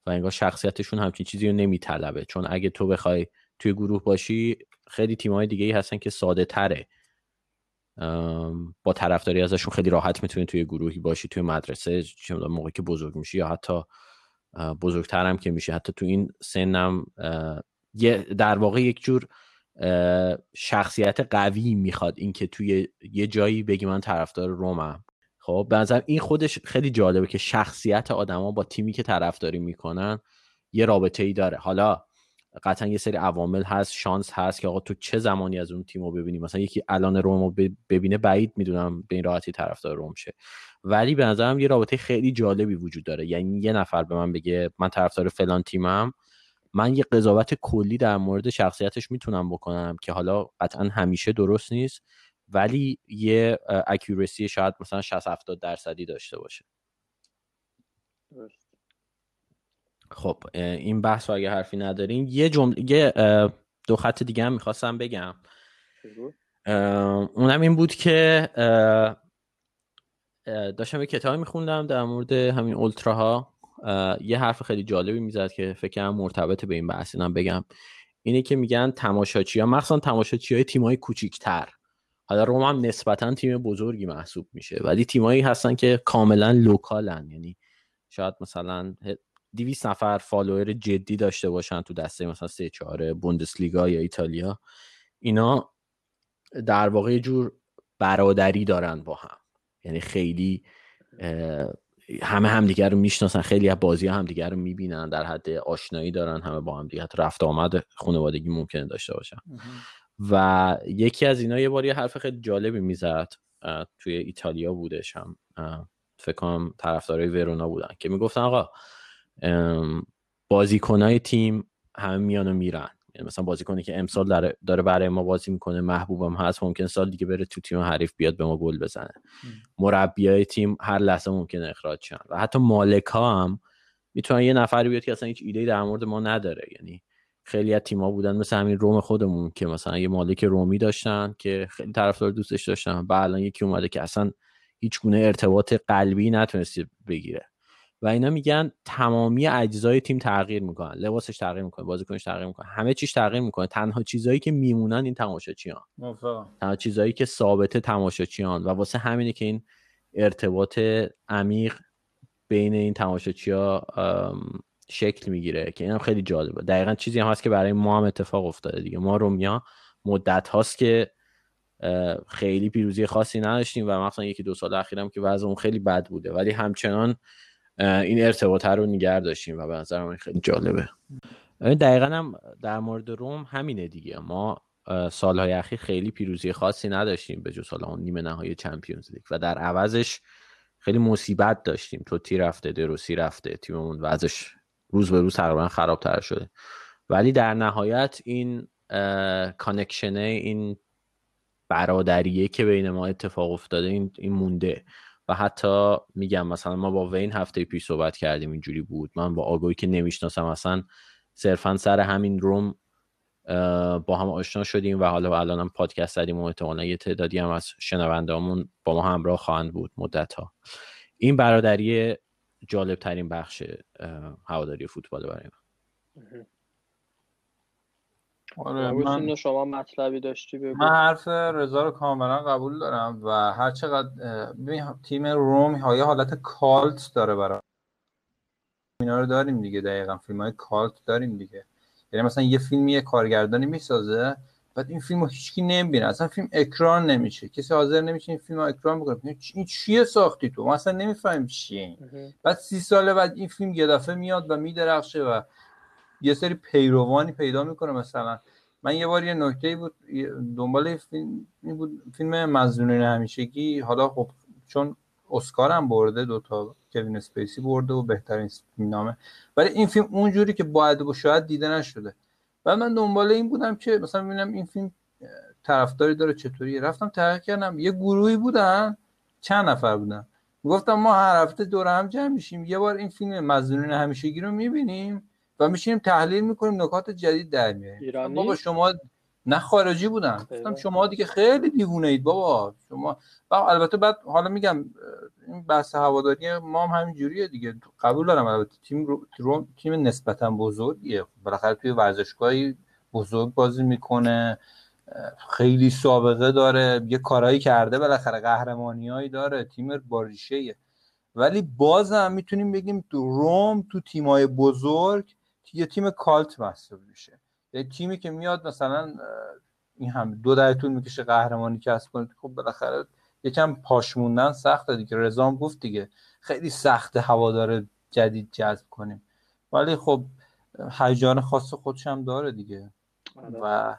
و انگار شخصیتشون همچین چیزی رو نمیطلبه. چون اگه تو بخوای توی گروه باشی خیلی تیم‌های دیگه ای هستن که ساده تره. با طرفداری ازشون خیلی راحت می‌تونی توی گروهی باشی توی مدرسه چه موقعی که بزرگ میشی یا حتی اه، بزرگتر هم که میشه. حتی تو این سنم در واقع یک جور شخصیت قوی می‌خواد اینکه توی یه جایی بگی من طرفدار رومم. خب به این خودش خیلی جالبه که شخصیت آدما با تیمی که طرفداری می‌کنن یه رابطه ای داره. حالا قطعا یه سری عوامل هست شانس هست که آقا تو چه زمانی از اون تیم رو ببینی؟ مثلا یکی الان روم رو ببینه بعید می‌دونم به این راحتی طرفدار روم شه. ولی به نظرم یه رابطه خیلی جالبی وجود داره. یعنی یه نفر به من بگه من طرفدار فلان تیمم من یه قضاوت کلی در مورد شخصیتش می‌تونم بکنم که حالا قطعا همیشه درست نیست ولی یه اکیورسی شاید مثلا 60 70 درصدی داشته باشه. خب این بحث رو اگه حرفی ندارین یه جمله یه دو خط دیگه هم می‌خواستم بگم. اونم این بود که داشتم یه کتابی میخوندم در مورد همین اولتراها. اه، یه حرف خیلی جالبی می‌زد که فکر کنم مرتبط به این بحث اینم بگم. اینه که میگن تماشاچی ها مخصوصا تماشاچی های تیم های کوچیکتر. حالا روم هم نسبتا تیم بزرگی محسوب میشه. ولی تیمایی هستن که کاملا local ن. یعنی شاید مثلا 200 نفر follower جدی داشته باشن تو دسته مثلا سه چهار بوندسلیگا یا ایتالیا. اینا در واقع جور برادری دارن با هم. یعنی خیلی همه همدیگر رو می‌شناسن خیلی از بازی همدیگر رو می‌بینن در حد آشنایی دارن همه با هم دیگه حتی رفت آمد خانوادگی ممکنه داشته باشن. و یکی از اینا یه بار یه حرف خیلی جالبی می‌زد توی ایتالیا بودش هم. فکر کنم طرفدارای ورونا بودن که می‌گفتن آقا بازیکنای تیم همه میان و میرن. مثلا بازیکنی که امسال داره, داره برای ما بازی می‌کنه محبوبم هست ممکن سال دیگه بره تو تیم حریف بیاد به ما گل بزنه. مربیای تیم هر لحظه ممکنه اخراج شن. و حتی مالک ها هم می‌تونن یه نفری بیاد که اصلا هیچ ایده در مورد ما نداره. یعنی خیلی از تیم‌ها بودن مثل همین روم خودمون که مثلا یه مالک رومی داشتن که خیلی طرفدار دوستش داشتن. و الان یکی اومده که اصلا هیچ گونه ارتباط قلبی نتونستی بگیره. و اینا میگن تمامی اجزای تیم تغییر می‌کنن. لباسش تغییر می‌کنه بازیکنش تغییر می‌کنه همه چیش تغییر می‌کنه. تنها چیزایی که میمونن این تماشاچیان. تنها چیزایی که ثابت تماشاچیان و واسه همینه که این ارتباط عمیق بین این تماشاچی ها شکل می‌گیره که اینم خیلی جالبه. دقیقا چیزی هم هست که برای ما هم اتفاق افتاده دیگه. ما رومیا مدت هاست که خیلی پیروزی خاصی نداشتیم و مثلا یکی دو سال اخیرم که وضعمون خیلی بد بوده. ولی همچنان این ارتباطه رو نگه داشتیم و به نظر من خیلی جالبه. دقیقا هم در مورد روم همینه دیگه. ما سالهای اخیر خیلی پیروزی خاصی نداشتیم به جز حالا اون نیمه نهایی چمپیونز لیگ. و در عوضش خیلی مصیبت داشتیم. توتی رفته دروسی رفته تیممون وضعش روز به روز تقریبا خرابتر شده. ولی در نهایت این کانکشنه این برادریه که بین ما اتفاق افتاده این, این مونده. و حتی میگم مثلا ما با وین هفته پیش صحبت کردیم اینجوری بود. من با آگویی که نمی‌شناسم اصلا صرفا سر همین روم با هم آشنا شدیم و حالا الان هم پادکست زدیم و احتمالا یه تعدادی هم از شنوندهامون با ما همراه خواهند بود مدت ها این برادری جالب ترین بخش هواداری فوتبال برای من. آره من شما مطلبی داشتی بگو. من حرف رضا رو کاملا قبول دارم و هر چقدر تیم روم ها یه حالت کالت داره برای اینا رو داریم دیگه دقیقا فیلم های کالت داریم دیگه. یعنی مثلا یه فیلمی یه کارگردانی می‌سازه بعد این فیلم رو هیچکی نمی‌بینه اصلا فیلم اکران نمیشه. کسی حاضر نمیشه این فیلم رو اکران بکنه. این چیه ساختی تو؟ ما اصلا نمی‌فهمیم چیه این. بعد سی ساله بعد این فیلم یه دفعه میاد و میدرخشه و یه سری پیروانی پیدا می‌کنه. مثلا من یه بار یه نکته بود دنبال فیلم بود فیلم مظنونین همیشگی. حالا خب چون اسکار هم برده دوتا کوین اسپیسی برده و بهترین نامه. ولی این فیلم اونجوری که باید و شاید دیده نشده. و من دنبال این بودم که مثلا ببینم این فیلم طرفداری داره چطوری. رفتم تحقیق کردم یه گروهی بودن چند نفر بودن. گفتم ما هر هفته دور هم جمع میشیم. یه بار این فیلم مظنون همیشگی رو می‌بینیم. و میشینیم تحلیل می‌کنیم نکات جدید در میاریم؟ بابا شما نه خارجی بودن گفتم. شما دیگه خیلی دیوونه اید بابا. شما و البته بعد حالا میگم این بحث هواداری ما هم همین جوریه دیگه. قبول دارم البته تیم رو- رو- تیم نسبتا بزرگیه. بالاخره توی ورزشگاهی بزرگ بازی می‌کنه. خیلی سابقه داره. یه کارایی کرده بالاخره. قهرمانیایی داره. تیم با ریشه ولی بازم می‌تونیم بگیم تو روم تو تیمای بزرگ یه تیم کالت محسوب میشه. یه تیمی که میاد مثلا این هم دو در طول می‌کشه قهرمانی کسب کنه. خب بالاخره یکم پاش موندن سخته دیگه. رضام گفت دیگه خیلی سخت هوادار جدید جذب کنیم. ولی خب هیجان خاص خودش هم داره دیگه. و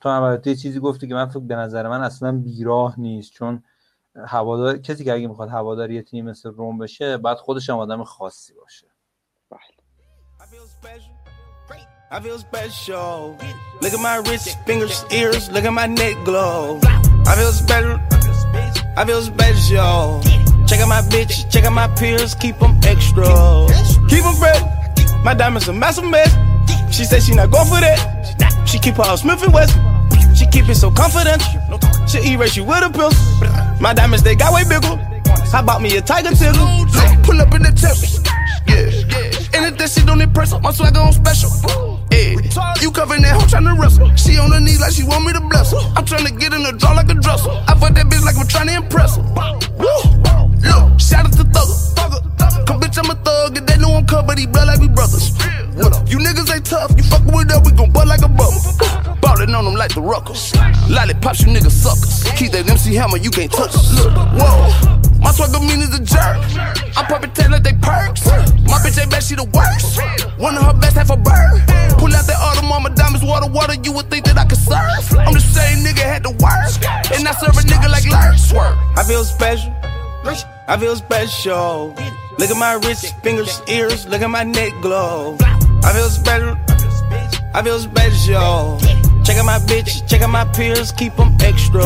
تو هم یه چیزی گفتی که من فکر به نظر من اصلا بیراه نیست. چون هوادار کسی که اگه می‌خواد هوادار یه تیم مثل روم بشه بعد خودش هم آدم خاصی باشه. I feel special. Look at my wrist, fingers, ears. Look at my neck glow. I feel special. I feel special. Check out my bitch, check out my peers. Keep them extra. Keep them fresh. My diamonds a massive mess. She said she not going for that. She keep her house Smith and West. She keep it so confident. She erase you with a pill. My diamonds they got way bigger. I bought me a tiger tickle. Pull up in the temple. And if that shit don't impress her, my swagger on special. Yeah, you covering that hoe tryna wrestle. She on her knees like she want me to bless her. I'm tryna get in the draw like a dresser. I fuck that bitch like I'm to impress her. Woo. Look, shout out to Thugger. Come bitch, I'm a thug, and they know I'm cut, but he blood like we brothers. You niggas ain't tough, you fuckin' with us, we gon' butt like a bubble. Ballin' on them like the ruckers. Lollipops, you niggas suckers. Keep that MC hammer, you can't touch us. Look, whoa. My swagger mean is a jerk. I'm poppin' tail like they perks. My bitch ain't bad, she the worst. One of her best, half a bird. Pull out that autumn mama diamonds, water, water, you would think that I could serve. I'm the same nigga, had to work. And I serve a nigga like Lurch. I feel special. I feel special. Look at my wrist, fingers, ears. Look at my neck glow. I feel special. I feel special. Check out my bitch, check out my peers. Keep them extra.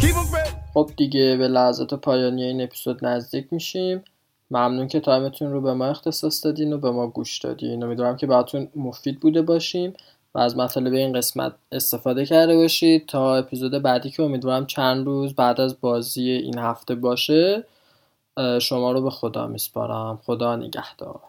Keep them. خب دیگه به لحظات پایانی این اپیزود نزدیک میشیم. ممنون که تایمتون رو به ما اختصاص دادین و به ما گوش دادین. امیدوارم که براتون مفید بوده باشیم و از مطالب این قسمت استفاده کرده باشید. تا اپیزود بعدی که امیدوارم چند روز بعد از بازی این هفته باشه شما رو به خدا میسپارم. خدا نگهدار.